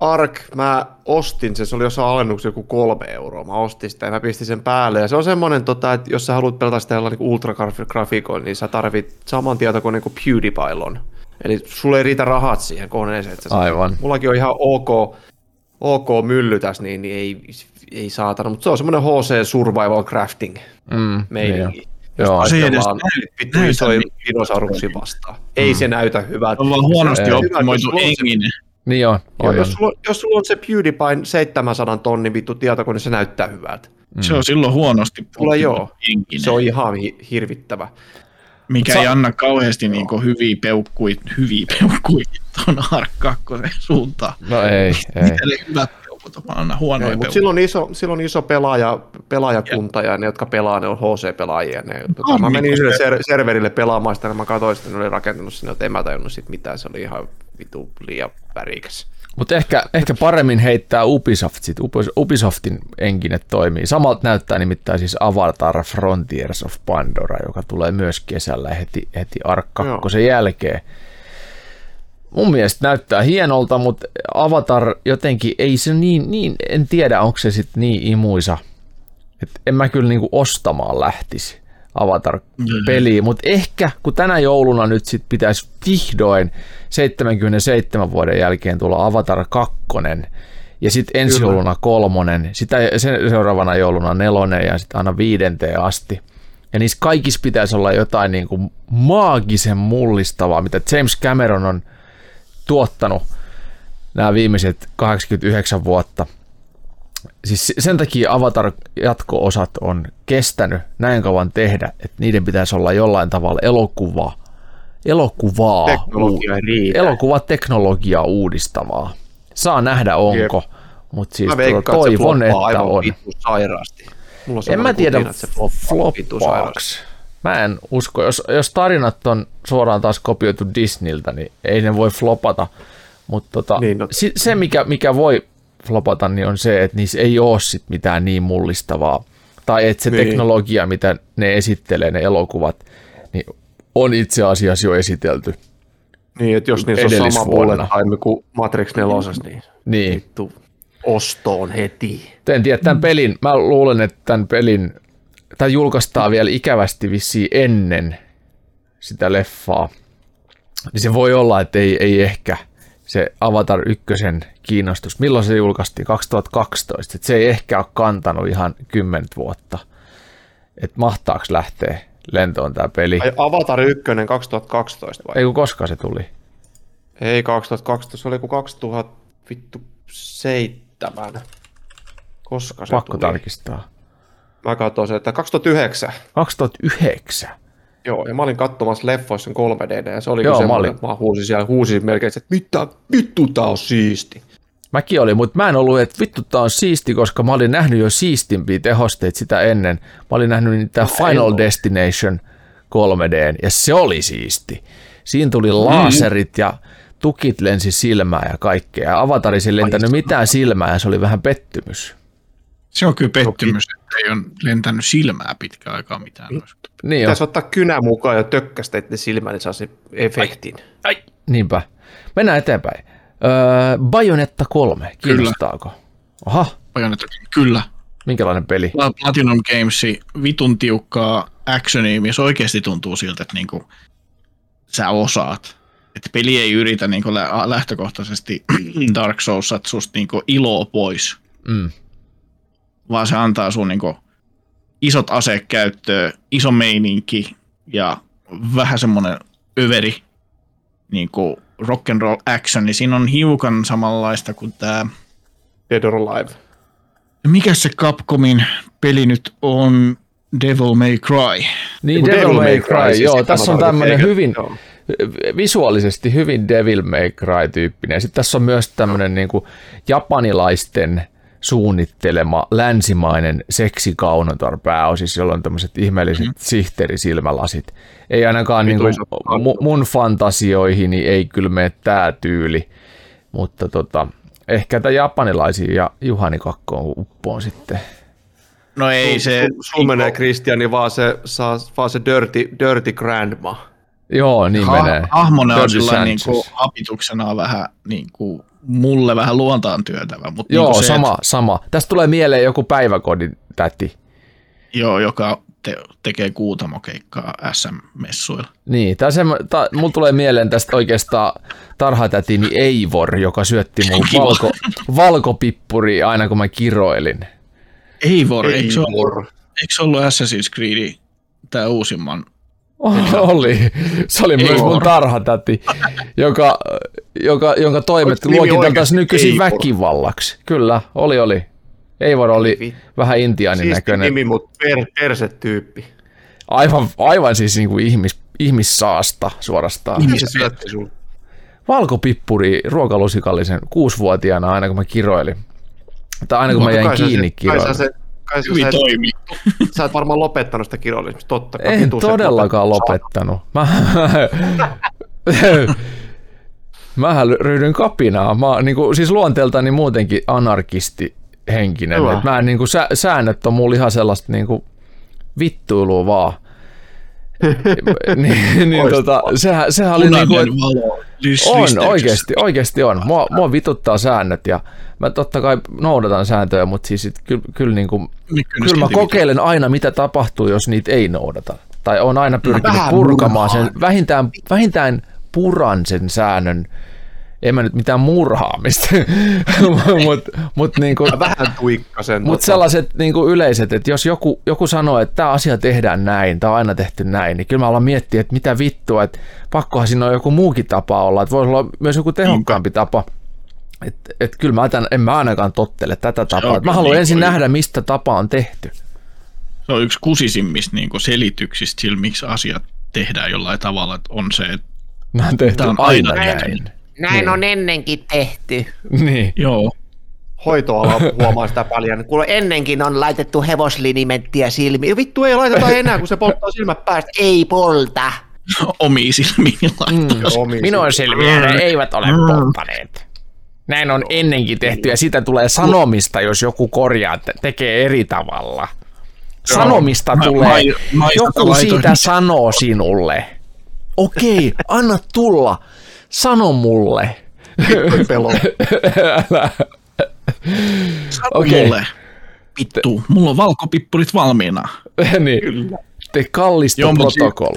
Ark, mä ostin sen, se oli jossain alennuksessa joku kolme euroa. Mä ostin sitä ja mä pistin sen päälle. Ja se on semmoinen, tota, että jos sä haluat pelata sitä jollain niin ultragrafiikoilla, niin sä tarvit saman tietokoneen kuin PewDiePie on. Eli sulle ei riitä rahat siihen koneeseen. Että sä Aivan. Mullakin on ihan ok, ok myllytäs, niin, niin ei, ei saatana, mutta se on semmoinen HC Survival Crafting Mm, meininki. niin Joo, Se ei edes näytä isoja niin. dinosauruksia vastaan. Ei se näytä hyvältä. On vaan huonosti Se on hyvä, optimoitu jos sulla on se- engine. niin on. Joo, jos, sulla, jos sulla on se PewDiePie 700 tonnin vittu tietokone, se näyttää hyvältä. Se on silloin huonosti Tulee joo. optimoitu engine, Se on ihan hi- hirvittävä. mikä Sa- ei anna kauheasti niinku hyviä peukkuja, hyviä peukkuja tuon Ark 2 suuntaan. No ei, ei. Eli hyvät anna huonoja Ei, mutta silloin iso, silloin iso pelaaja, pelaajakunta ja ne, jotka pelaa, ne on HC-pelaajia. Ne, tota, mä menin yhdelle ser- serverille pelaamaan sitä, ja mä katsoin sitä, ne oli rakentanut sinne, että en mä tajunnut sit mitään, se oli ihan vitu liian värikäs. Mutta ehkä, ehkä paremmin heittää Ubisoft sit. Ubis- Ubisoftin enkinet toimii. Samalta näyttää nimittäin siis Avatar Frontiers of Pandora, joka tulee myös kesällä heti, heti Ark 2 jälkeen. Mun mielestä näyttää hienolta, mutta Avatar jotenkin ei se niin, niin en tiedä onko se sitten niin imuisa. Et en mä kyllä niinku ostamaan lähtisi Avatar-peliä, mutta ehkä kun tänä jouluna nyt sit pitäisi vihdoin 77 vuoden jälkeen tulla Avatar 2 ja sitten ensi Kyllä. jouluna kolmonen, sitä sen seuraavana jouluna nelonen ja sitten aina viidenteen asti. Ja niissä kaikissa pitäisi olla jotain niin kuin maagisen mullistavaa, mitä James Cameron on tuottanut nämä viimeiset 89 vuotta. Siis sen takia Avatar-jatko-osat on kestänyt näin kauan tehdä, että niiden pitäisi olla jollain tavalla elokuva, elokuvaa, Teknologia riitä. elokuvateknologiaa uudistavaa. Saa nähdä onko, mutta siis Mä tota, veikkaan, että se toivon, että aivan on. sairaasti. Mulla on En mä tiedä että se floppaa. Mä en usko. Jos, jos tarinat on suoraan taas kopioitu Disneyltä, niin ei ne voi flopata. Mutta tota, Niin, no- se, mikä, mikä voi flopata, niin on se, että niissä ei ole sit mitään niin mullistavaa. Tai että se Niin. teknologia, mitä ne esittelee, ne elokuvat, niin on itse asiassa jo esitelty. Niin, että jos niissä on sama bullet time kuin Matrix 4, niin Niin. vittu ostoon heti. En tiedä, tämän pelin, mä luulen, että tämän pelin, tämä julkaistaan vielä ikävästi vissiin ennen sitä leffaa. Niin se voi olla, että ei, ei ehkä se Avatar 1 kiinnostus. Milloin se julkaistiin? 2012. Että se ei ehkä ole kantanut ihan 10 vuotta. Että mahtaako lähteä lentoon tämä peli? Ai Avatar 1 2012 vai? Ei kun koska se tuli. Ei 2012, se oli kuin 2007. Koska se Pakko tuli? tarkistaa. Mä katsoin se, että 2009. 2009. Joo, ja mä olin katsomassa leffoissa 3D, ja se oli Joo, mä olin. että mä huusin siellä, huusin melkein, että mitä vittu tää on siisti. Mäkin olin, mutta mä en ollut, että vittu tää on siisti, koska mä olin nähnyt jo siistimpiä tehosteita sitä ennen. Mä olin nähnyt niitä Final Destination 3D, ja se oli siisti. Siinä tuli laaserit ja tukit lensi silmää ja kaikkea. Ja Avatarissa ei lentänyt mitään silmää ja se oli vähän pettymys. Se on kyllä pettymys, että ei ole lentänyt silmää pitkään aikaa mitään. Niin jo. Pitäisi ottaa kynä mukaan ja tökkästä että silmään, niin saa se efektin. Ai. Niinpä. Mennään eteenpäin. Öö, Bajonetta 3, kiinnostaako? Aha, Bajonetta, kyllä. minkälainen peli? Pla- Platinum Games vitun tiukkaa actionia, missä oikeasti tuntuu siltä, että niinku, sä osaat. Että peli ei yritä niinku lä- lähtökohtaisesti Dark Souls, että susta niinku iloa pois, Mm. Vaan se antaa sun niinku isot asekäyttöä, iso meininki ja vähän semmoinen överi niinku rock and roll action, niin siinä on hiukan samanlaista kuin tämä Dead or Alive. mikä se Capcomin peli nyt on Devil May Cry? Niin, Joku Devil May Cry, siis joo, tässä on tämmöinen hyvin, Joo. visuaalisesti hyvin Devil May Cry-tyyppinen. Ja sitten tässä on myös tämmöinen niin kuin japanilaisten suunnittelema länsimainen seksikaunotar pääosissa, jolla on tämmöiset ihmeelliset mm. sihteerisilmälasit. Ei ainakaan niin kuin, kauno. mu- mun fantasioihin niin ei kyllä mene tämä tyyli, mutta tota, ehkä tämä japanilaisia ja Juhani Kakkoon uppoon sitten. No ei se... Sulla menee Kristiani vaan se, saa, vaan se dirty, dirty grandma. Joo, niin Ha- menee. hahmona on niin kuin, hapituksena vähän niin kuin, mulle vähän luontaan työtävä, mutta Joo, niin kuin se, sama, sama. Tästä tulee mieleen joku päiväkodin täti. Joo, joka te, tekee kuutamokeikkaa SM-messuilla. Niin, tää semmo, tää, mulla tulee mieleen tästä oikeastaan tarhatätini Eivor, joka syötti mun valko, valkopippuri aina kun mä kiroilin. Eivor, eikö se ollut, eikö se ollut Assassin's Creed tämä uusimman? Oli. Se oli myös mun tarhatäti, joka, joka, jonka toimet luokiteltaisiin nykyisin Eivor. väkivallaksi. Kyllä, oli, oli. Eivor oli vähän intiaanin Siisti näköinen. nimi, mutta per, persetyyppi. Aivan, aivan siis niin kuin ihmis, ihmissaasta suorastaan. Sun? Valkopippuri ruokalusikallisen kuusivuotiaana aina kun mä kiroilin. Tai aina kun mä jäin kiinni kiroilin. Se, kai sä, Hyvin sä, toimii. sä et varmaan lopettanut sitä kirjallisuutta, totta kai. En todellakaan lopettanut. Mä, mähän ryhdyin kapinaan. Mä oon niinku, siis luonteeltani muutenkin anarkisti henkinen. Mä en, niinku, sä, säännöt on mulla ihan sellaista niinku, vittuilua vaan. Niin, niin tota, sehän, sehän oli niinku, valo. lys- on, oikeasti, oikeasti on. Mua, mua vituttaa säännöt ja mä totta kai noudatan sääntöjä, mutta siis sit kyllä, kyllä, niinku, Mikko kyllä mä kokeilen aina, mitä tapahtuu, jos niitä ei noudata. Tai on aina pyrkinyt purkamaan sen, vähintään, vähintään puran sen säännön. En mä nyt mitään murhaamista, mutta mut niinku, Vähän tuikkasen. mut sellaiset niinku yleiset, että jos joku, joku sanoo, että tämä asia tehdään näin, tämä on aina tehty näin, niin kyllä mä alan miettiä, että mitä vittua, että pakkohan siinä on joku muukin tapa olla, että voisi olla myös joku tehokkaampi tapa. Että et kyllä mä tämän, en mä ainakaan tottele tätä tapaa. mä haluan niin ensin kuin- nähdä, mistä tapa on tehty. Se on yksi kusisimmista niin selityksistä sillä, miksi asiat tehdään jollain tavalla, että on se, että Nämä on tehty Tää on aina aina näin. tehty. Näin Niin. on ennenkin tehty. Niin. joo, Hoitoala huomaa sitä paljon. Kuule, ennenkin on laitettu hevoslinimenttiä silmiin. Vittu ei laiteta enää, kun se polttaa silmät päästä. Ei polta. omiin silmiin laittaa. Omiin Minun silmiä ne eivät ole polttaneet. Näin on ennenkin tehty ja siitä tulee sanomista, jos joku korjaa, te- tekee eri tavalla. Sanomista Mä- tulee, mai- maistat joku laitoin- siitä sanoo sinulle. Okei, anna tulla, sano mulle. pelo. Älä. Sano Okei. mulle. Vittu, mulla on valkopippurit valmiina. niin. Te kallisto Joo, mut si- protokoll.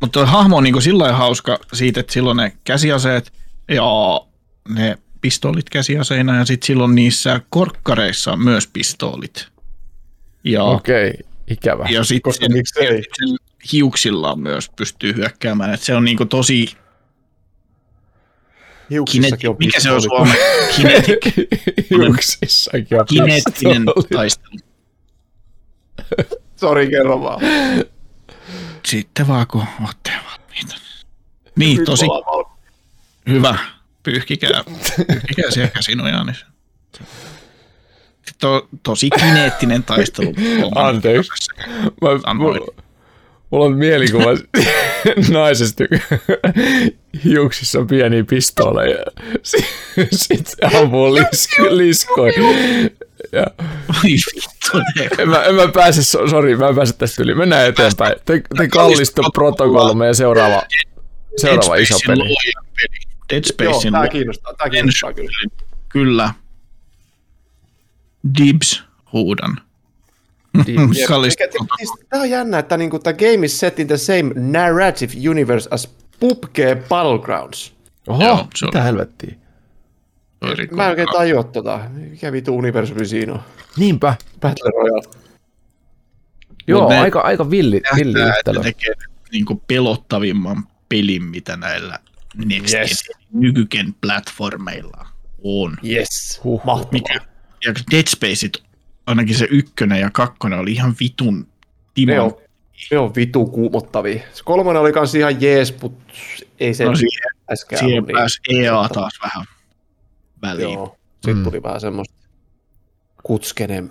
Mutta tuo hahmo on niinku sillä hauska siitä, että silloin ne käsiaseet ja ne pistoolit käsiaseina ja sitten silloin niissä korkkareissa on myös pistoolit. Ja, Okei, ikävä. ja sitten hiuksillaan myös pystyy hyökkäämään. Et se on niinku tosi Hiuksissakin on mikä se on suomeksi? Kinetik, Hiuksissakin on kineettinen taistelu. Sori, kerro vaan. Sitten vaan kun olette valmiita. Niin, tosi hyvä. Pyyhkikää, pyyhkikää siellä käsinojaa. Niin on tosi kineettinen taistelu. Anteeksi. Mä, mulla, mulla on mielikuva naisesta, hiuksissa on pieniä pistooleja. Sitten se ampuu lis, liskoin. Ja en, mä, en mä pääse, so- sori, mä en pääse tästä yli. Mennään eteenpäin. Te, te kallistu protokollo meidän seuraava, seuraava iso peli. Dead Joo, Spacein tää kiinnostaa. Tää kiinnostaa kyllä. Kyllä. Dibs huudan. Siis, tää on jännä, että niinku, tää game is set in the same narrative universe as PUBG Battlegrounds. Oho, Joo, se mitä oli- helvettiä. Mä en oikein tajua tota. Mikä vitu universumi siinä on? Niinpä. Battle Royale. Joo, ne- aika, aika villi, villi yhtälö. tekee niin kuin pelottavimman pelin, mitä näillä Next Yes. yes. nykyken platformeilla on. Yes. Huh. Mahtavaa. Mikä, ja Dead Spaceit, ainakin se ykkönen ja kakkonen oli ihan vitun Ne timon. on, ne on vitu kuumottavia. Se kolmonen oli kans ihan jees, mut ei se No siihen, äskään siihen ollut niin. pääsi EA taas vähän väliin. Joo. Sitten Mm. tuli vähän semmoista kutskenen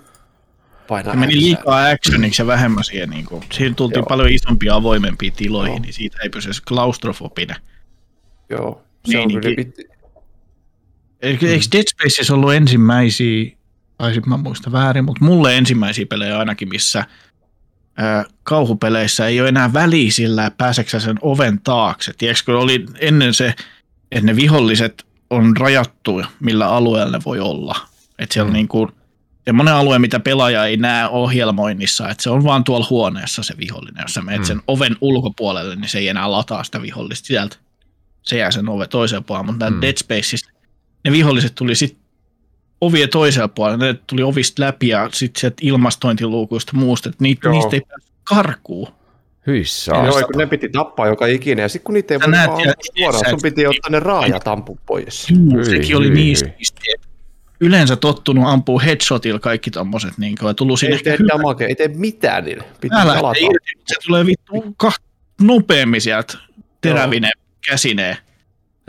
painaa. Se meni liikaa actioniksi ja vähemmän siihen. Niin kuin, siihen tultiin Joo. paljon isompia avoimempia tiloihin, Joo. niin siitä ei pysy klaustrofobinen. Joo. Se on Meininki. kyllä pit... Eikö, eikö Dead Spaceissa ollut ensimmäisiä, taisin mä muista väärin, mutta mulle ensimmäisiä pelejä ainakin, missä ää, kauhupeleissä ei ole enää väliä sillä, että pääseekö sä sen oven taakse. Tiedätkö, kun oli ennen se, että ne viholliset on rajattu, millä alueella ne voi olla. Että siellä mm. niin kuin, semmoinen alue, mitä pelaaja ei näe ohjelmoinnissa, että se on vaan tuolla huoneessa se vihollinen. Jos sä menet sen oven ulkopuolelle, niin se ei enää lataa sitä vihollista sieltä. Se jää sen ove toiseen puolelle, mutta mm. Dead Spaceissa ne viholliset tuli sitten ovien toisella puolella, ne tuli ovista läpi ja sitten sieltä ilmastointiluukuista muusta, että niitä, Joo. niistä ei päässyt karkuun. Hyissä. Joo, kun ne piti tappaa joka ikinen, ja sitten kun niitä ei voi näet ampua suoraan, sun piti ottaa ne raajat ampu pois. Juu, Hyi, sekin oli hyi, niin. Yleensä tottunut ampuu headshotilla kaikki tommoset, niin kuin, tullut sinne Ei tee damage, ei tee mitään niille. Piti Täällä jalata. irti, se tulee vittu kahta nopeammin sieltä terävine käsineen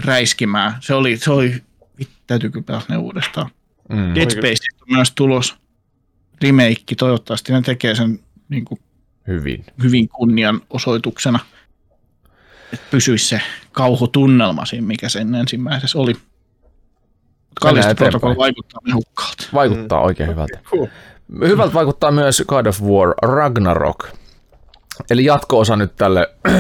räiskimään. Se oli, se oli vittu, täytyykö pelata ne uudestaan. Mm. Dead Space on myös tulos remake, toivottavasti ne tekee sen niin kuin, Hyvin. hyvin kunnianosoituksena, että pysyisi se kauhutunnelma siinä, mikä sen ensimmäisessä oli. Eteenpäin. protokolla vaikuttaa mehukkaalta. Vaikuttaa oikein hyvältä. Cool. Hyvältä vaikuttaa myös God of War Ragnarok. Eli jatko-osa nyt tälle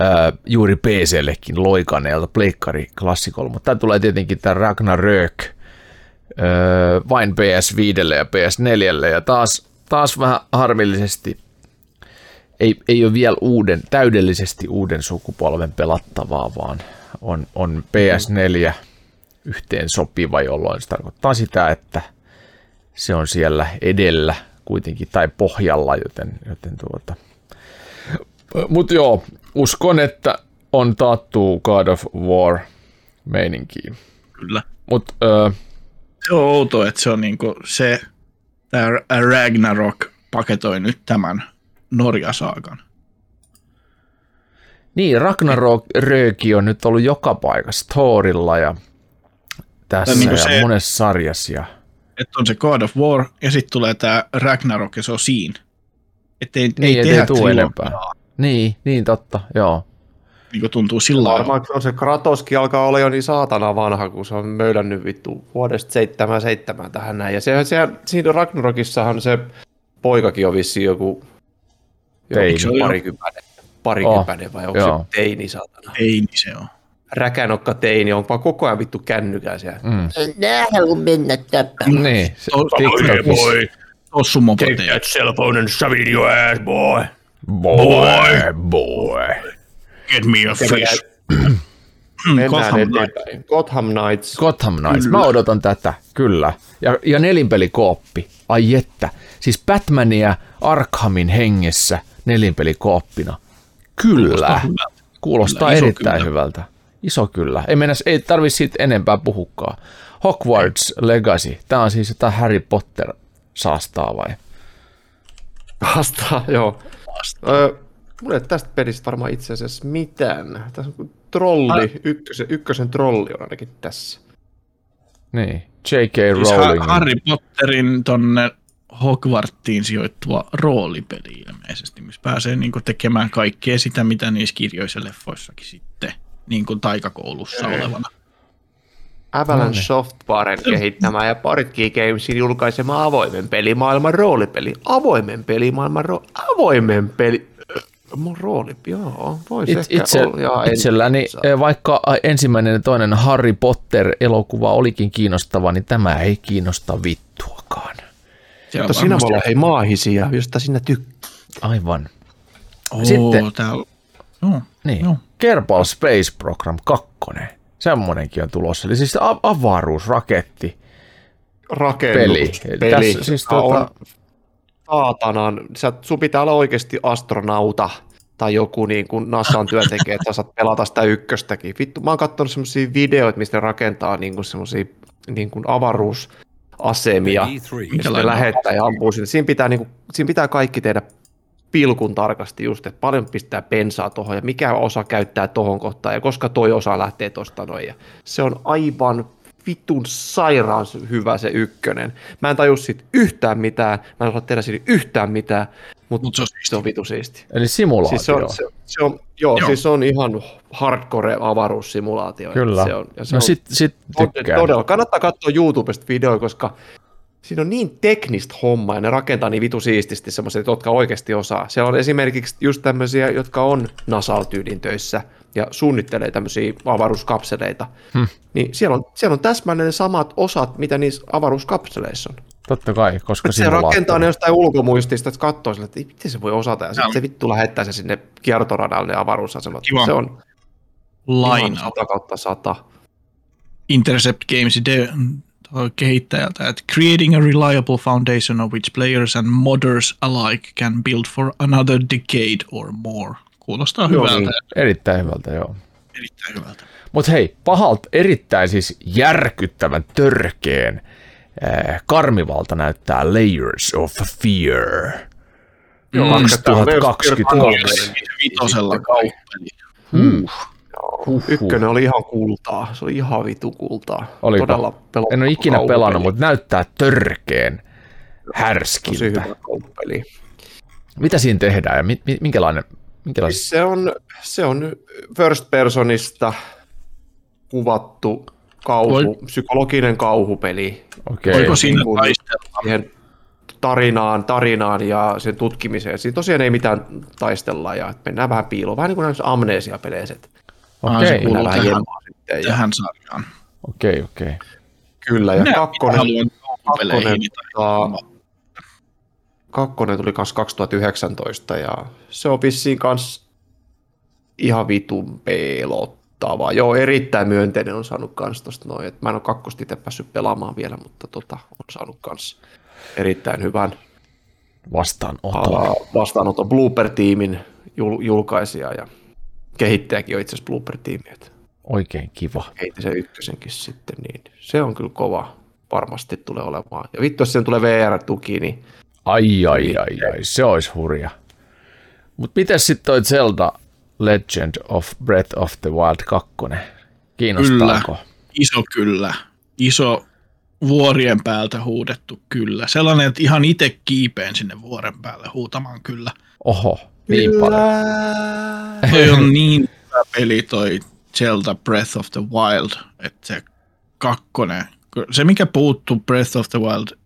ää, juuri PCllekin loikaneelta pleikkari klassikolla, mutta tämä tulee tietenkin tämä Ragnarök ää, vain PS5 ja PS4 ja taas, taas vähän harmillisesti ei, ei ole vielä uuden, täydellisesti uuden sukupolven pelattavaa, vaan on, on PS4 yhteen sopiva, jolloin se tarkoittaa sitä, että se on siellä edellä kuitenkin tai pohjalla, joten, joten tuota. Mutta joo, uskon, että on taattu God of War meininkiin. Kyllä. Mutta öö, Se on outoa, että se on niinku se, tämä Ragnarok paketoi nyt tämän Norja-saakan. niin, Ragnarok Rööki on nyt ollut joka paikassa, Thorilla ja tässä niinku ja se- monessa sarjassa. Ja, Että on se God of War ja sitten tulee tämä Ragnarok ja se on siinä. Että ei, niin, ei ei, tehdä ei tule enempää. Niin, niin totta, joo. Niin kuin tuntuu sillä lailla. Varmaan on se Kratoskin alkaa olla jo niin saatana vanha, kun se on möydännyt vittu vuodesta 77 tähän näin. Ja se, se, siinä Ragnarokissahan se poikakin on vissiin joku, Teini. joku parikypäinen, parikypäinen vai onko Joo. se teini saatana. Ei, niin se on. Räkänokka teini, on vaan koko ajan vittu kännykää siellä. Mm. Nää haluan mennä tappaan. Niin, se, To- TikTokissa. Tossu mopoteja. cell phone and shove it in your ass, boy. Boy, boy. Get me a fish. Mennään Gotham eteenpäin. Gotham Knights. Gotham Knights, mä odotan tätä, kyllä. Ja, ja nelinpelikooppi, ai että. Siis Batmania Arkhamin hengessä nelinpelikooppina. Kyllä. Kuulostaa Kyllä, iso erittäin kyllä. hyvältä. Iso kyllä. Ei, mennä, ei tarvi siitä enempää puhukkaa. Hogwarts Legacy. Tämä on siis jotain Harry Potter saastaa vai? Vastaa, joo. Öö, mulla ei tästä pelistä varmaan itse asiassa mitään. Tässä on trolli, ykkösen, ykkösen trolli on ainakin tässä. Niin. J.K. Siis Rowling. Ha- Harry Potterin tonne Hogwarttiin sijoittuva roolipeli ilmeisesti, missä pääsee niinku tekemään kaikkea sitä, mitä niissä kirjoissa leffoissakin sitten niin kuin taikakoulussa olevana. Avalanche Softwaren kehittämä ja Partkey Gamesin julkaisema avoimen pelimaailman roolipeli. Avoimen pelimaailman ro- avoimen peli... Mun rooli, joo, voisi It, ehkä itse, olla. Jaa, en- itselläni, eh, vaikka ensimmäinen ja toinen Harry Potter-elokuva olikin kiinnostava, niin tämä ei kiinnosta vittuakaan. Siellä Mutta sinä voi olla hei maahisia, josta sinä tykkää. Aivan. Oo, sitten- täällä... Joo, Niin. Joo. Kerbal Space Program 2. Semmonenkin on tulossa. Eli siis avaruusraketti. Rakennus, Peli. peli. Tässä siis tuota- on saatanan, sä, sun pitää olla oikeasti astronauta tai joku niin kuin NASAn työntekijä, että sä saat pelata sitä ykköstäkin. Vittu, mä oon katsonut semmosia videoita, mistä ne rakentaa niin kuin semmosia niin kuin avaruusasemia, ja sitten Minkälainen lähettää ja ampuu sinne. Siinä pitää, niin kuin, siinä pitää kaikki tehdä pilkun tarkasti just, että paljon pistää bensaa tuohon ja mikä osa käyttää tuohon kohtaan ja koska toi osa lähtee tuosta noin. Ja se on aivan vitun sairaan hyvä se ykkönen. Mä en taju siitä yhtään mitään, mä en osaa tehdä siitä yhtään mitään, mutta Mut se on se on vitu siisti. Eli simulaatio. Siis se on, se, se on, joo, Joo. siis se on ihan hardcore avaruussimulaatio. Kyllä. Se on, ja se no on sit, sit tykkään. Todella. Kannattaa katsoa YouTubesta videoja, koska siinä on niin teknistä hommaa ja ne rakentaa niin vitu siististi semmoiset, jotka oikeasti osaa. Siellä on esimerkiksi just tämmöisiä, jotka on NASA-tyylin töissä ja suunnittelee tämmöisiä avaruuskapseleita. Hmm. Niin siellä on, siellä on täsmälleen ne samat osat, mitä niissä avaruuskapseleissa on. Totta kai, koska Se rakentaa ne jostain ulkomuistista, että katsoo sille, että miten se voi osata, ja sitten se vittu lähettää se sinne kiertoradalle ja avaruusasemat. Kiva. Se on ihan Lainaus. 100 kautta 100. Intercept Games de, kehittäjältä, että creating a reliable foundation on which players and modders alike can build for another decade or more. Kuulostaa Joo, hyvältä. niin. Erittäin hyvältä, joo. Erittäin hyvältä. Mutta hei, pahalta erittäin siis järkyttävän törkeen äh, karmivalta näyttää Layers of Fear. Joo, 2023. Vitosella kauppeli. Hmm. Joo. Ykkönen oli ihan kultaa. Se oli ihan vitu kultaa. Olipa. Todella pelottava En ole ikinä kauhupeli. pelannut, mutta näyttää törkeen Tosi härskiltä. hyvä kauppeli. Mitä siinä tehdään ja mi- mi- minkälainen, minkälainen Se on, se on first personista kuvattu kauhu, Voi- psykologinen kauhupeli. okei. Voiko siinä Niin kuin- taistella? siihen tarinaan, tarinaan ja sen tutkimiseen. Siinä tosiaan ei mitään taistella ja mennään vähän piiloon. Vähän niin kuin näissä amnesia-peleissä, Okei, mennään vähän tähän, jemmaa sitten. Ja, tähän sarjaan. okei, okei. kyllä, ja Minä kakkonen, kakkonen, tota, kakkonen tuli kanssa 2019 ja se on vissiin kanssa ihan vitun pelottava. Joo, erittäin myönteinen on saanut kans tosta noin. Et mä en ole kakkosta itse päässyt pelaamaan vielä, mutta tota, on saanut kans erittäin hyvän Vastaanoton. Aa, vastaanoton Blooper-tiimin jul- julkaisija ja kehittäjäkin on itse asiassa Blooper-tiimi, Oikein kiva. kehitti sen ykkösenkin sitten, niin se on kyllä kova, varmasti tulee olemaan. Ja vittu, jos sen tulee VR-tuki, niin Ai, ai, ai, ai, se olisi hurja. Mutta miten sitten toi Zelda Legend of Breath of the Wild 2? Kiinnostaako? Iso kyllä. Iso vuorien päältä huudettu kyllä. Sellainen, että ihan itse kiipeen sinne vuoren päälle huutamaan kyllä. Oho, niin paljon. Toi on niin hyvä peli toi Zelda Breath of the Wild, että se kakkonen, se mikä puuttu Breath of the Wild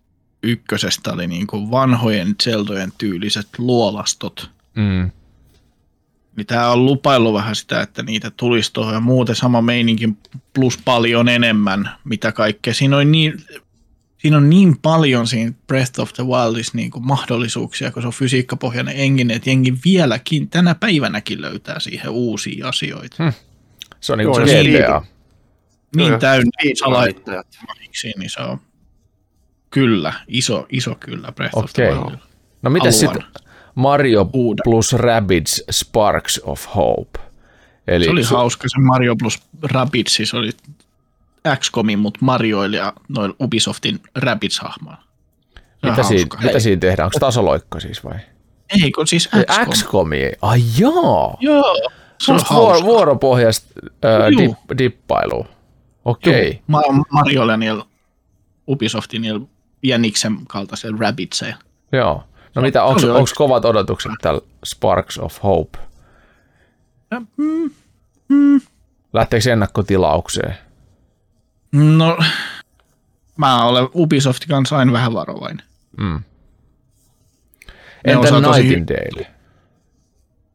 ykkösestä oli niin kuin vanhojen Zeldojen tyyliset luolastot. Mm. Niin tää on lupaillut vähän sitä, että niitä tulisi tuohon ja muuten sama meininki plus paljon enemmän, mitä kaikkea. Siinä on niin, siinä on niin paljon siinä Breath of the Wildissa niin kuin mahdollisuuksia, kun se on fysiikkapohjainen engine, että jengi vieläkin tänä päivänäkin löytää siihen uusia asioita. Se on niin Joo, kuin se GTA. Niin Joo, täynnä salaiksi, niin se on kyllä, iso, iso kyllä Breath of the. Wild. No Haluan. sitten Mario Uuden. plus Rabbids Sparks of Hope? Eli Se oli hauska, se Mario plus Rabbids, siis oli XCOMin, mutta Marioille ja noin Ubisoftin Rabbids-hahmoa. Se on mitä, siinä, mitä siinä tehdään? Onko tasoloikka siis vai? Ei, kun siis XCOM. XCOM. Ai joo. Joo, se on vuor- vuoropohjaista äh, dip, dippailua. Okei. Joo, Ma- Mariolle niillä Ubisoftin niillä jäniksen kaltaisilla Rabbitseilla. Joo. No mitä, onko, oikein. kovat odotukset tällä Sparks of Hope? Mm, Lähteekö se ennakkotilaukseen? no, mä olen Ubisoftin kanssa aina vähän varovainen. Mm. Entä tosi- Nightingale?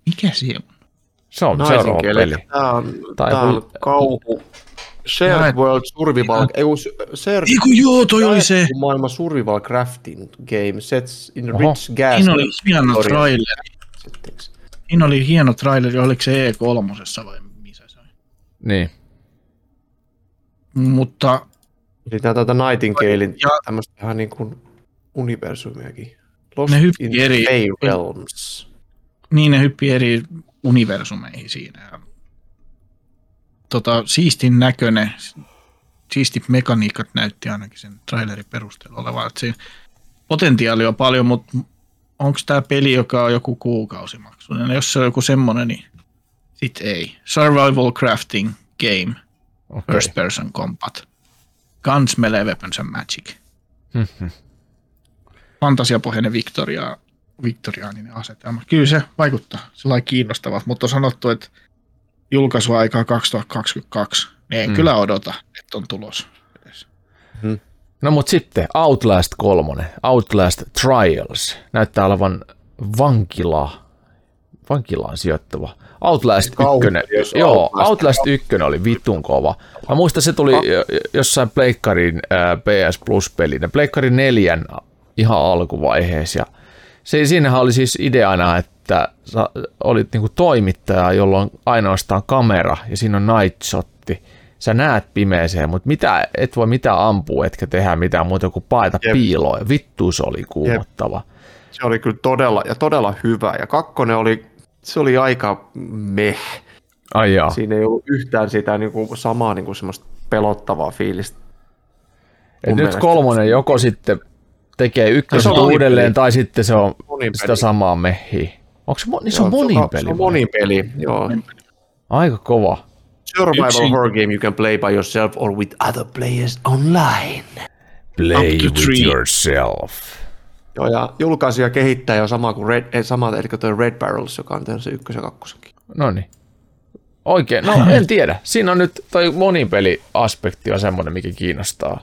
Mikä se on? Se on seuraava peli. Tämä on, Tai tää on kauhu. Shared Night- World Survival, ei kun Shared Eiku joo, toi oli se. jaettu maailma survival crafting game sets in Oho. rich gas. Siinä oli hieno story traileri. Siinä oli hieno traileri, oliko se E3 vai missä se oli? Niin. Mutta Eli tää tätä Nightingalein Ja- tämmöistä vähän niin kuin universumiakin. Lost Ne hyppi in eri- Realms. niin ne hyppii eri universumeihin siinä. Tota, siistin näköinen, siistit mekaniikat näytti ainakin sen trailerin perusteella olevan. Että siinä potentiaali on paljon, mutta onko tämä peli, joka on joku kuukausimaksuinen? Jos se on joku semmoinen, niin sit ei. Survival crafting game, Okei. first person combat. Guns, melee, weapons and magic. Mhm. Fantasiapohjainen Victoria, Victoriaaninen asetelma. Kyllä se vaikuttaa sellainen kiinnostavalta, mutta on sanottu, että julkaisuaikaa 2022. Niin en Mm. kyllä odota, että on tulos. edes. No mut sitten Outlast 3, Outlast Trials, näyttää olevan vankila vankilaan sijoittuva. Outlast Kauhupeli, 1, jos joo, Outlast- Outlast 1 oli vitun kova. Mä muistan, se tuli jo- jossain Pleikkarin äh, PS Plus-pelinä, Pleikkarin 4 ihan alkuvaiheessa. Ja se, siinähän oli siis ideana, että sä olit niinku toimittaja, jolla on ainoastaan kamera ja siinä on night shotti. Sä näet pimeeseen, mutta mitä, et voi mitään ampua, etkä tehdä mitään muuta kuin paeta Jep. piiloon. Vittu se oli kuumottava. Se oli kyllä todella, ja todella hyvä. Ja kakkonen oli, se oli aika meh. Ai jaa. Siinä ei ollut yhtään sitä niin kuin, samaa niin kuin semmoista pelottavaa fiilistä. Et mun nyt kolmonen joko sitten tekee ykköset on monipeli. uudelleen, tai sitten se on Monipeli. sitä samaa mehiä. Onko se, mo- niin se on monipeli? Se on monipeli, joo. Aika kova. Survival Yksi- horror game you can play by yourself or with other players online. Play Up to with three. yourself. Joo, ja julkaisija kehittää jo sama kuin Red, eh, sama, eli toi Red Barrels, joka on tehnyt se ykkös- ja kakkosenkin. No niin. Oikein, no en tiedä. Siinä on nyt toi monipeliaspekti on semmoinen, mikä kiinnostaa.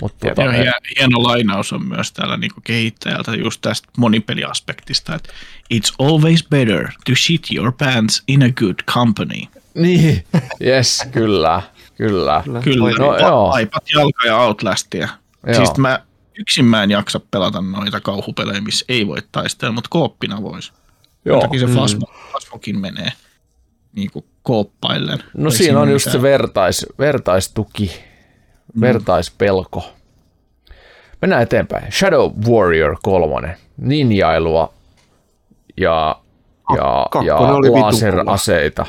Mutta tota, Ja hien- hieno lainaus on myös täällä niin kehittäjältä just tästä monipeliaspektista, että it's always better to shit your pants in a good company. niin, yes, kyllä, kyllä. Kyllä, No, no, joo. aipat jalka ja Outlastia. Joo. Siis mä yksin mä en jaksa pelata noita kauhupelejä, missä ei voi taistella, mutta kooppina voisi. Joo. Toki se Fasmo, Fasmokin menee niin kuin kooppaillen. No siinä on just se vertais, vertaistuki, vertaispelko. Mennään eteenpäin. Shadow Warrior 3. Ninjailua ja, ja, ja kakkonen vitun laseraseita.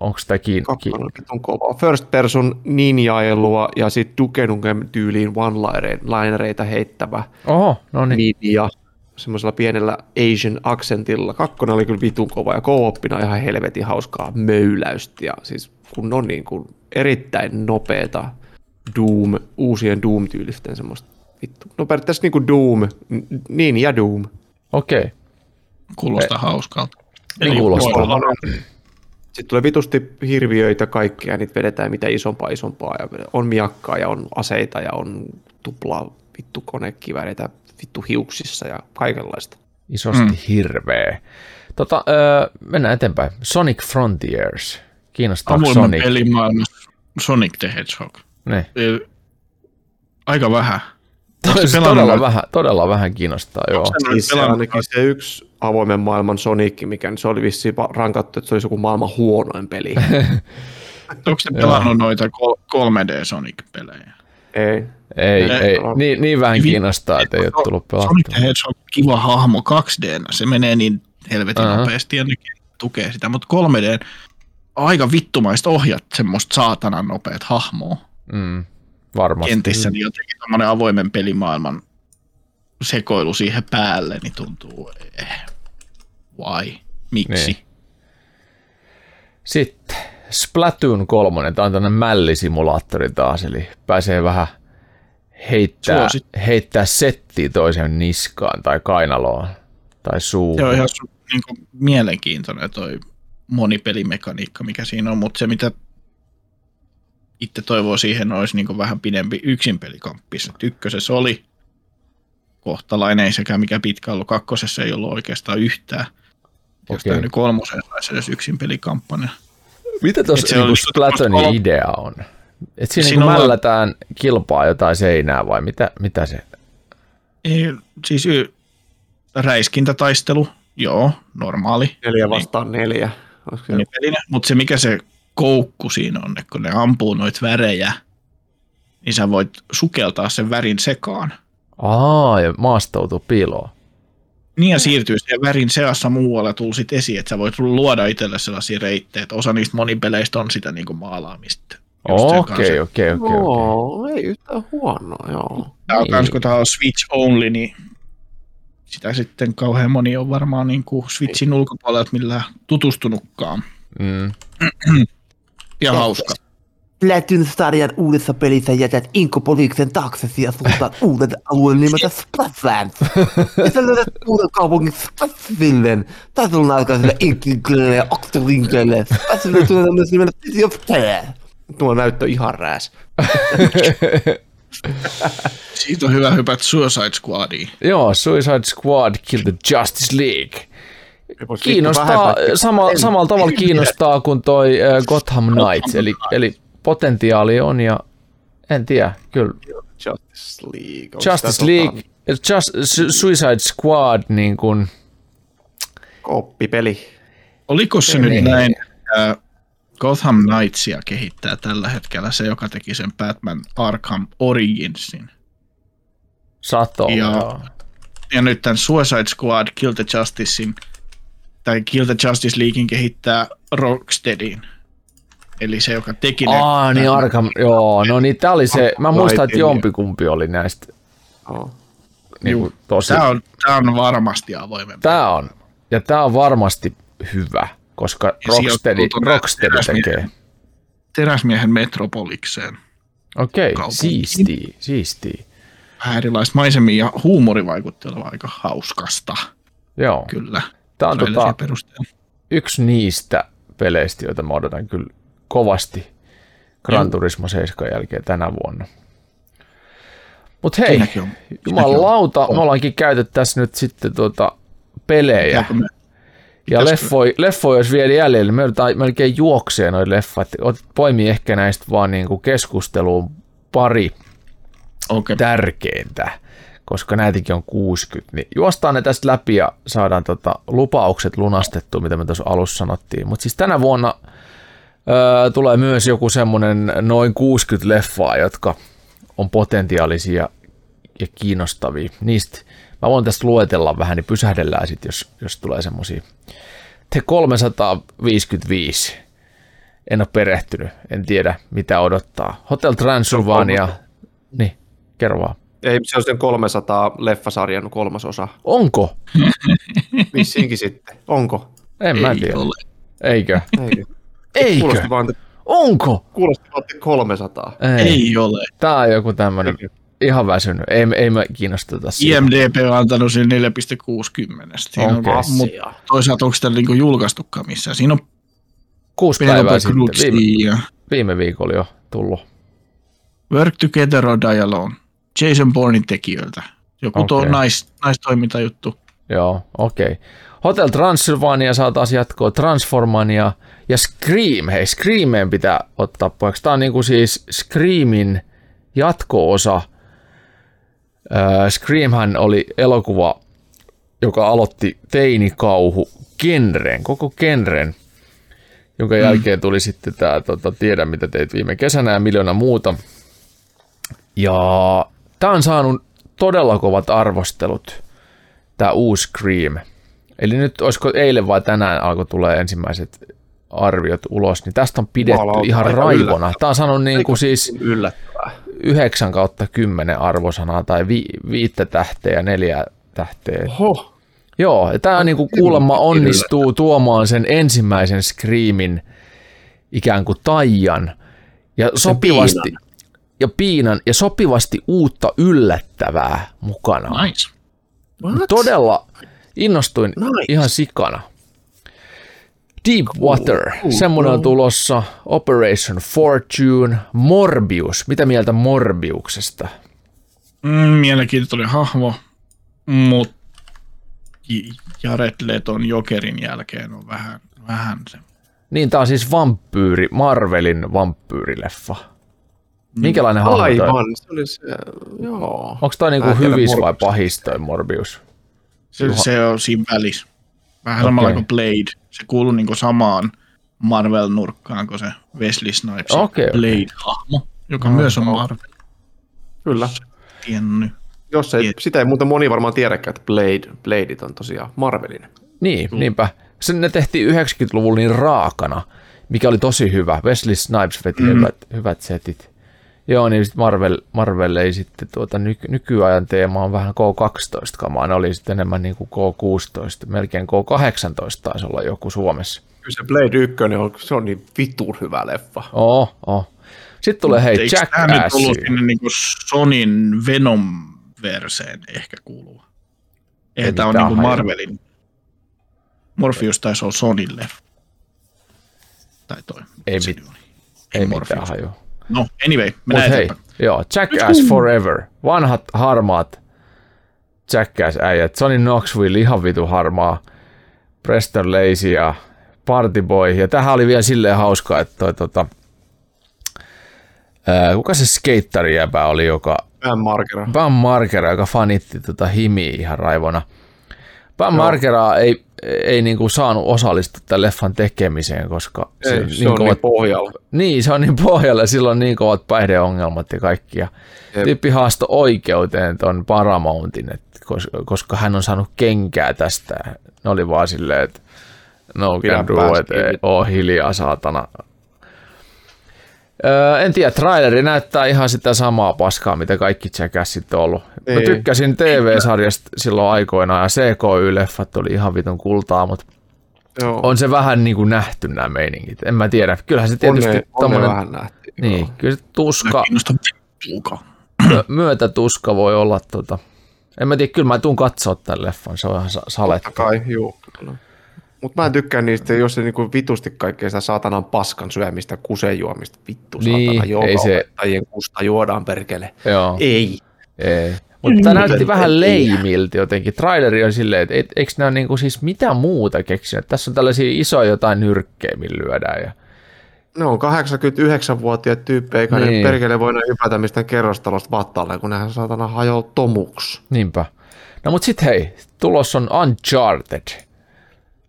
Onko sitä kiinni? Kakkonen on kova. First person ninjailua ja sitten Duke Nukem tyyliin one-linereita heittävä Oho, no niin. ninja semmoisella pienellä Asian accentilla. Kakkonen oli kyllä vitun kova ja co ihan helvetin hauskaa möyläystä ja siis kun on niin kuin erittäin nopeeta Doom, uusien Doom-tyylisten semmoista vittu. No periaatteessa niin kuin Doom, n- Ninja Doom. Okei. Okay. Kuulostaa hauskalta. Niin kuulostaa. Kolmonen. Sitten tulee vitusti hirviöitä kaikkea, niitä vedetään mitä isompaa isompaa. Ja on miakkaa ja on aseita ja on tuplaa vittu konekivääreitä vittu hiuksissa ja kaikenlaista. Isosti mm. hirveä. Tota, öö, mennään eteenpäin. Sonic Frontiers. Kiinnostaa Avoimen Sonic. pelimaailmassa Sonic the Hedgehog. Ei- Aika vähän. Se todella, vähän, todella vähän kiinnostaa, joo. Siis se ainakin se yksi avoimen maailman Sonic, mikä se oli vissiin rankattu, että se olisi joku maailman huonoin peli. Onko se pelannut noita kol- 3D Sonic-pelejä? Ei. Ei, Ei, ei, on. niin, niin vähän kiinnostaa, että ei ole tullut Sonic the pelattua. Hedgehog kiva hahmo 2D, se menee niin helvetin uh-huh. nopeasti ja tukee sitä, mutta 3D aika vittumaista ohjat semmoista saatanan nopeat hahmoa Mm, varmasti. kentissä, niin jotenkin tämmöinen avoimen pelimaailman sekoilu siihen päälle, niin tuntuu, eh, why, miksi? Niin. Sitten Splatoon 3, tämä on tämmöinen mällisimulaattori taas, eli pääsee vähän heittää, Suosit. heittää settiä toisen niskaan tai kainaloon tai suuhun. Se on ihan niin kuin, mielenkiintoinen toi monipelimekaniikka, mikä siinä on, mutta se mitä itse toivoo siihen olisi niin vähän pidempi yksinpelikamppis. Ykkösessä oli kohtalainen, ei sekään mikä pitkä ollut. Kakkosessa ei ollut oikeastaan yhtään. Jos Okei. tämä nyt kolmosen saisi edes yksinpelikampanja. Mitä tuossa niinku on Splatonin kol- idea on? Et siinä, Siinä ollaan- mällätään kilpaa jotain seinää vai mitä, mitä se? Ei, siis y- räiskintätaistelu, joo, normaali. Neljä vastaan neljä. Pelinen, mutta se mikä se koukku siinä on, että kun ne ampuu noita värejä, niin sä voit sukeltaa sen värin sekaan. Aa, ja maastoutuu piiloon. Niin ja siirtyy siihen värin seassa muualle tulla sit esiin, että sä voit luoda itselle sellaisia reittejä, että osa niistä monipeleistä on sitä niinku maalaamista. Sen Okei, okei, okei. ei yhtään huonoa, joo. Tää on Niin. kans, kun tää on Switch only, niin sitä sitten kauhean moni on varmaan niinku Switchin ulkopuolelta millään tutustunutkaan. Mm. Ja hauska. Splatoon-sarjan uudessa pelissä jätät Inkopoliksen taaksesi ja suuntaat uuden alueen nimeltä Splatlands. Ja sä löydät uuden kaupungin Spatsvillen. Taistelun aikaiselle Inkinkille ja Octolinkille. Spatsville tulee myös nimeltä City of Terror. Tuo näyttö ihan rääs. Siitä on hyvä hypätä Suicide Squadiin. Joo, Suicide Squad Kill the Justice League. Kiinnostaa, sama, samalla tavalla kiinnostaa kuin toi äh, Gotham Knights, eli, eli potentiaali on ja en tiedä, kyllä. Justice League. Onko Justice sitä League, Just, Su- Suicide Squad, niin kuin, Tota, kooppipeli. Oliko se Niin. nyt näin, että Gotham Knightsia kehittää tällä hetkellä se, joka teki sen Batman Arkham Originsin. sato. Ja-. Ja nyt tämän Suicide Squad Kill the Justicein, tai Kill the Justice Leaguein kehittää Rocksteadin. Eli se, joka teki ne. Aa, niin Arkham, joo, no niin tää oli se, mä muistan, että jompikumpi oli näistä Oh. niin kuin, tosi. Tämä on, tämä on varmasti avoimempi. Tää on, ja tää on varmasti hyvä, koska Rocksteady, Rocksteady teräsmiehen- tekee. Teräsmiehen Metropolikseen. Okei, kaupunkiin. siistiä, siistiä. Vähän maisemia ja huumori vaikutti olevan aika hauskasta, Joo, kyllä. Tää on tota, yksi niistä peleistä, joita mä odotan kyllä kovasti Gran Turismo 7 jälkeen tänä vuonna. Mut hei, Siinäkin on- jumalauta, me ollaankin käyty tässä nyt sitten tuota pelejä. Ja leffoi, leffoi jos vielä jäljellä, me joudutaan melkein juokseen noin leffat. Poimii ehkä näistä vaan niinku keskusteluun pari Okei. tärkeintä, koska näitäkin on 60. Niin juostaan ne tästä läpi ja saadaan tota lupaukset lunastettua, mitä me tuossa alussa sanottiin. Mutta siis tänä vuonna öö, tulee myös joku semmoinen noin 60 leffaa, jotka on potentiaalisia ja kiinnostavia. Niistä mä voin tästä luetella vähän, niin pysähdellään sitten, jos, jos tulee semmoisia. Te 355. En ole perehtynyt, en tiedä mitä odottaa. Hotel Transylvania. Niin, kerro vaan. Ei, se on sen 300 leffasarjan kolmas osa. Onko? Vissiinkin sitten. Onko? En mä Ei tiedä. ole. Eikö? Eikö? Eikö? Kuulosti vaan, Onko? kuulosti vaan että 300. Ei. Ei ole. Tää on joku tämmönen ihan väsynyt. Ei, ei me kiinnosteta siitä. IMDB on antanut siinä 4,60. Siinä on, Okei. mut toisaalta onko sitä niinku julkaistukaan missään. Siinä on Kuusi päivää sitten. Viime, ja viime viikolla jo tullut. Work Together or Die Alone. Jason Bournein tekijöiltä. Joku tuo Okei. nais, naistoimintajuttu. Joo, okei. Okay. Hotel Transylvania saa taas jatkoa, Transformania ja Scream. Hei, Screameen pitää ottaa puheeksi. Tämä on niinku siis Screamin jatko-osa. Äh, Screamhän oli elokuva, joka aloitti teinikauhu genren, koko genren, jonka jälkeen tuli sitten tämä tota, Tiedä mitä teit viime kesänä ja miljoona muuta. Ja tämä on saanut todella kovat arvostelut tämä uusi Scream. Eli nyt olisiko eilen vai tänään alkoi tulee ensimmäiset arviot ulos, niin tästä on pidetty Jumalauta, ihan raivona. yllättävää. Tämä on saanut niin kuin siis Yllättävää. 9 kautta 10 arvosanaa tai vi, viittä tähteä ja neljä tähteä. Oho. Joo, ja tämä niinku kuulemma onnistuu tuomaan sen ensimmäisen Screamin ikään kuin taian ja sopivasti ja piinan ja sopivasti uutta yllättävää mukana. Nice. Todella innostuin Nice. ihan sikana. Deep Water, semmoinen on tulossa, Operation Fortune, Morbius. Mitä mieltä Morbiuksesta? Mm, mielenkiintoinen hahmo, mutta Jared Leton Jokerin jälkeen on vähän, vähän se. Niin, tää on siis vampyyri, Marvelin vampyyrileffa. Minkälainen hahmo toi? Aivan, se oli se, joo. Onko toi niinku hyvis vai pahis toi Morbius? Se, se on siinä välissä. Vähän Okei. samalla kuin Blade. Se kuuluu niinku samaan Marvel-nurkkaan kuin se Wesley Snipes okei. Blade-hahmo, joka myös on Marvel. Kyllä. Tiennyt. Jos ei, Tiet- sitä ei muuten moni varmaan tiedäkään, että Blade, Bladeit on tosiaan Marvelin. Niin, niinpä. Se ne tehtiin 90-luvulla niin raakana, mikä oli tosi hyvä. Wesley Snipes veti mm. hyvät, hyvät setit. Joo, niin sit Marvel, Marvel ei sitten tuota, nyky, nykyajan teema on vähän K12-kamaa. Ne oli sitten enemmän niin kuin K16, melkein K18 taisi olla joku Suomessa. Kyllä se Blade 1 on, se on niin vitun hyvä leffa. Oo, oo. Sitten tulee hei Eikö Jack tämä nyt Ass. sinne niinku Sonin Venom-verseen ehkä kuuluva? Ei tämä on niinku hajua. Marvelin. Morpheus taisi olla Sonille. Tai toi. Ei, mit, ei mitään hajua. No, anyway, Mut mennään hei, joo, Jackass Forever. Vanhat harmaat Jackass-äijät. Sonny Knoxville ihan vitu harmaa. Preston Lacy ja Party Boy. Ja tähän oli vielä silleen hauskaa, että toi, tota, ää, kuka se skeittari jäbä oli, joka Vähän markera. Bam Margera, joka fanitti tota himiä ihan raivona. Bam Margera ei, ei niinku saanut osallistua tämän leffan tekemiseen, koska Ei, se, niin on niin kovat, pohjalla. niin, se on niin pohjalla, sillä on niin kovat päihdeongelmat ja kaikki. Ja Jep. tyyppi haasto oikeuteen ton Paramountin, et koska, koska hän on saanut kenkää tästä. Ne oli vaan silleen, että no can do oo hiljaa saatana. Öö, en tiedä, traileri näyttää ihan sitä samaa paskaa, mitä kaikki Jackassit on ollut. Mä Niin. tykkäsin TV-sarjasta silloin aikoinaan ja CKY-leffat oli ihan vitun kultaa, mutta Joo. on se vähän niin kuin nähty nämä meiningit. En mä tiedä. Kyllähän se on tietysti on ne tommonen, vähän nähty. niin, joo. kyllä se tuska, myötätuska voi olla tota, en mä tiedä, kyllä mä tuun katsoa tämän leffan, se on ihan sa- salettu. Totta kai, juu. Mutta mä en tykkää niistä, jos se niinku vitusti kaikkea sitä saatanan paskan syömistä, kusejuomista, vittu Niin, saatana, joka ei se- opettajien kusta juodaan perkele. Joo. Ei. Ei. Mutta tämä näytti vähän ei. leimiltä jotenkin. Traileri on silleen, että et, eikö ne ole niinku siis mitä muuta keksinyt? Tässä on tällaisia isoja jotain nyrkkejä, millä lyödään. Ja... Ne on 89-vuotiaat tyyppejä, eikä niin. Ne perkele voi hypätä mistään kerrostalosta vattaalle, kun nehän saatana hajoaa tomuksi. Niinpä. No mut sit hei, tulos on Uncharted.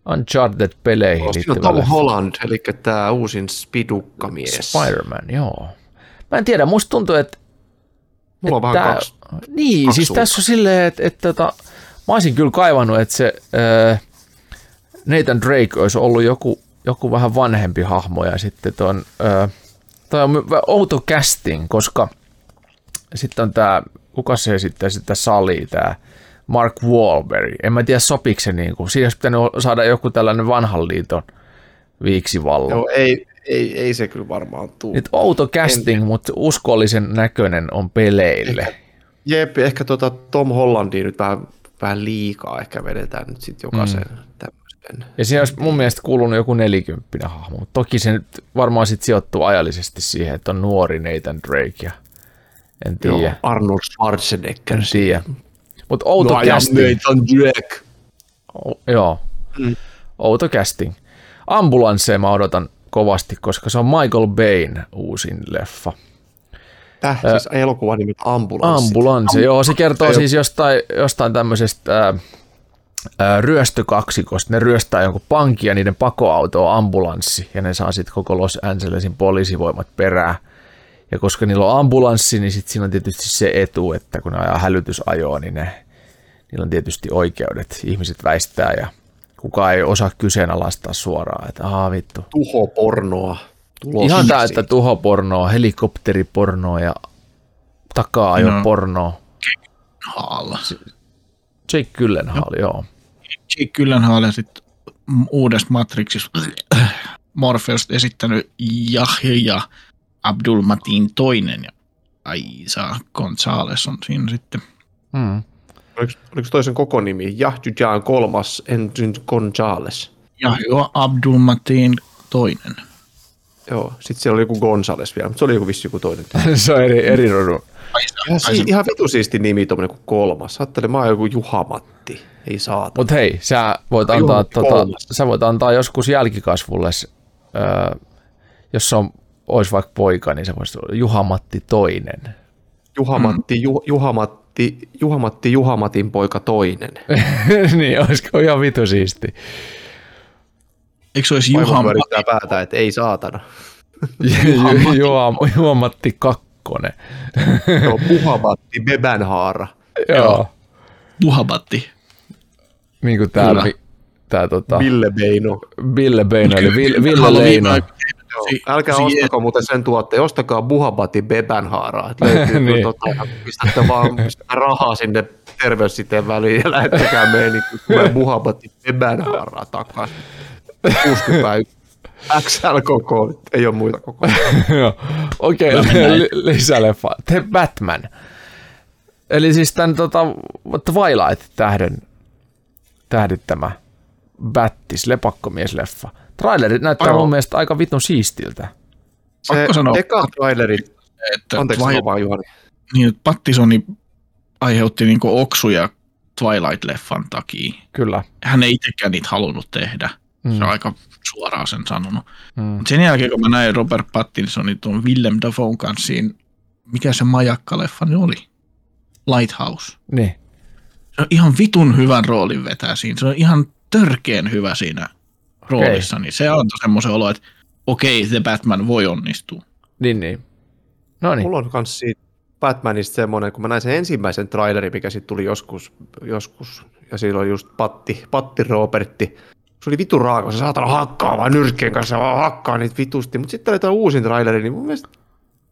Uncharted-peleihin liittyvä Tom. Holland, eli tämä uusin spidukkamies. Spider-Man, joo. Mä en tiedä, musta tuntuu, että Mulla on vähän kaksi. Niin, kaksi siis tässä on silleen, että, että, että mä olisin kyllä kaivannut, että se äh, Nathan Drake olisi ollut joku, joku vähän vanhempi hahmo ja sitten ton, äh, toi on outo casting, koska sitten on tämä, kuka se sitten sitä sali, tämä Mark Wahlberg. En mä tiedä sopiiko se niin kuin, siinä olisi pitänyt saada joku tällainen vanhan liiton viiksivallo. Joo, ei, ei, ei se kyllä varmaan tuu. Nyt outo casting, mutta uskollisen näköinen on peleille. Jep, ehkä tota Tom Hollandia nyt vähän, vähän liikaa ehkä vedetään nyt sitten jokaisen mm. tämmöisen. Ja siinä olisi mun mielestä kuulunut joku nelikymppinen hahmo, toki se nyt varmaan sitten sijoittuu ajallisesti siihen, että on nuori Nathan Drake ja en Joo, tiedä, Arnold Schwarzenegger. en tiedä. Mutta outo No, casting. Nathan Drake. O- joo, mm. outo casting. Ambulansseja mä odotan kovasti, koska se on Michael Bayn uusin leffa. Täh, siis elokuva nimeltä Ambulanssi. Ambulanssi, joo, se kertoo Ei- siis jostain, jostain tämmöisestä ää, ryöstökaksikosta. Ne ryöstää jonkun pankin ja niiden pakoauto on ambulanssi ja ne saa sitten koko Los Angelesin poliisivoimat perään. Ja koska niillä on ambulanssi, niin sitten siinä on tietysti se etu, että kun ne ajaa hälytysajoa, niin ne, niillä on tietysti oikeudet. Ihmiset väistää ja kukaan ei osaa kyseenalaistaa suoraan, että aah vittu. Tuhopornoa. Tulos Ihan siitä. täyttä tuhopornoa, helikopteripornoa ja takaa-ajopornoa. Haalla. Jake Gyllenhaal, joo. Jake Gyllenhaal ja sitten uudessa Matrixissa Morpheus esittänyt Yahya Abdul Matin toinen ja Aisa Gonzales on siinä sitten. Mm. Oliko, oliko toisen koko nimi? Jahjujan kolmas, Enjin Gonzales. Yahya Abdul Matin toinen. Joo, sitten siellä oli joku Gonzales vielä, mutta se oli joku vissi joku toinen. se on eri, eri rodun. Ihan, si- ihan vitu siisti nimi tuommoinen kuin kolmas. Ajattelin, mä oon joku Juha-Matti. Ei saata. Mutta hei, sä voit, antaa, tota, kolmas. sä voit antaa joskus jälkikasvulle, öö, jos se on, olisi vaikka poika, niin se voisi olla Juha-Matti toinen. Juha-Matti, Ju, Juha-Matti, Juha-Matti, Juha-Matin poika toinen. niin, olisiko ihan vitu siisti. Eikö se olisi Juha Juha päätä, että ei saatana. Juha, Juha, Juha-Matti kakkonen. Joo, Juha-Matti Bebenhaara. Joo. Muhabatti? Niin kuin tää, tää tota, Ville Beino. Ville Beino, eli Ville, Ville Leino. Joo, Si- älkää si- ostako muuten sen tuotteen, ostakaa Buhabati Bebenhaaraa. että Löytyy Niin. tota, pistätte vaan pistätte rahaa sinne terveyssiteen väliin ja lähettäkää meidän niin tulee Buhabati Bebenhaaraa takaisin. 61 XL koko, ei ole muita koko. Joo. Okei, okay, li- lisäleffa. The Batman. Eli siis tämän tota, Twilight-tähden tähdittämä Battis, lepakkomiesleffa. Trailerit näyttää Aivan. mun mielestä aika vitun siistiltä. Se Pakko sanoa, eka traileri, että anteeksi sano vaan Juhani. niin, että Pattisoni aiheutti niinku oksuja Twilight-leffan takia. Kyllä. Hän ei itsekään niitä halunnut tehdä. Mm. Se on aika suoraan sen sanonut. Mm. Mut sen jälkeen, kun mä näin Robert Pattinsonin tuon Willem Dafoe kanssa siinä, mikä se majakkaleffa nyt oli? Lighthouse. Niin. Se on ihan vitun hyvän roolin vetää siinä. Se on ihan törkeen hyvä siinä roolissa. Niin se antoi semmoisen olo, että okei, The Batman voi onnistua. Niin, niin. No niin. Mulla on kans siitä Batmanista semmoinen, kun mä näin sen ensimmäisen trailerin, mikä sitten tuli joskus, joskus, ja siinä oli just Patti, Patti Robertti. Se oli vitu raaka, se saatana hakkaa vaan nyrkkien kanssa, vaan hakkaa niitä vitusti. Mutta sitten oli tämä uusin traileri, niin mun mielestä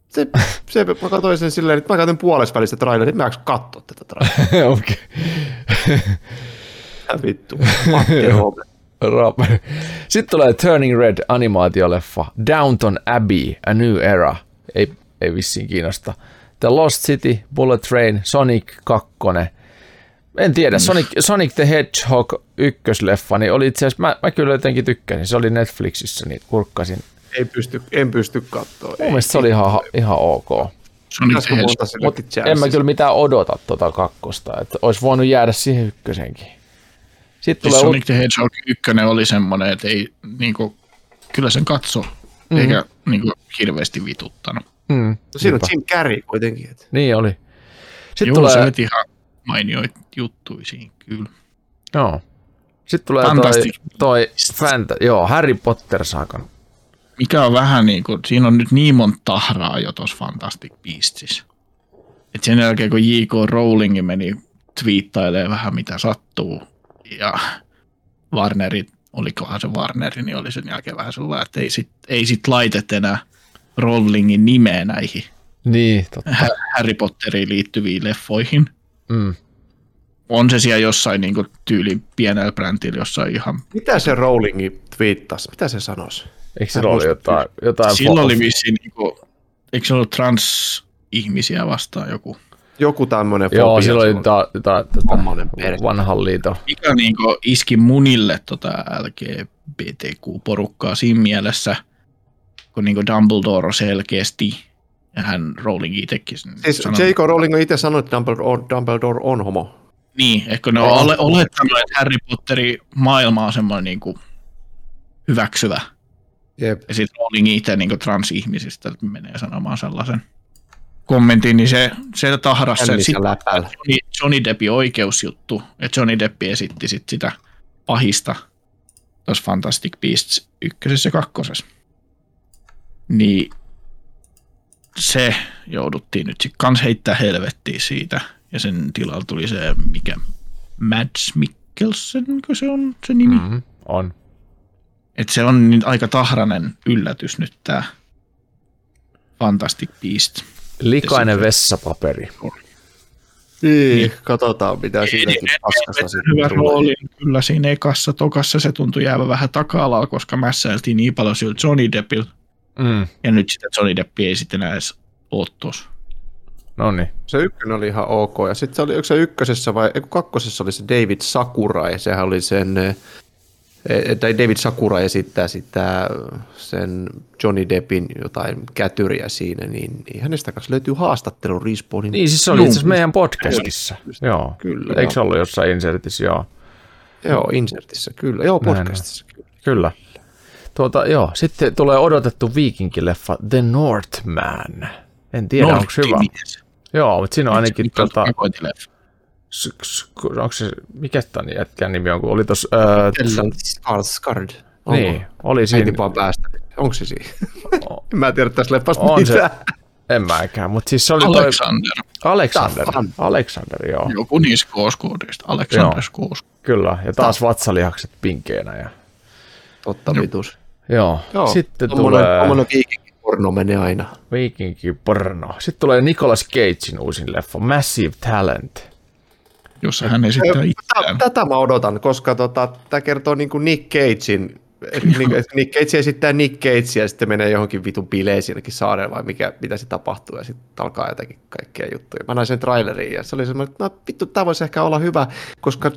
se, se mä katsoin sen silleen, että mä katsoin puolesta välistä traileria, mä en katsoa tätä traileria. Okei. Vittu, Patti Robert. Robert. Sitten tulee Turning Red animaatioleffa, Downton Abbey, A New Era. Ei, ei vissiin kiinnosta. The Lost City, Bullet Train, Sonic 2. En tiedä, Sonic, Sonic the Hedgehog ykkösleffa, niin oli itse asiassa, mä, mä kyllä jotenkin tykkäsin, se oli Netflixissä, niin kurkkasin. Ei pysty, en pysty katsoa. Mun mielestä se oli ihan, ihan ok. Sonic the Hedgehog. sillekin En mä kyllä mitään odota tuota kakkosta, että olisi voinut jäädä siihen ykkösenkin. Sitten Siis tulee Sonic the Hedgehog 1 oli semmoinen, että ei, niinku, kyllä sen katso, Mhm. mm-hmm. eikä niinku, hirveästi vituttanut. mm, No siinä on. Jim Carrey kuitenkin. Et. Niin oli. Sitten Joo, tulee, se veti ihan mainioit juttuja siinä, kyllä. joo. Sitten tulee toi, Fantastic toi Fanta, joo, Harry Potter-saakan. Mikä on vähän niin kuin, siinä on nyt niin monta tahraa jo tuossa Fantastic Beastsissa. Et sen jälkeen, kun J.K. Rowling meni twiittailemaan vähän mitä sattuu, ja Warneri, olikohan se Warneri, niin oli sen jälkeen vähän sellainen, että ei sit, ei sit laitet enää Rowlingin nimeä näihin Niin, totta. Harry Potteriin liittyviin leffoihin. Mm. On se siellä jossain niin tyyli pienellä brändillä, jossain ihan... Mitä se Rowlingi twiittasi? Mitä se sanoisi? Eikö sillä ollut jotain, jotain Silloin oli vissiin, niin kuin, eikö se ollut trans-ihmisiä vastaan joku? Joku tämmöinen Joo, fobia silloin oli ta, ta, ta, perhe. vanhan liiton. mikä niin iski munille tota LGBTQ-porukkaa siinä mielessä, kun niin Dumbledore on selkeästi, ja hän Rowling itsekin Siis sanoi- J.K. Rowling on itse sanonut, että Dumbledore, Dumbledore on homo. Niin, ehkä ne on ole, olettanut, että Harry Potterin maailma on semmoinen niin kuin hyväksyvä. Jep. Ja sitten Rowling itse niin transihmisistä menee sanomaan sellaisen kommentin, niin se, se tahras sen. Sitten läpällä. Johnny, Johnny Deppin oikeusjuttu, että Johnny Depp esitti sit sitä pahista tuossa Fantastic Beasts ykkösessä ja kakkosessa. Niin se jouduttiin nyt sitten kans heittää helvettiin siitä. Ja sen tilalla tuli se, mikä Mads Mikkelsen, mikä se on se nimi. Mm. Mm, on. Että se on niin aika tahranen yllätys nyt tämä Fantastic Beast. Likainen vessapaperi. Niin, katsotaan mitä silläkin paskassa sitten hyvä tulee. rooli. Kyllä siinä ekassa, tokassa se tuntui jäävä vähän taka koska mässäiltiin niin paljon sillä Johnny Deppillä. Mm. Ja nyt sitä Johnny Deppi ei sitten enää edes ole tuossa. No niin. Se ykkönen oli ihan ok. Ja sitten se oli, onko se ykkösessä vai ei, kun kakkosessa oli se David Sakurai. Sehän oli sen, eh, tai David Sakura esittää sitä sen Johnny Deppin jotain kätyriä siinä, niin, niin hänestä kanssa löytyy haastattelu Respawnin. Niin, siis se oli itse meidän podcastissa. Joo. Kyllä, Eikö se ollut jossain insertissä? Joo. Joo, insertissä, kyllä. Joo, Näin podcastissa. Kyllä. Kyllä. Tuota, joo. Sitten tulee odotettu viikinkileffa The Northman. En tiedä, onko hyvä. Joo, mutta siinä on ainakin, Mikä tota, pakotileffa? Onko se, mikä tämän jätkän nimi on, kun oli tuossa, Stellan Skarsgård. Onko? niin, oli Äiti siinä, vaan päästä. Onko se siinä? En mä tiedä tästä leffasta on se, mitään. en mäkään, mutta siis se oli toi, Alexander. Alexander, Stefan. Alexander, joo, Joku niistä kooskoodista. Alexander. Skoos. kyllä, ja taas vatsalihakset pinkeinä, ja Totta vitus. joo, Joo, sitten tommonen, tulee Tommonen viikinkiporno menee aina. viikinki porno, sitten tulee Nicolas Cagein uusin leffa, Massive Talent, jossa hän esittää Tätä, itseään. tätä mä odotan, koska tota, tämä kertoo niin kuin Nick Cagein, niin, että Nick Cage esittää Nick Cagea ja sitten menee johonkin vitun bileisiin jonnekin saareen vai mikä, mitä se tapahtuu ja sitten alkaa jotakin kaikkea juttuja. Mä näin sen traileriin ja se oli semmoinen, että no vittu, tämä voisi ehkä olla hyvä, koska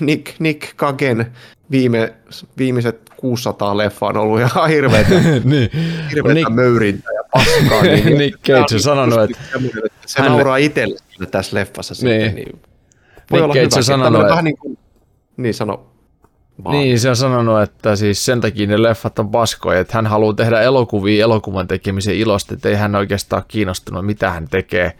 Nick, Nick Kagen viime, viimeiset 600 leffaa on ollut ihan hirveätä, niin, hirveätä Nick- möyrintä ja paskaa. niin, Nick Cage on sanonut, että se hän- nauraa itselle tässä leffassa sitten. Niin. Niin. Voi olla Nick Cage on sanonut, että- niin kuin, niin sano. vaan. Niin, se on sanonut, että siis sen takia ne leffat on paskoja, että hän haluaa tehdä elokuvia elokuvan tekemisen ilosta, että ei hän oikeastaan kiinnostunut, mitä hän tekee.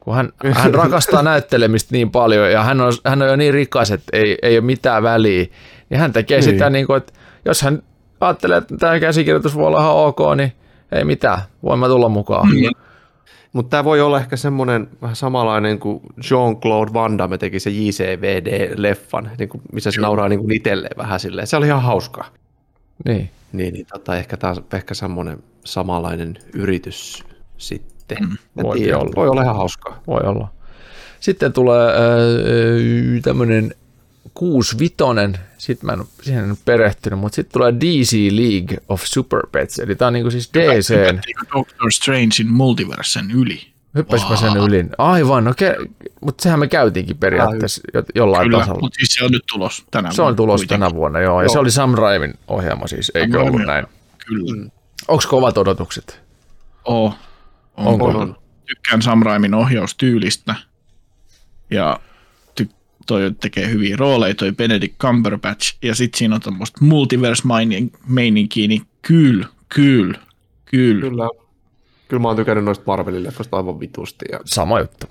Kun hän, hän rakastaa näyttelemistä niin paljon ja hän on, hän on jo niin rikas, että ei, ei ole mitään väliä, niin hän tekee niin. sitä niin kuin, että jos hän ajattelee, että tämä käsikirjoitus voi olla ihan ok, niin ei mitään, voin mä tulla mukaan. Mm. Mutta tämä voi olla ehkä semmoinen vähän samanlainen kuin Jean-Claude Van Damme teki se JCVD-leffan, niin kuin, missä se nauraa niin kuin itselleen vähän silleen. Se oli ihan hauskaa. Niin. Niin, niin tota, ehkä taas ehkä semmoinen samanlainen yritys sitten. Mm, voi tiedä, olla. voi olla ihan hauskaa. Voi olla. Sitten tulee äh, tämmöinen 65, sitten mä en siihen perehtynyt, mutta sitten tulee DC League of Super Pets, eli tää on niinku siis DC, Doctor Strangein multiversen yli. hyppäsimpä sen yli. Aivan, no ke- mutta sehän me käytiinkin periaatteessa jo- jollain Kyllä, tasolla. mutta siis se on nyt tulos tänä Se on vuonna tulos kuitenkin. tänä vuonna, joo, ja se oli Sam Raimin ohjelma siis, eikö Sam ollut näin? Kyllä. Onko kovat odotukset? Oo. On, Onko? on. Tykkään Sam Raimin ohjaustyylistä. Ja toi tekee hyviä rooleja, toi Benedict Cumberbatch. Ja sit siinä on tämmöistä multiverse-meininkiä, niin kyllä, kyllä, kyllä. Kyllä. Kyllä mä oon tykännyt noista Marvelin leffoista aivan vitusti. Ja... Sama juttu.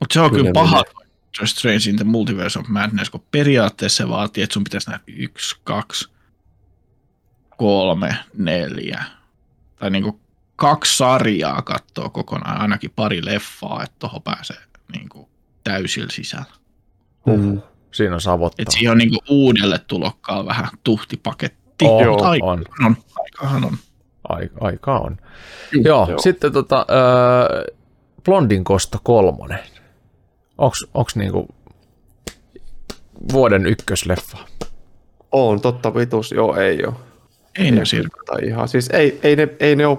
Mutta se on kyllä, Kyllä paha Doctor Strange in the Multiverse of Madness, kun periaatteessa se vaatii, että sun pitäisi nähdä yksi, kaksi, kolme, neljä. Tai niinku kaksi sarjaa katsoa kokonaan, ainakin pari leffaa, että tuohon pääsee niinku täysillä sisällä. Huh. Siinä on savottava. Et siihen on niinku uudelle tulokkaalle vähän tuhtipaketti. On, Mut aika on. on. Aikahan on. Aika, aika on. Joo, joo. joo. sitten tota, äh, Blondin kosto kolmonen. Onks, onks niinku vuoden ykkösleffa? On, totta vitus, joo, ei ole. Ei ne sirku. Tai ihan, siis ei, ei, ne, ei ne ole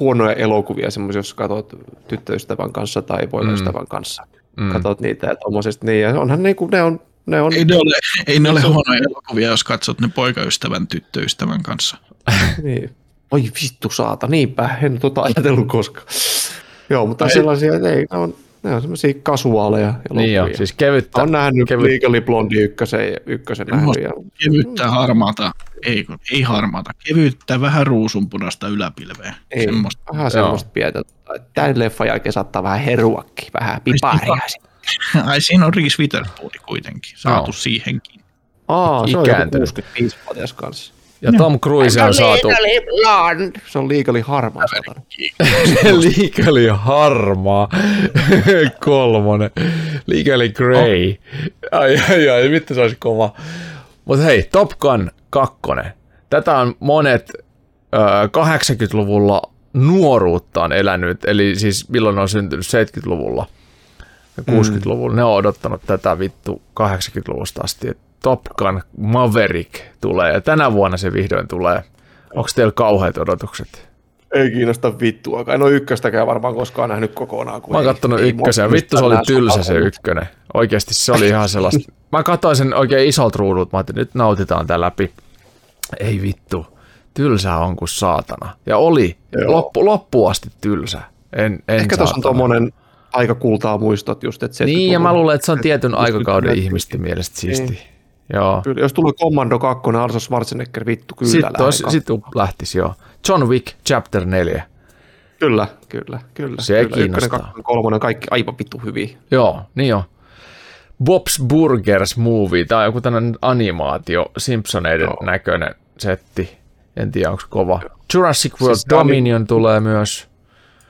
huonoja elokuvia semmoisia, jos katsot tyttöystävän kanssa tai poikaystävän mm. kanssa. Mm. Katsot niitä ja tommosesta niin, ja onhan niinku, ne on, ne on, Ei ne ole, ei ne ole huonoja elokuvia, jos katsot ne poikaystävän, tyttöystävän kanssa. niin. Oi vittu saata, niinpä, en tota ajatellut koskaan. Joo, mutta sellaisia, että ei, ne on, ne on semmoisia kasuaaleja elokuvia. Niin joo, siis kevyttä. on nähnyt kevyt-. Legally Blonde ykkösen, ja ykkösen nähnyt. Ja, Kevyttä harmaata, ei, ei harmaata, kevyttä vähän ruusunpunaista yläpilveä. ei, Semmosta. vähän semmoista pientä. Tämän leffan jälkeen saattaa vähän heruakin, vähän piparia. Ai siinä on Reese Witherspoon kuitenkin, saatu Joo. siihenkin. Aa, se on joku Ikääntynyt. 65-vuotias kanssa. Ja Tom Cruise on saatu Se on liikali harmaa, liikeli harmaa kolmonen. Liikeli grey. Ai ai ai, vittu se olisi kova. Mutta hei, Top Gun 2. Tätä on monet ö, 80-luvulla nuoruuttaan elänyt, eli siis milloin on syntynyt 70-luvulla ja 60-luvulla. Ne on odottanut tätä vittu 80-luvusta asti. että Top Gun Maverick tulee ja tänä vuonna se vihdoin tulee. Onko teillä kauheat odotukset? Ei kiinnosta vittua. En ole ykköstäkään varmaan koskaan nähnyt kokonaan. Mä oon kattonut ykkösen vittu se oli tylsä se ykkönen. Oikeasti se oli ihan sellaista. Mä katsoin sen oikein isolta ruudulta, mä ajattelin, nyt nautitaan tää läpi. Ei vittu, tylsä on kuin saatana. Ja oli, loppu, loppuun asti tylsä. En, en Ehkä tuossa on tommonen aika kultaa muistot just, että Niin, ja mä 70-luvun luulen, että se on tietyn aikakauden ihmisten mielestä siisti. Niin. Joo. Kyllä, jos tulee Commando 2, Arnold Schwarzenegger, vittu, kyllä Sitten katsomaan. sit lähtisi joo. John Wick Chapter 4. Kyllä, kyllä, kyllä. Se kyllä. kiinnostaa. Ykkönen, kakkonen, kolmonen, kaikki aivan vittu hyviä. Joo, niin joo. Bob's Burgers Movie, tämä on joku tämmöinen animaatio, Simpsoneiden Joo. näköinen setti. En tiedä, onko kova. Jurassic World Siis tää oli- Dominion tulee myös.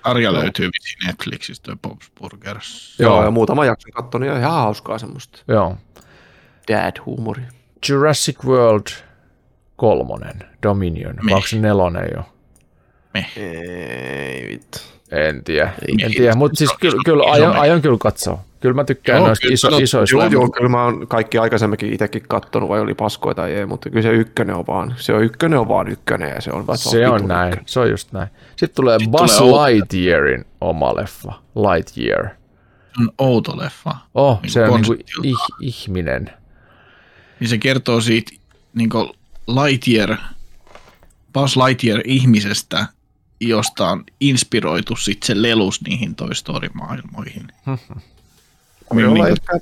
Arja löytyy Netflixistä, Bob's Burgers. Joo, Joo. ja muutama jakson kattonut ja ihan hauskaa semmoista Joo. Dad-huumori. Jurassic World kolmonen, Dominion. Meh. Onko se nelonen jo? Ei vittu. En tiedä, en tiedä, mutta siis kyllä, kyllä aion, aion kyllä katsoa. Kyllä mä tykkään Joo, noista kyllä iso, isoista. Joo, joo, kyllä mä oon kaikki aikaisemminkin itsekin kattonut, vai oli paskoja tai ei, mutta kyllä se ykkönen on vaan, se on ykkönen on vaan ykkönen ja se on vaan Se on näin, ykkönen. se on just näin. Sitten tulee Sitten Buzz tulee outo. Lightyearin oma leffa, Lightyear. On outo leffa. Oh, Niin se on niinku konseptiltaan. ih, ihminen. Niin se kertoo siitä niin Lightyear, Buzz Lightyear ihmisestä, josta on inspiroitu sit se lelus niihin Toy Story-maailmoihin. Voi olla Niin, ehkä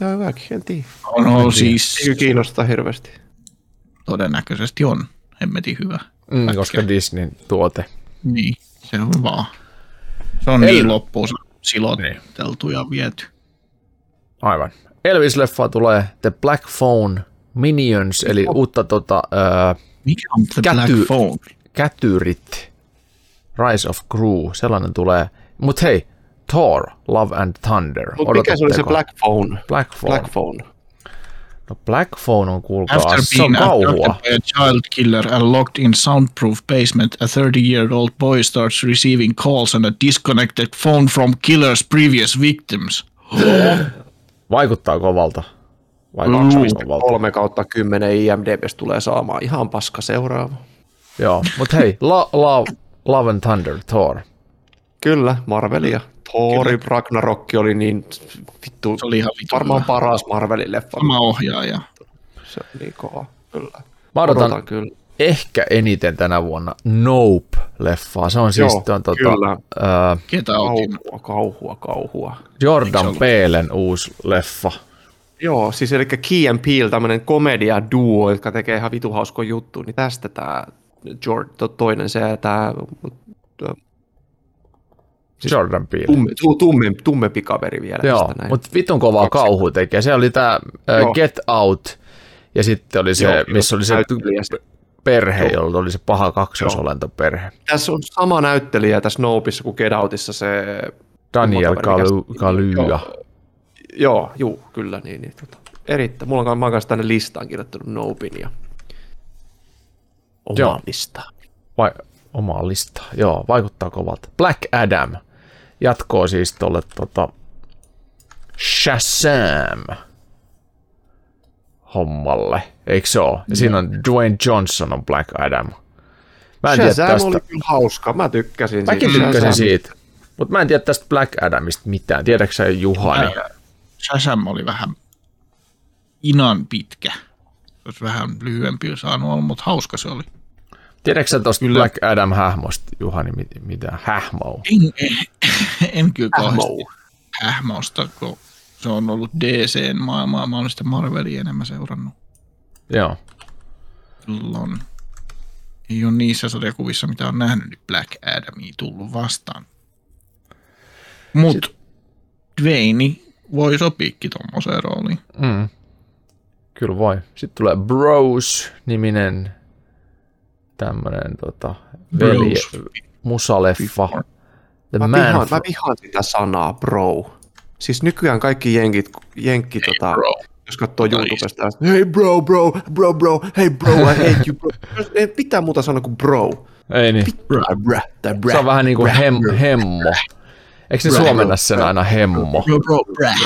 ihan hyväkin, en tiedä. On, on siis Eikö kiinnostaa hirveästi? todennäköisesti on hemmetin hyvä. Mm, koska Disneyn tuote. Niin, se on vaan. Se on El- niin loppuun siloteltu ja viety. Aivan. Elvis-leffa tulee The Black Phone Minions, eli uutta tota, ää, Mikä on The Käty- Black Phone? kätyrit. Rise of Gru, sellainen tulee. Mut hei, Thor, Love and Thunder. Mutta mikä se oli se? Black Phone? Black Phone. Black Phone. No Black Phone on kuulkaa, After se on being abducted kauhua. by a child killer and locked in soundproof basement, a 30-year-old boy starts receiving calls on a disconnected phone from killer's previous victims. Vaikuttaa kovalta. Mm. Vaikuttaa kovalta. 3 kautta 10 IMDBs tulee saamaan ihan paska seuraava. Joo, mut hei, la, la, Love and Thunder, Thor. Kyllä, Marvelia. Thori Ragnarok oli niin vittu, Se oli ihan vittu varmaan hyvä. paras Marvelin leffa. Sama ohjaaja. Se on niin kova, kyllä. Mä odotan, Odotan kyllä. Ehkä eniten tänä vuonna Nope-leffaa. Se on siis Joo, tuon, tota, kyllä. ää, Ketä otin? Kauhua, kauhua, kauhua. Jordan? Peelen uusi leffa. Joo, siis eli Key and Peele, tämmöinen komedia duo, jotka tekee ihan vitu hausko juttu, niin tästä tämä George, to, toinen se, tämä Siis Jordan Peele. tumme, tu, tumme, tummempi kaveri vielä. Joo, tästä näin. mutta vitun kovaa Kaksi. kauhu tekee. Se oli tämä. Get Out, ja sitten oli se, Joo, missä oli se perhe, jolla oli se paha kaksosolentoperhe. Tässä on sama näyttelijä tässä Nopeissa kuin Get Outissa se... Daniel Kumma kaveri, Kalu- mikä- Kaluuya. Joo, joo, juu, kyllä niin. niin tota, erittäin. Mulla on, mä kanssa tänne listaan kirjoittanut Nopin ja omaa Joo. listaa. Vai, omaa listaa. Joo, vaikuttaa kovalta. Black Adam jatkoo siis tuolle tota, Shazam hommalle, eikö se ole? Ja siinä on Dwayne Johnson on Black Adam. Mä en tiedä tästä. oli kyllä hauska, mä tykkäsin Mäkin siitä. tykkäsin Shazam. siitä. Mutta mä en tiedä tästä Black Adamista mitään. Tiedätkö sä Juhani? Shazam oli vähän inan pitkä. Olisi vähän lyhyempi saanut olla, mutta hauska se oli. Tiedätkö sä Kyllä. Black Adam-hähmosta, Juhani, mit- mitä? Hähmoa. En, en, en kyllä kauheasti Hähmou. hähmäosta, kun se on ollut DCn maailmaa. Mä olen sitä Marvelia enemmän seurannut. Joo. Silloin ei ole niissä sarjakuvissa, mitä on nähnyt, niin Black Adamia tullut vastaan. Mutta Dwayne voi sopiikin tuommoiseen rooliin. Mm. Kyllä voi. Sitten tulee Bros-niminen tämmönen tota, veli, musaleffa. The Mä Man vihaan, mä vihaan sitä sanaa bro. Siis nykyään kaikki jenkit, jenkki tota, bro. jos katsoo YouTubesta, hei bro, bro, bro, bro, hei bro, I hate you bro. Ei pitää muuta sanoa kuin bro. Ei niin. Bra, bra, tai bra. Se on vähän niin kuin bra, hem, bro. hemmo. Eikö ne Bra, suomenna bro, sen aina hemmo? Bro, bro, bräh,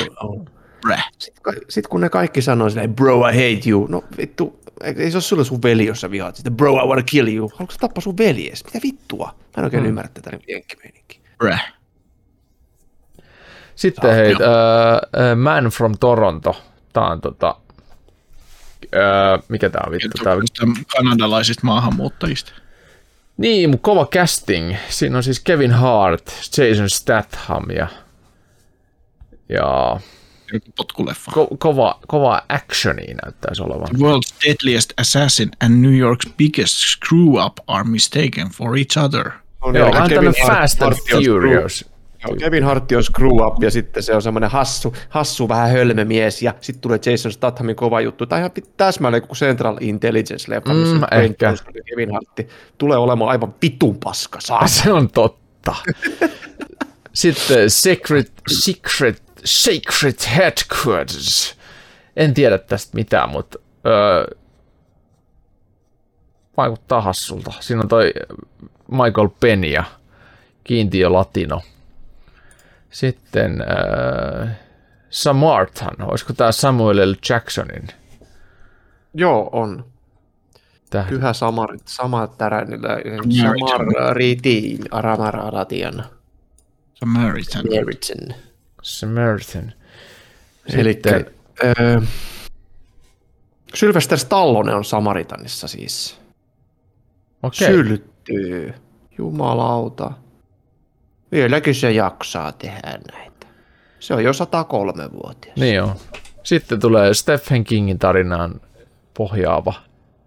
bräh. Sitten, ka- sit kun ne kaikki sanoo silleen, bro, I hate you. No vittu, ei se ole sulle sun veli, jos sä vihaat sitä. Bro, I wanna kill you. Haluatko sä tappaa sun veljes? Mitä vittua? Mä en oikein mm. ymmärrä tätä niin jenkkimeininkiä. bräh. Sitten hei, uh, Man from Toronto. Tää on tota... Uh, mikä tää on vittu? Tää on kanadalaisista maahanmuuttajista. Niin, mutta kova casting. Siinä on siis Kevin Hart, Jason Statham ja, ja Joku potkuleffa. ko- kova, kova actioni näyttäisi olevan. The world's deadliest assassin and New York's biggest screw up are mistaken for each other. On Joo, tämmönen Hart- Fast and on Furious. Joo, Kevin Hart on screw up ja sitten se on semmoinen hassu, hassu vähän hölmömies ja sitten tulee Jason Stathamin kova juttu. Tämä ihan täsmälleen kuin Central Intelligence-leffa, missä Mm, ehkä. Kevin Hart tulee olemaan aivan vitun paska. Saa. Se on totta. Sitten Secret, Secret, Secret Headquarters. En tiedä tästä mitään, mutta öö, vaikuttaa hassulta. Siinä on toi Michael Penn ja Kiintiö Latino. Sitten öö, Samartan. Olisiko tämä Samuel L. Jacksonin Joo, on. tähti? Pyhä Samar, sama täränillä. Samaritan. Samar Ritiin, Aramaradian. Samaritan. Samaritan. Samaritan. Eli öö, Sylvester Stallone on Samaritanissa siis. Okei. Syltyy. Jumalauta. Vieläkin se jaksaa tehdä näitä. Se on jo 103-vuotias. Niin on. Sitten tulee Stephen Kingin tarinaan pohjaava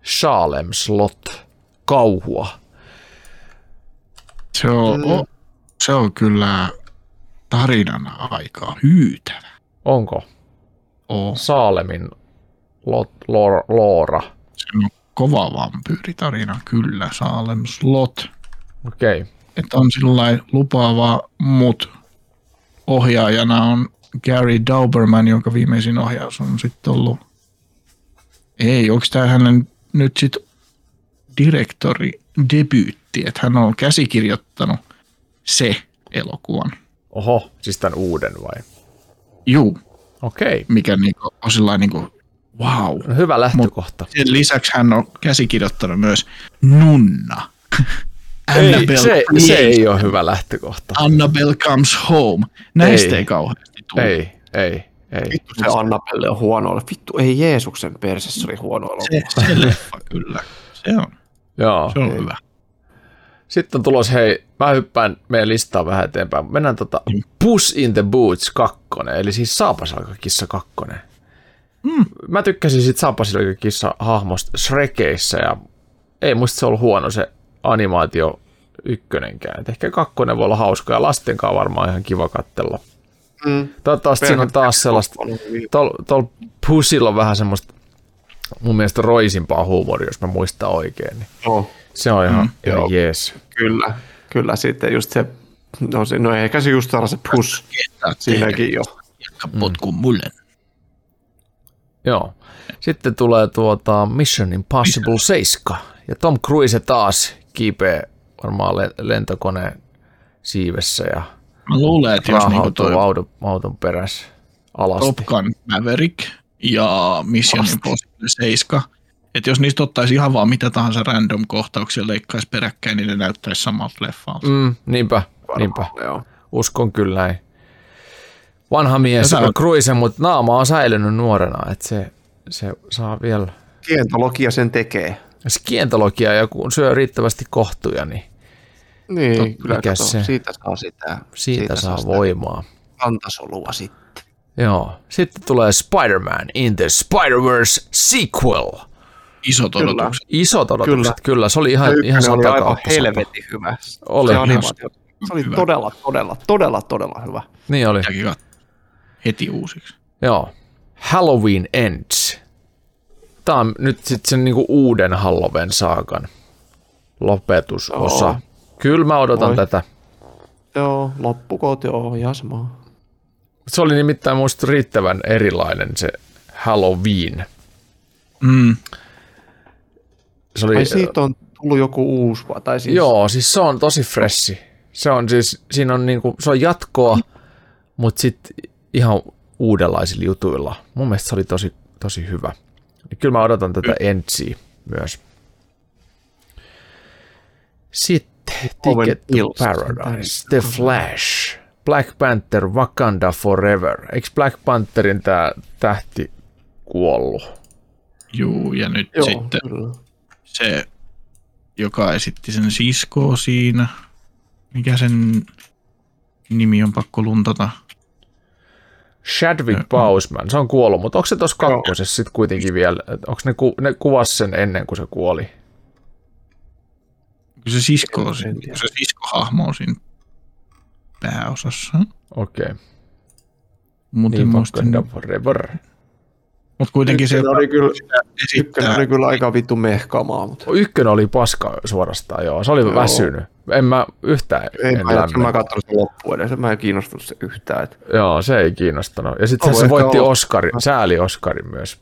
Salem Slot kauhua. Se on, o, se on kyllä tarinana aika hyytävä. Onko Oo. Saalemin lot, lor, loora? Se on kova vampyyritarina, kyllä, Salem Slot. Okei. Okay. Että on sillä lupaava, mut ohjaajana on Gary Dauberman, jonka viimeisin ohjaus on sitten ollut... Ei, onko tämä hänen nyt sitten direktori debyytti, että hän on käsikirjoittanut se elokuvan. Oho, siis tämän uuden vai? Juu, Okei. Okay. mikä niinku on sillä niinku, wow. No, hyvä lähtökohta. Sen lisäksi hän on käsikirjoittanut myös Nunna. Ei, Annabelle, se, se ei ole hyvä lähtökohta. Annabelle Comes Home. Näistä Ei. ei, ei kauheasti tule. Ei, ei, ei. Vittu se Annabelle on huono. Vittu, ei Jeesuksen perse, se oli huono Se, elokuva. se leffa kyllä. Se on, Joo. se on hyvä. Sitten on tulos, hei, mä hyppään meidän listaa vähän eteenpäin. Mennään tota Puss in the Boots 2, eli siis Saapasalkakissa 2. Mm. Mä tykkäsin siitä Saapasalkakissa hahmosta Shrekeissä ja ei musta se ollut huono se animaatio ykkönenkään. Et ehkä kakkonen voi olla hauska ja lasten kanssa varmaan ihan kiva katsella. Mm. Toivottavasti siinä on taas sellaista, tuolla tol Pussilla on vähän semmoista mun mielestä roisimpaa huumoria, jos mä muistan oikein. Niin No, se on ihan, mm, ihan joo. jees. kyllä, kyllä sitten just se, no, se, no ehkä se just saada se plus siinäkin jo. Jatka potkun mulle. Joo. Sitten tulee tuota Mission Impossible 7. Ja Tom Cruise taas kiipee varmaan le- lentokoneen siivessä ja Mä luulen, että jos niinku toi auton, auton perässä alasti. Top Gun Maverick ja Mission. Impossible 7, että jos niistä ottaisi ihan vaan mitä tahansa random kohtauksia leikkaisi peräkkäin, niin ne näyttäisi samalta leffalta. Mm. Niinpä, niinpä. Joo. Uskon kyllä näin. Vanha mies on Cruise, mutta naama on säilynyt nuorena, että se, se saa vielä Kientologia sen tekee. jos kientologia ja kun syö riittävästi kohtuja, niin Niin, Tot- kyllä mikä kato, se? siitä saa sitä. siitä, saa sitä voimaa. Kantasolua sitten. Joo. Sitten tulee Spider-Man in the Spider-Verse sequel. Isot Kyllä. odotukset. Isot odotukset, kyllä. Kyllä. kyllä. Se oli ihan, Se ihan oli aivan helvetin hyvä. Oli. Se animaatio. Se oli hyvä. todella, todella, todella, todella hyvä. Niin oli. Kat- heti uusiksi. Joo. Halloween Ends. Tämä on nyt sitten sen niinku uuden Halloween saakan lopetusosa. Joo. Kyllä mä odotan Oi. tätä. Joo, loppukoot joo, ihan sama. Se oli nimittäin musta riittävän erilainen se Halloween. Mm. Se oli, Ai siitä on tullut joku uusi, vai- tai siis... Joo, siis se on tosi freshi. Se on siis, siinä on niinku, se on jatkoa, mutta sitten ihan uudenlaisilla jutuilla. Mun mielestä se oli tosi, tosi hyvä. Ja kyllä mä odotan tätä Entsiä myös. Sitten Ticket to. Paradise, The Flash, Black Panther, Wakanda Forever. Eikö Black Pantherin tää tähti kuollut? Juu, ja nyt Joo, sitten kyllä. se, joka esitti sen siskoa siinä, mikä sen nimi on pakko luntata. Chadwick Boseman, se on kuollut, mutta onko se tuossa kakkosessa sitten kuitenkin vielä, onko ne, ku, ne kuvas sen ennen kuin se kuoli? Kyllä se sisko, on siinä- se siskohahmo on siinä pääosassa. Okei, okay. Mutta niin Wakanda Forever. mut kuitenkin se, Ykkönen oli kyllä, ykkönen oli kyllä aika vittu mehkamaa, mutta Ykkönen oli paska suorastaan, joo. Se oli Joo. väsynyt. En mä yhtään ei en mä, jaksa, mä lämmin. katsonut sitä loppuun edes, mä en kiinnostunut se yhtään. Et, Joo, se ei kiinnostanut. Ja sitten se voitti ollut- Oscarin, sääli Oscarin myös.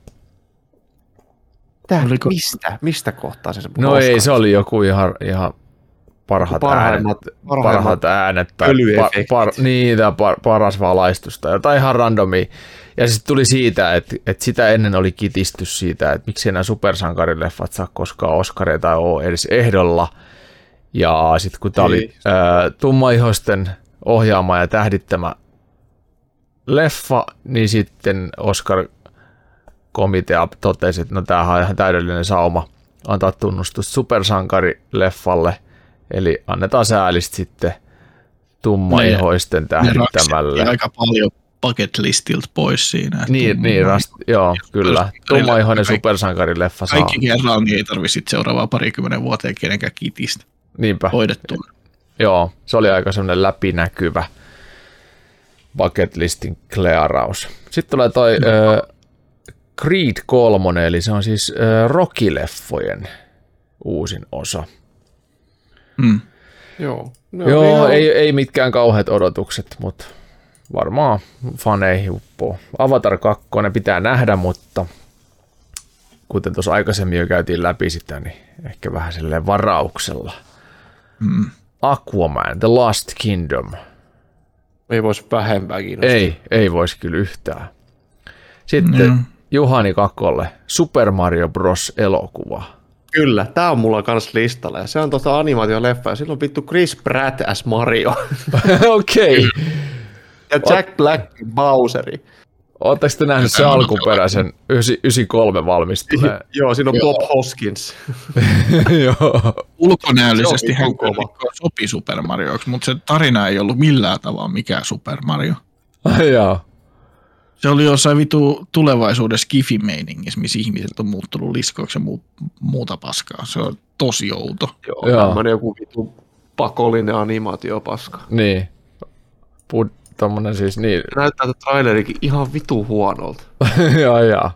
Tää, Oliko- mistä? Mistä kohtaa se No ei, se oli joku ihan, ihan parhaat Parhaimmat- äänet, parhaimmat parhaat äänet tai par, par, niin, tai par, paras valaistus tai jotain ihan randomia. Ja sitten tuli siitä, että, että sitä ennen oli kitistys siitä, että miksi enää supersankarileffat saa koskaan Oscareita tai ole edes ehdolla. Ja sitten kun tämä oli ää, tummaihoisten ohjaama ja tähdittämä leffa, niin sitten Oscar komitea totesi, että no tämähän on ihan täydellinen sauma antaa tunnustusta supersankarileffalle, eli annetaan säälistä sitten tummaihoisten ne tähdittämälle. aika paljon bucket listiltä pois siinä. Niin, niin rast, joo, kyllä. Tummaihoinen supersankarileffa saa. Kaikki kerran, niin ei tarvitse seuraavaa parikymmenen vuoteen kenenkään kitistä Niinpä. hoidettua. Joo, se oli aika semmoinen läpinäkyvä bucket listin klearaus. Sitten tulee toi ö, Creed 3, eli se on siis ö, Rocky-leffojen uusin osa. Mm. Joo. No, Joo, ihan- ei, ei mitkään kauheat odotukset, mutta varmaan faneihin uppoo. Avatar 2 pitää nähdä, mutta kuten tuossa aikaisemmin jo käytiin läpi sitä, niin ehkä vähän silleen varauksella. Mm. Aquaman, The Lost Kingdom. Ei voisi vähempää kiinnostaa. Ei, ei voisi kyllä yhtään. Sitten Mm. Juhani Kakolle, Super Mario Bros. elokuva. Kyllä, tää on mulla kans listalla. Ja se on tuosta animaatioleffa. Ja silloin vittu Chris Pratt as Mario. Okei. ja Jack Black Bowseri. Oletteko te nähnyt se alkuperäisen 93 valmistuneen? Joo, siinä on Bob Hoskins. Joo. Ulkonäöllisesti Se on hän sopi Super Marioksi, mutta se tarina ei ollut millään tavalla mikään Super Mario. Jaa. Se oli jossain vitu tulevaisuudessa kifi-meiningissä, missä ihmiset on muuttunut liskoiksi ja muu, muuta paskaa. Se on tosi outo. Joo, Joo. tämmönen joku vittu pakollinen animaatiopaska. Niin. Pud, tommonen siis niin. Näyttää että trailerikin ihan vitu huonolta. jaa, jaa.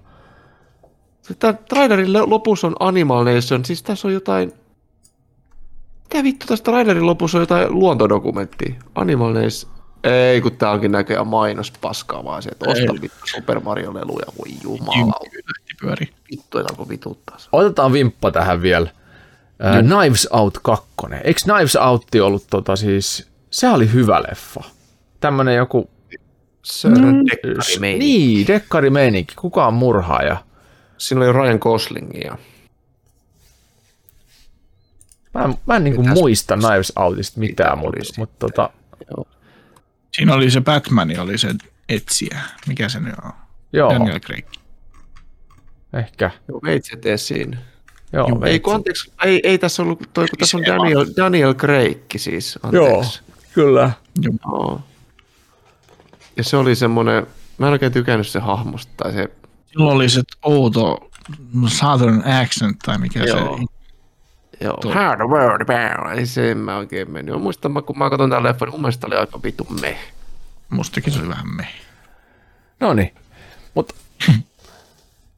Tämä trailerin lo- lopussa on Animal Nation, siis tässä on jotain... Mitä vittu tässä trailerin lopussa on jotain luontodokumenttia? Animal Nation... Ei, kun tää onkin näköjään mainos paskaa vaan se, että osta Ei. vittu Super Mario leluja, voi jumala, pyöri. vittu, et alkoi vituttaa se. Otetaan vimppa tähän vielä. Äh, Knives Out 2. Eikö Knives Out ollut tota siis, se oli hyvä leffa. Tämmönen joku, Se on dekkari niin, dekkari meininki, kuka on murhaaja. Siinä oli Ryan Gosling ja... Mä en, mä en niinku muista Knives Outista mitään, mutta, mutta tota, Siinä oli se Batman, oli se etsijä. Mikä se nyt on? joo, Daniel Craig. ehkä. Joo, veitsi tee siinä. Joo, Ei, kun anteeksi, ei, ei tässä ollut, toi, kun tässä on. Daniel, Daniel Craig siis, Joo, anteeksi. kyllä. Joo. Ja se oli semmoinen, mä en oikein tykännyt se hahmosta, tai se, Silloin oli se outo Southern accent tai mikä Joo. se joo, Tuo. how the world bound, ei se en mä oikein mennyt. Mä muistan, mä- kun mä katson tämän leffan, niin mun mielestä oli aika vitu meh. Mustakin se oli vähän me. No niin, mutta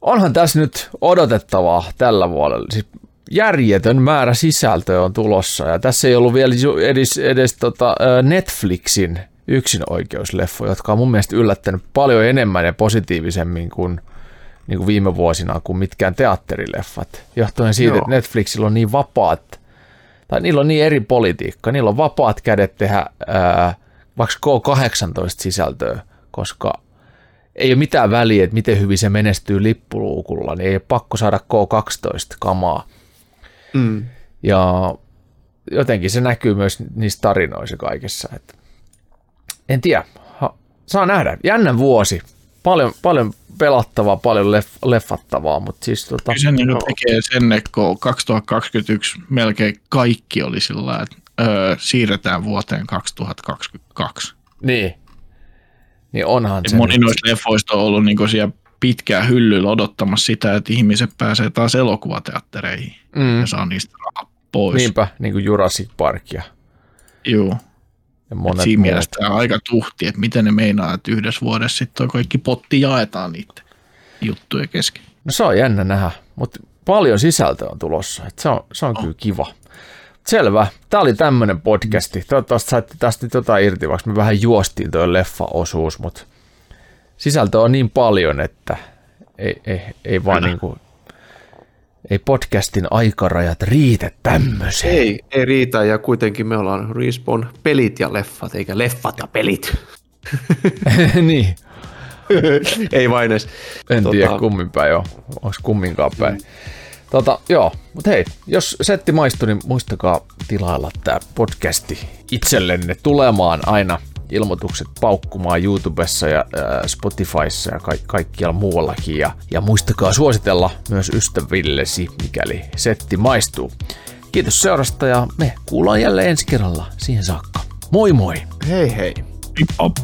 onhan tässä nyt odotettavaa tällä vuodella. Siis järjetön määrä sisältöä on tulossa ja tässä ei ollut vielä edes, edes tota, Netflixin yksinoikeusleffoja, jotka on mun mielestä yllättänyt paljon enemmän ja positiivisemmin kuin, niin kuin viime vuosina kuin mitkään teatterileffat. Johtuen siitä, Joo. että Netflixillä on niin vapaat, tai niillä on niin eri politiikka, niillä on vapaat kädet tehdä ää, vaikka K18-sisältöä, koska ei ole mitään väliä, että miten hyvin se menestyy lippuluukulla, niin ei ole pakko saada K12-kamaa. Mm. Ja jotenkin se näkyy myös niissä tarinoissa kaikessa. Että en tiedä, ha, saa nähdä. Jännä vuosi. Paljon, paljon pelattavaa, paljon leff, leffattavaa, mutta siis tota, Kyllä se niin tekee sen, että kun 2021 melkein kaikki oli sillä että öö, siirretään vuoteen 2022. niin, niin onhan se. Moni noista leffoista on ollut niin siellä pitkään hyllyllä odottamassa sitä, että ihmiset pääsee taas elokuvateattereihin mm, ja saa niistä rahaa pois. niinpä, niin kuin Jurassic Park ja, Joo. Ja Et monet siinä muut. mielessä tämä on aika tuhti, että miten ne meinaa, että yhdessä vuodessa sitten kaikki potti jaetaan niiden juttuja kesken. No se on jännä nähdä, mutta paljon sisältöä on tulossa. Et se on, se on kyllä kiva. Selvä. Tämä oli tämmöinen podcasti. Toivottavasti saitte tästä nyt jotain irti, vaikka me vähän juostiin tuo leffa-osuus, mutta sisältöä on niin paljon, että ei, ei, ei vaan niin kuin, ei podcastin aikarajat riitä tämmöiseen. Ei, ei riitä, ja kuitenkin me ollaan Respawn pelit ja leffat, eikä leffat ja pelit. niin, ei vain edes. en Tota- tiedä kummin päin on. Onko kumminkaan päin. Tota, joo, mutta hei, jos setti maistui, niin muistakaa tilailla tämä podcasti itsellenne tulemaan aina ilmoitukset paukkumaan YouTubessa ja äh, Spotifyssa ja ka- kaikkialla muuallakin. Ja, ja muistakaa suositella myös ystävillesi, mikäli setti maistuu. Kiitos seurasta ja me kuullaan jälleen ensi kerralla siihen saakka. Moi moi! Hei hei. Hip hop.